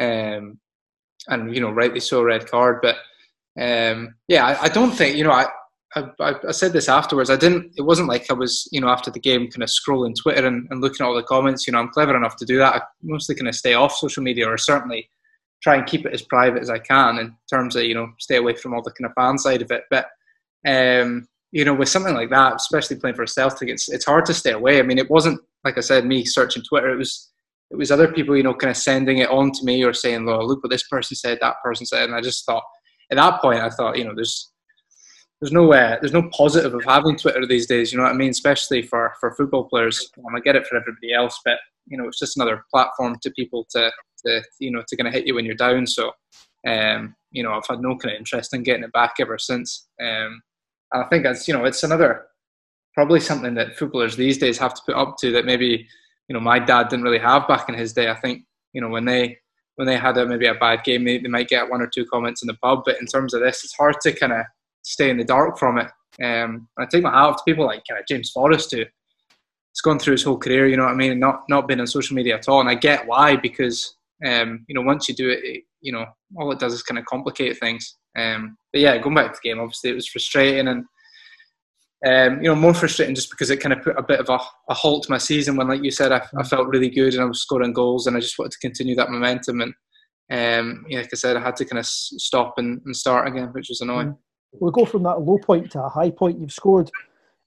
um, and you know rightly so, red card. But um, yeah, I, I, don't think you know I, I, I, said this afterwards. I didn't. It wasn't like I was, you know, after the game, kind of scrolling Twitter and, and looking at all the comments. You know, I'm clever enough to do that. I mostly kind of stay off social media, or certainly try and keep it as private as I can in terms of you know stay away from all the kind of fan side of it. But um, you know, with something like that, especially playing for a Celtic, it's it's hard to stay away. I mean, it wasn't like I said, me searching Twitter. It was it was other people, you know, kind of sending it on to me or saying, "Well, look what this person said, that person said," and I just thought. At that point, I thought, you know, there's there's no uh, there's no positive of having Twitter these days. You know what I mean? Especially for for football players. Um, I get it for everybody else, but you know it's just another platform to people to to you know to kind of hit you when you're down. So um, you know I've had no kind of interest in getting it back ever since. Um, I think that's you know it's another probably something that footballers these days have to put up to that maybe you know my dad didn't really have back in his day. I think you know when they when they had a, maybe a bad game, they, they might get one or two comments in the pub. But in terms of this, it's hard to kind of stay in the dark from it. Um, I take my hat off to people like uh, James Forrest who has gone through his whole career, you know what I mean, and not not been on social media at all. And I get why because um, you know once you do it, it, you know all it does is kind of complicate things. Um, but yeah, going back to the game, obviously it was frustrating and. Um, you know, more frustrating just because it kind of put a bit of a, a halt to my season when, like you said, I, I, felt really good and I was scoring goals and I just wanted to continue that momentum. And um, yeah, like I said, I had to kind of stop and, and start again, which was annoying. We'll go from that low point to a high point. You've scored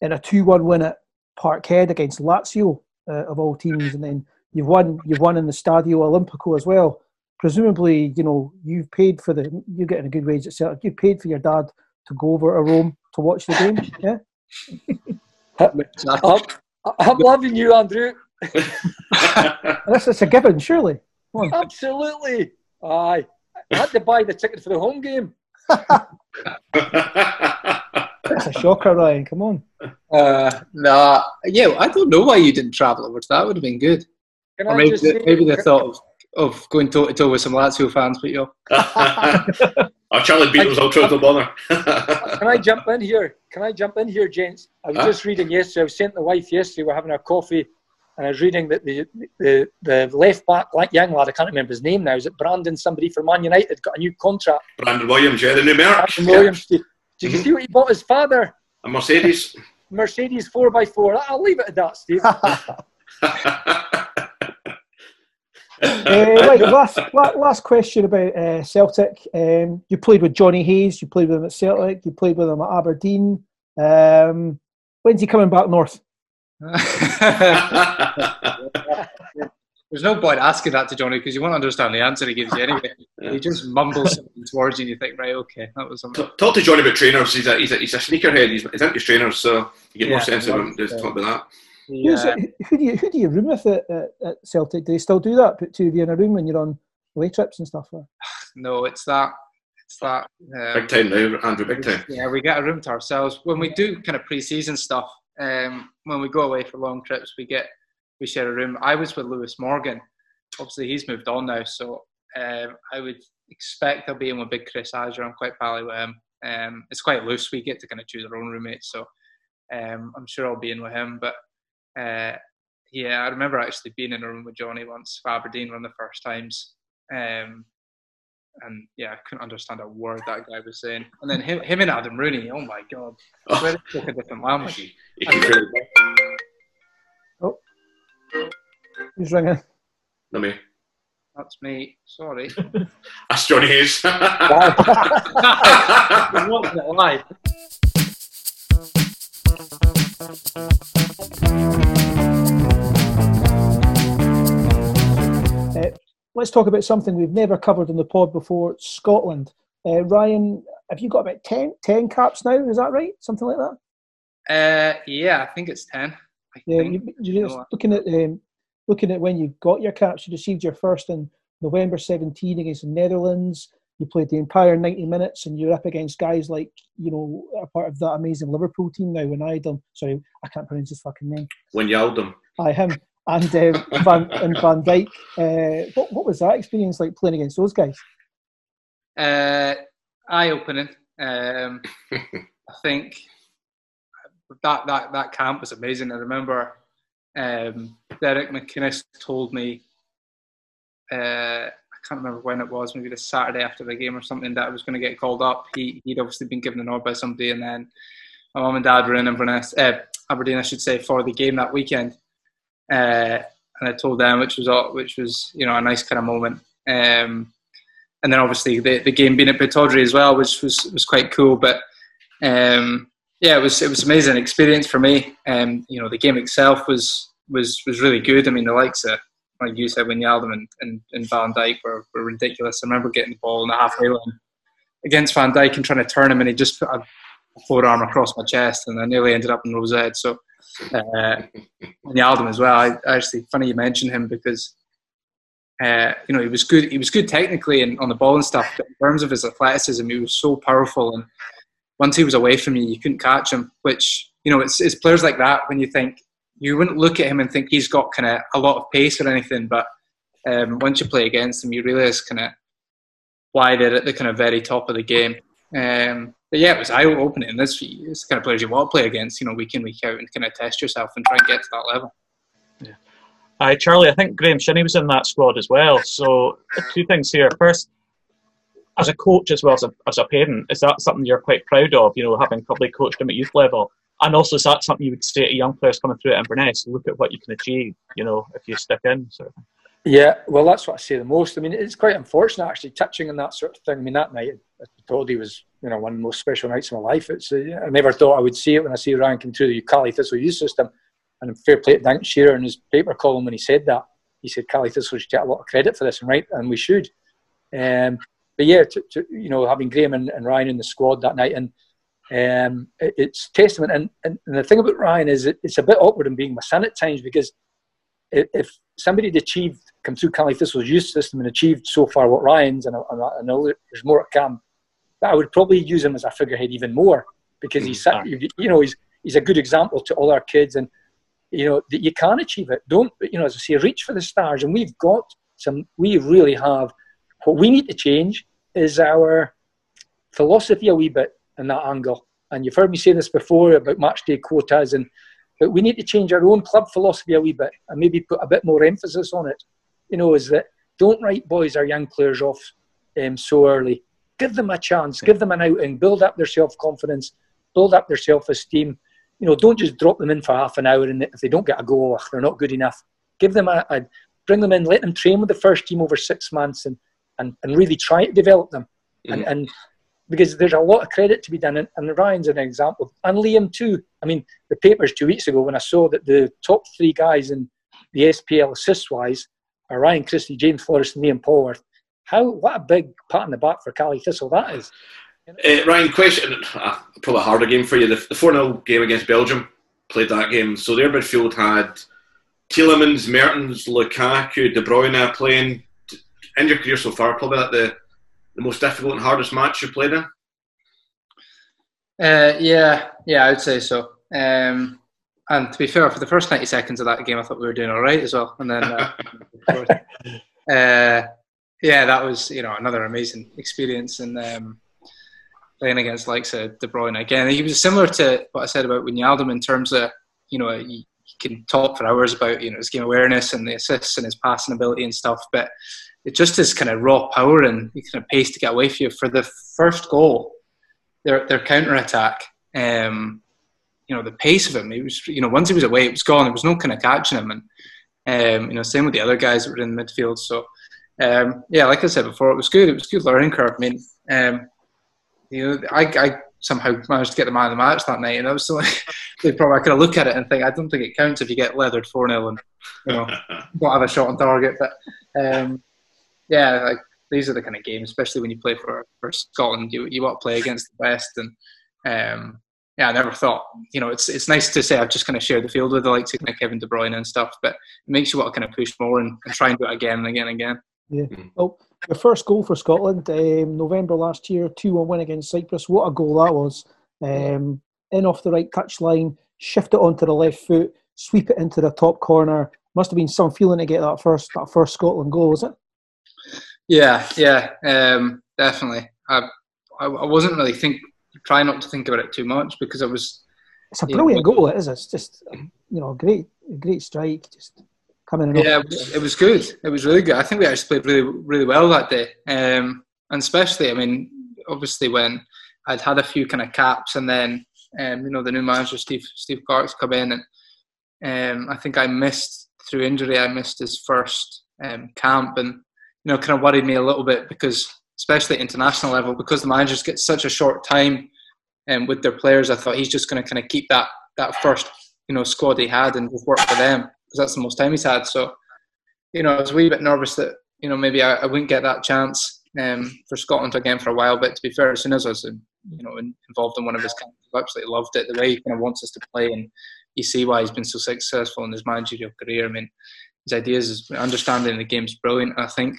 in a two-one win at Parkhead against Lazio uh, of all teams, and then you've won. You've won in the Stadio Olimpico as well. Presumably, you know you've paid for the. You're getting a good wage at Celtic. You paid for your dad to go over to Rome to watch the game. Yeah. I'm, I'm loving you, Andrew. This is a given, surely. Absolutely. Aye. I had to buy the ticket for the home game. That's a shocker, Ryan. Come on. Uh, nah, yeah, I don't know why you didn't travel over that. Would have been good. Can or maybe, the, maybe the thought of, of going toe to toe with some Lazio fans but you oh, Charlie Beatles ultra to bother. Can I jump in here? Can I jump in here, gents? I was huh? just reading yesterday. I was saying to the wife yesterday. We're having our coffee, and I was reading that the the, the left back, like young lad, I can't remember his name now. Is it Brandon? Somebody from Man United got a new contract. Brandon Williams, yeah, the new Merc. Brandon Williams. Yeah. Did you mm-hmm. see what he bought his father? A Mercedes. Mercedes 4x4. I'll leave it at that, Steve. uh, right, last, last question about uh, Celtic. Um, you played with Johnny Hayes, you played with him at Celtic, you played with him at Aberdeen. Um, when's he coming back north? There's no point asking that to Johnny because you won't understand the answer he gives you anyway. yeah. He just mumbles something towards you and you think, right, okay, that was something. Talk to Johnny about trainers. He's a, he's a, he's a sneakerhead. He's, he's into trainers, so you get yeah, more sense of him just talk about that. Yeah. Who do you who do you room with at, at, Celtic? Do they still do that? Put two of you in a room when you're on away trips and stuff? Or? No, it's that. It's that. Um, big time now, Andrew. Big time. Yeah, we get a room to ourselves when we do kind of pre-season stuff. Um, when we go away for long trips, we get we share a room. I was with Lewis Morgan. Obviously, he's moved on now, so um, I would expect I'll be in with Big Chris Ajer. I'm quite pally with him. Um, it's quite loose. We get to kind of choose our own roommates, so um, I'm sure I'll be in with him. But uh, yeah, I remember actually being in a room with Johnny once for Aberdeen one of the first times. Um, and yeah, I couldn't understand a word that guy was saying. And then him, him and Adam Rooney, oh my god, oh. a different language. Oh, who's ringing? Not me. That's me. Sorry. That's Johnny Hayes. watching it live. Uh, Let's talk about something we've never covered in the pod before Scotland. Uh, Ryan, have you got about 10, 10 caps now? Is that right? Something like that? Uh, yeah, I think it's 10. I yeah, think. you, you're just looking at um, looking at when you got your caps. You received your first in November 17 against the Netherlands. You played the entire 90 minutes, and you're up against guys like you know a part of that amazing Liverpool team now. When I them, sorry, I can't pronounce his fucking name. When you held them. I him and uh, Van and Van Dijk. Uh, what what was that experience like playing against those guys? Uh, eye opening. Um, I think that that that camp was amazing. I remember um, Derek McInnes told me. Uh, I can't remember when it was, maybe the Saturday after the game or something, that I was going to get called up. He, he'd obviously been given an order by somebody, and then my mum and dad were in Inverness, uh, Aberdeen, I should say, for the game that weekend. Uh, and I told them, which was which was you know a nice kind of moment. Um, and then obviously the, the game being at Pittodrie as well, which was was quite cool. But um, yeah, it was it was amazing experience for me. Um, you know, the game itself was was was really good. I mean, the likes of like you said, Wijnaldum and, and, and Van Dijk were, were ridiculous. I remember getting the ball in the halfway line against Van Dijk and trying to turn him, and he just put a forearm across my chest, and I nearly ended up in Rose Ed. So, uh, Wijnaldum as well. I actually funny you mentioned him because. Uh, you know, he was good. He was good technically and on the ball and stuff. But in terms of his athleticism, he was so powerful. And once he was away from you, you couldn't catch him. Which you know, it's, it's players like that when you think you wouldn't look at him and think he's got kind of a lot of pace or anything, but um, once you play against him, you realise kind of why they're at the kind of very top of the game. Um, but yeah, it was eye opening. This it's the kind of players you want to play against, you know, week in week out, and kind of test yourself and try and get to that level. Yeah. Hi, Charlie. I think Graham Shinnie was in that squad as well. So two things here. First, as a coach as well as a, as a parent, is that something you're quite proud of? You know, having probably coached him at youth level and also is that something you would say to young players coming through at Inverness? Look at what you can achieve, you know, if you stick in. Sort of. Yeah, well, that's what I say the most. I mean, it's quite unfortunate actually touching on that sort of thing. I mean, that night I told he was, you know, one of the most special nights of my life. It's uh, I never thought I would see it when I see Ryan come through the Caley Thistle youth system. And fair play to Dunc Shearer in his paper column when he said that. He said Caley Thistle should get a lot of credit for this, and right, and we should. Um, but yeah, to, to, you know, having Graham and, and Ryan in the squad that night and um, it, it's testament. And, and, and, the thing about Ryan is it, it's a bit awkward in being my son at times because if somebody had achieved, come through Caley Thistle's youth system and achieved so far what Ryan's, and I, I know there's more to come, I would probably use him as a figurehead even more because he's, mm. you know, he's, he's a good example to all our kids and, you know, that you can achieve it. Don't, you know, as I say, reach for the stars. And we've got some, we really have, what we need to change is our philosophy a wee bit in that angle. And you've heard me say this before about match day quotas, and but we need to change our own club philosophy a wee bit and maybe put a bit more emphasis on it. You know, is that don't write boys or young players off um, so early. Give them a chance, give them an outing, build up their self confidence, build up their self esteem. You know, don't just drop them in for half an hour and if they don't get a goal, they're not good enough. Give them a, a bring them in, let them train with the first team over six months and, and, and really try to develop them. Mm-hmm. And, and because there's a lot of credit to be done. And, and Ryan's an example, and Liam too. I mean, the papers two weeks ago when I saw that the top three guys in the SPL assist wise are Ryan Christie, James Forrest, and Liam Polwarth. How what a big pat on the back for Caley Thistle that is. Uh, Ryan, question, uh, probably a harder game for you. The 4 0 game against Belgium, played that game. So their midfield had Tielemans, Mertens, Lukaku, De Bruyne playing. In your career so far, probably at the the most difficult and hardest match you've played in? Uh, yeah, yeah, I would say so. Um, and to be fair, for the first 90 seconds of that game, I thought we were doing all right as well. And then, uh, uh, yeah, that was you know another amazing experience. And um, playing against likes of De Bruyne again. He was similar to what I said about Wijnaldum in terms of you know he, he can talk for hours about you know his game awareness and the assists and his passing ability and stuff, but it just his kind of raw power and kind of pace to get away from you. For the first goal, their their counter attack, um, you know the pace of him. He was you know once he was away, it was gone. There was no kind of catching him, and um, you know same with the other guys that were in midfield. So um, yeah, like I said before, it was good. It was a good learning curve. I mean, um, you know, I, I somehow managed to get the man of the match that night, and I was they probably I could look at it and think I don't think it counts if you get leathered four 0 and you know don't have a shot on target. But um, yeah, like these are the kind of games, especially when you play for for Scotland. You you want to play against the best, and um, yeah, I never thought. You know, it's it's nice to say I've just kind of shared the field with the likes of of Kevin De Bruyne and stuff, but it makes you want to kind of push more and, and try and do it again and again and again. Yeah. Well, the first goal for Scotland, um, November last year, 2 1 win against Cyprus. What a goal that was. Um, in off the right touch line, shift it onto the left foot, sweep it into the top corner. Must have been some feeling to get that first that first Scotland goal, was it? Yeah, yeah, um, definitely. I, I, I wasn't really think try not to think about it too much because it was. It's a brilliant know, goal, it is. It's just you know, a great, great strike. Just coming in. Yeah, it was, it was, good. It was really good. I think we actually played really, really well that day, um, and especially, I mean, obviously when I'd had a few kind of caps, and then um, you know the new manager Steve Steve Clarke's come in, and um, I think I missed through injury. I missed his first um, camp, and you know, kind of worried me a little bit because, especially at international level, because the managers get such a short time um, with their players. I thought he's just going to kind of keep that that first you know squad he had and work for them because that's the most time he's had. So, you know, I was a wee bit nervous that you know maybe I, I wouldn't get that chance um, for Scotland again for a while. But to be fair, as soon as I was you know involved in one of his camps, I absolutely loved it. The way he kind of wants us to play, and you see why he's been so successful in his managerial career. I mean, his ideas, his understanding the game's brilliant. I think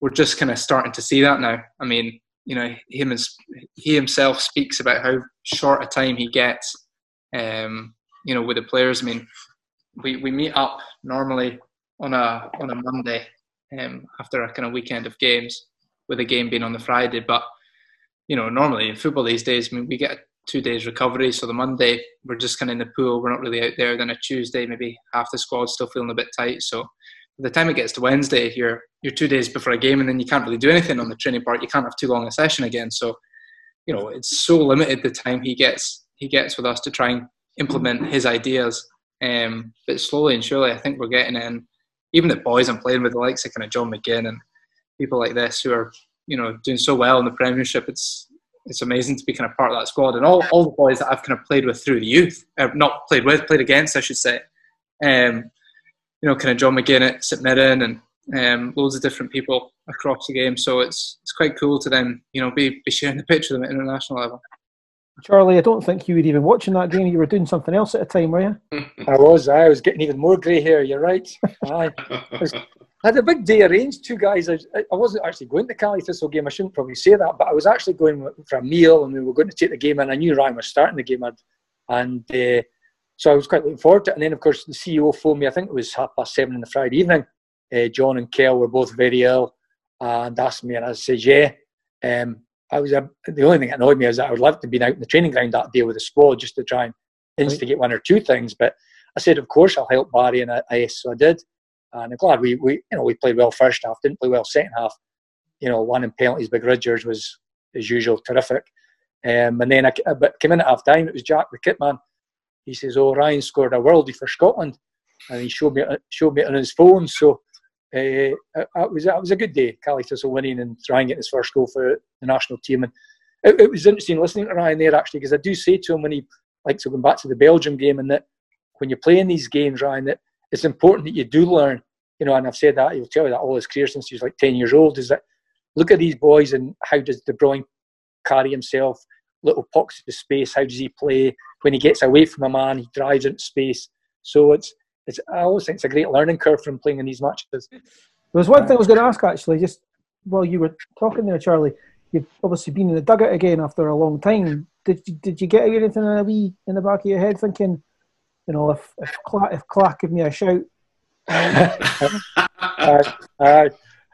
we're just kind of starting to see that now. I mean, you know, him as he himself speaks about how short a time he gets. Um, you know, with the players. I mean, we, we meet up normally on a on a Monday um, after a kind of weekend of games, with a game being on the Friday. But you know, normally in football these days, I mean, we get two days recovery. So the Monday we're just kind of in the pool, we're not really out there. Then a Tuesday, maybe half the squad's still feeling a bit tight. So by the time it gets to Wednesday, you're you're two days before a game, and then you can't really do anything on the training part. You can't have too long a session again. So you know, it's so limited the time he gets he gets with us to try and implement his ideas um, but slowly and surely, I think we're getting in. Even the boys I'm playing with, the likes of kind of John McGinn and people like this who are, you know, doing so well in the Premiership. It's it's amazing to be kind of part of that squad. And all, all the boys that I've kind of played with through the youth, uh, not played with, played against, I should say. Um, you know, kind of John McGinn at St Mirren and um, loads of different people across the game. So it's it's quite cool to then you know be, be sharing the pitch with them at international level. Charlie, I don't think you were even watching that game. You were doing something else at the time, were you? I was. I was getting even more grey hair. You're right. I, was, I had a big day arranged. Two guys. I, I wasn't actually going to the Caley Thistle game. I shouldn't probably say that, but I was actually going for a meal, and we were going to take the game. And I knew Ryan was starting the game, and uh, so I was quite looking forward to it. And then, of course, the CEO phoned me. I think it was half past seven in the Friday evening. Uh, John and Kel were both very ill, and asked me, and I said, "Yeah." Um, I was a, the only thing that annoyed me is that I would love to be out in the training ground that day with the squad just to try and instigate one or two things. But I said, of course, I'll help Barry and I, so I did. And I'm glad we, we, you know, we played well first half, didn't play well second half. You know, one in penalties, Big Ridgers was, as usual, terrific. Um, and then I but came in at half time. It was Jack the Kitman. He says, "Oh, Ryan scored a worldie for Scotland," and he showed me showed me on his phone. So uh, Uh, it, was it was a good day. Caley Thistle winning and trying get his first goal for the national team, and it, it was interesting listening to Ryan there actually because I do say to him when he likes to go back to the Belgium game and that when you're playing these games, Ryan, that it's important that you do learn. You know, and I've said that he'll tell you that all his career since he was like ten years old. Is that look at these boys and how does De Bruyne carry himself? Little pockets of space. How does he play? When he gets away from a man, he drives into space. So it's it's, I always think it's a great learning curve from playing in these matches. There's one thing I was going to ask actually, just while you were talking there, Charlie. You've obviously been in the dugout again after a long time. Did you, did you get anything in a wee in the back of your head thinking, you know, if if Clarke, if Clarke give me a shout? uh, uh,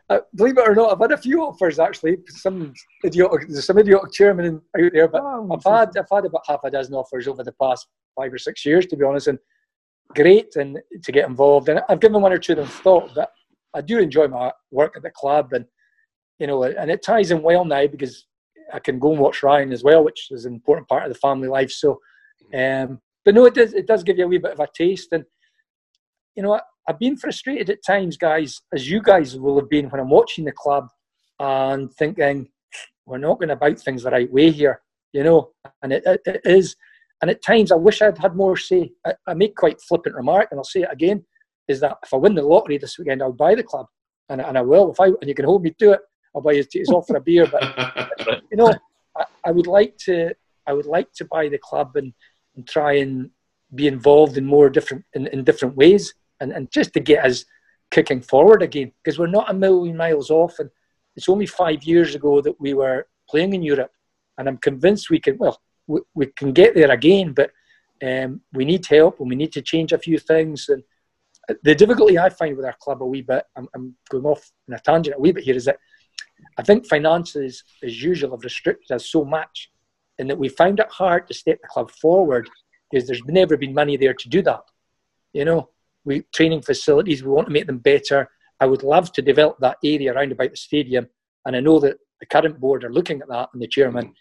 uh, believe it or not, I've had a few offers actually. Some idiotic, there's some idiotic chairman out there, but Oh, I've had I've had about half a dozen offers over the past five or six years, to be honest, and great and to get involved. And I've given one or two of them thought, but I do enjoy my work at the club, and you know, and it ties in well now because I can go and watch Ryan as well, which is an important part of the family life. So, um, but no, it does it does give you a wee bit of a taste, and you know, I, I've been frustrated at times, guys, as you guys will have been when I'm watching the club and thinking we're not going about things the right way here, you know, and it, it, it is. And at times, I wish I'd had more say. I, I make quite flippant remark, and I'll say it again: is that if I win the lottery this weekend, I'll buy the club, and, and I will. If I and you can hold me to it, I'll buy his tickets off for a beer. But you know, I, I would like to. I would like to buy the club and, and try and be involved in more different in, in different ways, and, and just to get us kicking forward again because we're not a million miles off, and it's only five years ago that we were playing in Europe, and I'm convinced we can. Well, we, we can get there again, but um, we need help and we need to change a few things. And the difficulty I find with our club a wee bit, I'm, I'm going off in a tangent a wee bit here, is that I think finances, as usual, have restricted us so much, and that we found it hard to step the club forward because there's never been money there to do that. You know, we training facilities, we want to make them better. I would love to develop that area around about the stadium, and I know that the current board are looking at that and the chairman.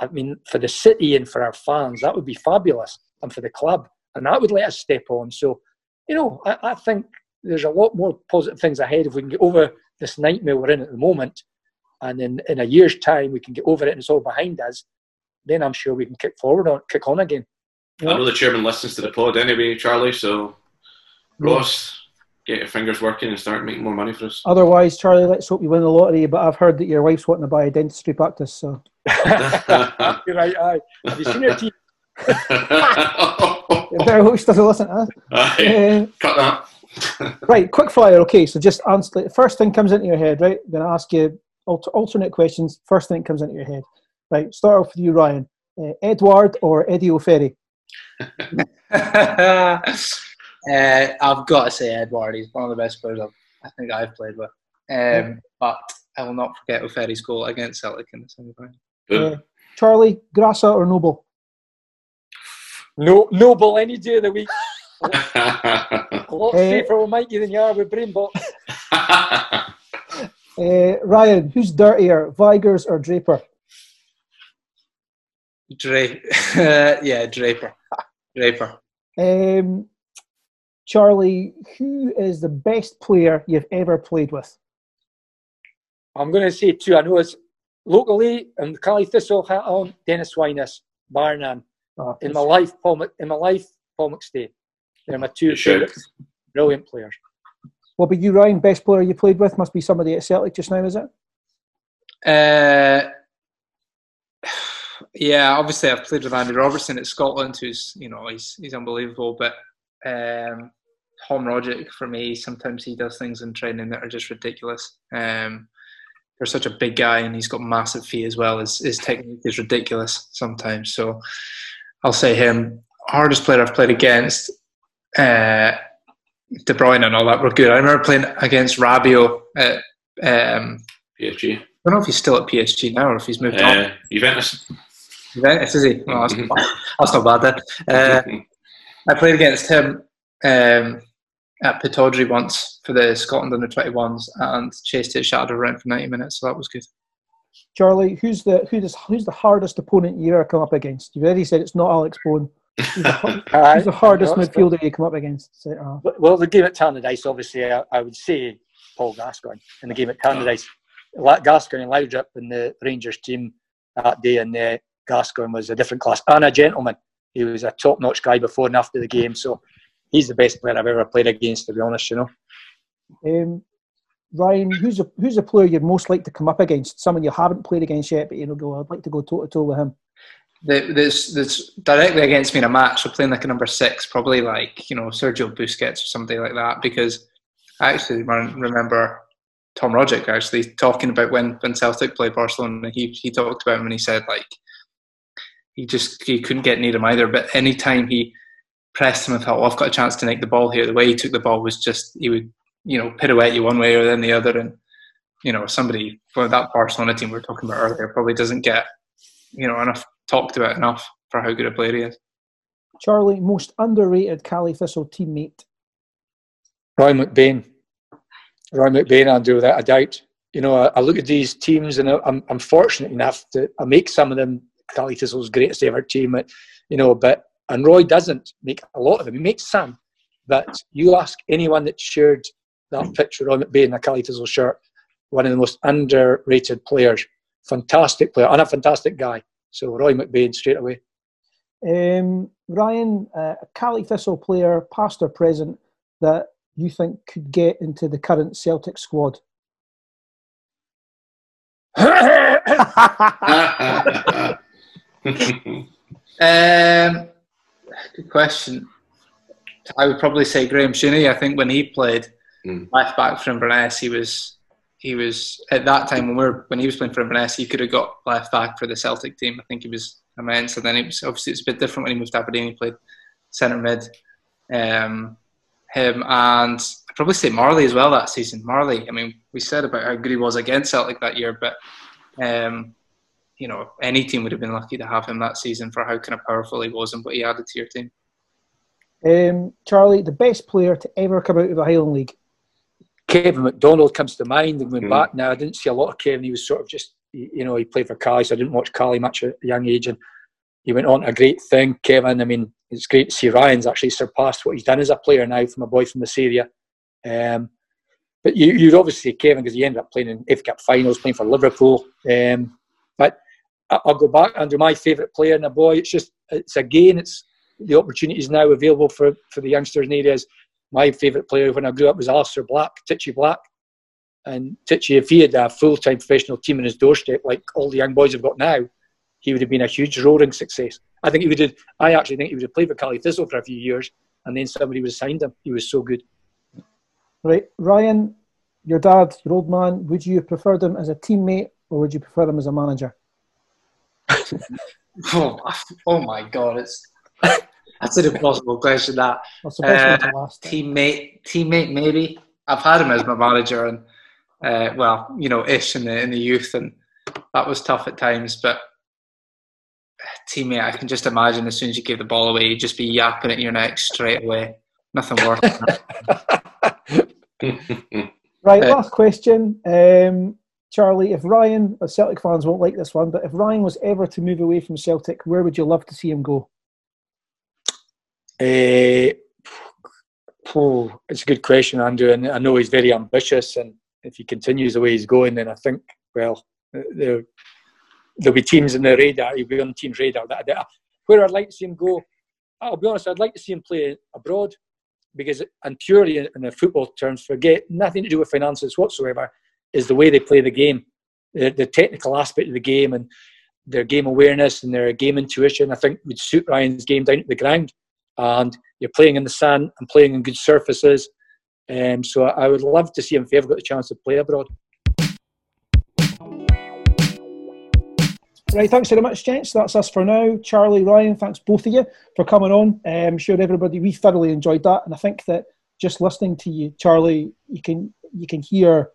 I mean, for the city and for our fans, that would be fabulous, and for the club, and that would let us step on. So, you know, I, I think there's a lot more positive things ahead if we can get over this nightmare we're in at the moment, and in in a year's time we can get over it and it's all behind us. Then I'm sure we can kick forward on, kick on again. I know the chairman listens to the pod anyway, Charlie. So, Ross, get your fingers working and start making more money for us. Otherwise, Charlie, let's hope you win the lottery. But I've heard that your wife's wanting to buy a dentistry practice, so You're right. Aye. Have you seen her teeth? you better hope she doesn't listen to Aye. Uh, cut that. right, quick fire. Okay, so just answer. The first thing comes into your head, right? I'm going to ask you alter, alternate questions. First thing that comes into your head. Right, start off with you, Ryan. Uh, Edward or Eddie Ofere? uh, I've got to say Edward. He's one of the best players I've, I think I've played with. Um, But I will not forget Ofere's goal against Celtic in the semi-final. Uh, Charlie, Grassa or Noble? No, noble any day of the week. A lot Eh. safer with Mikey than you are with Brain Box. Uh, Ryan, who's dirtier, Vigurs or Draper? Dra- yeah, Draper. Draper. Um, Charlie, who is the best player you've ever played with? I'm going to say two. I know it's locally and Caley Thistle hat on Dennis Wyness, bar none. Oh, In my life, Paul in my life, Paul McStay. They're my two Good shout. favourite, brilliant players. What about you, Ryan? Best player you played with must be somebody at Celtic just now, is it? Uh, yeah, obviously I've played with Andy Robertson at Scotland, who's you know he's he's unbelievable. But um, Tom Rogic for me, sometimes he does things in training that are just ridiculous. Um, they're such a big guy, and he's got massive feet as well. His his technique is ridiculous sometimes. So I'll say him. Hardest player I've played against. Uh, De Bruyne and all that were good. I remember playing against Rabiot at um, PSG. I don't know if he's still at PSG now or if he's moved on. Uh, Juventus. Juventus, is he? Oh, that's, not bad. that's not bad then. Uh, I played against him um, at Pittodrie once for the Scotland under 21s and chased his shadow around for 90 minutes, so that was good. Charlie, who's the who does, who's the hardest opponent you ever come up against? You've already said it's not Alex Bone. Who's the, har- Aye. the hardest No, it's midfielder you come up against? Centre half. But- Well, the game at Tannadice, obviously, I, I would say Paul Gascoigne in the game at Tannadice. La- Gascoigne and Laudrup in the Rangers team that day, and uh, Gascoigne was a different class and a gentleman. He was a top-notch guy before and after the game, so he's the best player I've ever played against. To be honest, you know. Um, Ryan, who's a who's a player you'd most like to come up against? Someone you haven't played against yet, but you know, go. I'd like to go toe to toe with him. The- That's, that's directly against me in a match, so playing like a number six, probably like, you know, Sergio Busquets or somebody like that, because I actually remember Tom Rogic actually talking about when, when Celtic played Barcelona. He, he talked about him and he said, like, he just he couldn't get near him either. But anytime he pressed him and thought, well, I've got a chance to nick the ball here," the way he took the ball was just he would you know pirouette you one way or then the other, and you know, somebody for that Barcelona team we are talking about earlier probably doesn't get, you know, enough talked about enough for how good a player he is. Charlie, most underrated Caley Thistle teammate. Roy McBain. Roy McBain, Andrew, without a doubt. You know, I, I look at these teams and I'm, I'm fortunate enough to I make some of them Caley Thistle's greatest ever team, you know, but and Roy doesn't make a lot of them. He makes some, but you ask anyone that shared that picture Roy McBain in a Caley Thistle shirt, one of the most underrated players. Fantastic player and a fantastic guy. So Roy McBain straight away. Um, Ryan, uh, a Caley Thistle player, past or present, that you think could get into the current Celtic squad? um, good question. I would probably say Graham Shinnie. I think when he played mm. left back for Inverness, he was he was at that time when we were when he was playing for Inverness, he could have got left back for the Celtic team. I think he was immense. And then it was obviously it's a bit different when he moved to Aberdeen. He played centre mid. Um, him and I'd probably say Marley as well that season. Marley. I mean, we said about how good he was against Celtic that year, but um, you know, any team would have been lucky to have him that season for how kind of powerful he was and what he added to your team. Um, Charlie, the best player to ever come out of the Highland League. Kevin MacDonald comes to mind. And going mm. back now, I didn't see a lot of Kevin. He was sort of just, you know, he played for Caley, so I didn't watch Caley much at a young age. And he went on to a great thing. Kevin, I mean, it's great to see Ryan's actually surpassed what he's done as a player now from a boy from this area. Um, but you, you'd obviously Kevin because he ended up playing in FA Cup finals, playing for Liverpool. Um, but I'll go back under my favourite player in a boy. It's just, it's again, it's the opportunities now available for, for the youngsters in areas. My favourite player when I grew up was Alistair Black, Titchy Black. And Titchy, if he had a full time professional team in his doorstep like all the young boys have got now, he would have been a huge roaring success. I think he would have, I actually think he would have played for Caley Thistle for a few years and then somebody would have signed him. He was so good. Right. Ryan, your dad, your old man, would you have preferred him as a teammate or would you prefer him as a manager? Oh, oh my God, it's that's an impossible question. That uh, teammate, teammate, maybe. I've had him as my manager, and uh, well, you know, ish in the in the youth, and that was tough at times. But teammate, I can just imagine as soon as you give the ball away, you'd just be yapping at your neck straight away. Nothing worse. right, last question. Um, Charlie, if Ryan, Celtic fans won't like this one, but if Ryan was ever to move away from Celtic, where would you love to see him go? Uh, oh, it's a good question, Andrew, and I know he's very ambitious, and if he continues the way he's going, then I think, well, there, there'll be teams in the radar. He'll be on team's radar. Where I'd like to see him go, I'll be honest, I'd like to see him play abroad because, and purely in the football terms, forget nothing to do with finances whatsoever, is the way they play the game, the, the technical aspect of the game, and their game awareness and their game intuition. I think would suit Ryan's game down to the ground, and you're playing in the sand and playing in good surfaces. Um, so I would love to see him if he ever got the chance to play abroad. Right, thanks very much, gents. That's us for now. Charlie, Ryan, thanks both of you for coming on. Um, I'm sure everybody we thoroughly enjoyed that, and I think that just listening to you, Charlie, you can you can hear,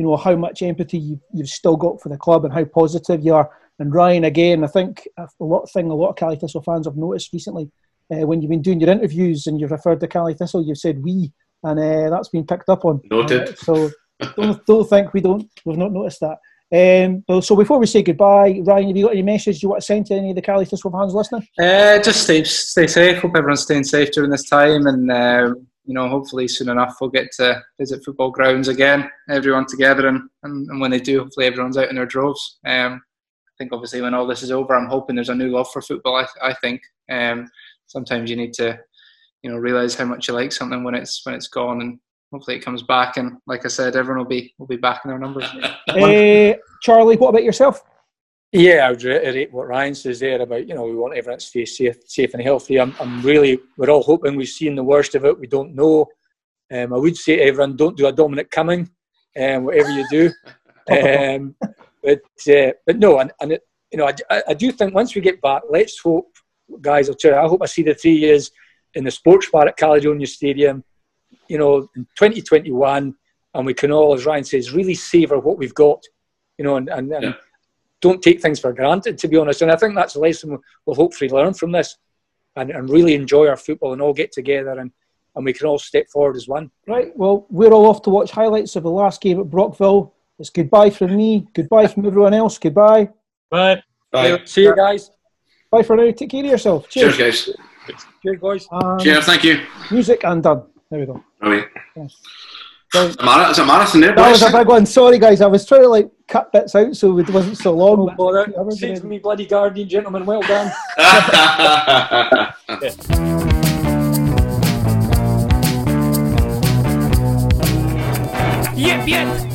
you know, how much empathy you, you've still got for the club and how positive you are. And Ryan, again, I think a lot of thing a lot of Caley Thistle fans have noticed recently uh, when you've been doing your interviews and you've referred to Caley Thistle, you've said we, and uh, that's been picked up on. Noted. Uh, so don't, don't think we don't we've not noticed that. Um, so before we say goodbye, Ryan, have you got any message you want to send to any of the Caley Thistle fans listening? Uh, just stay stay safe. Hope everyone's staying safe during this time, and uh, you know, hopefully soon enough we'll get to visit football grounds again, everyone together, and, and, and when they do, hopefully everyone's out in their droves. Um, I think obviously when all this is over, I'm hoping there's a new love for football. I, I think um, sometimes you need to, you know, realize how much you like something when it's when it's gone, and hopefully it comes back. And like I said, everyone will be will be back in their numbers. uh, Charlie, what about yourself? Yeah, I would reiterate what Ryan says there about you know we want everyone to stay safe, safe and healthy. I'm, I'm really we're all hoping we've seen the worst of it. We don't know. Um, I would say everyone don't do a Dominic Cumming, um, whatever you do. um, but uh, but no, and, and it, you know I, I do think once we get back, let's hope, guys. I'll tell you, I hope I see the three years in the sports bar at Caledonian Stadium you know, in 2021, and we can all, as Ryan says, really savour what we've got, you know, and, and, and Yeah. Don't take things for granted, to be honest. And I think that's a lesson we'll hopefully learn from this and, and really enjoy our football and all get together and, and we can all step forward as one. Right, well, we're all off to watch highlights of the last game at Brockville. It's goodbye from me, goodbye from everyone else, goodbye. Bye. Bye. See you guys. Bye for now, take care of yourself. Cheers, Cheers. guys. Cheers, boys. Um, Cheers. Thank you. Music and done. There we go. Right. Right. It's a mara- it's a marathon there, That was a big one. Sorry, guys. I was trying to like cut bits out so it wasn't so long. Don't bother. I Saves gonna- me, bloody Guardian gentlemen. Well done. Yip, yip.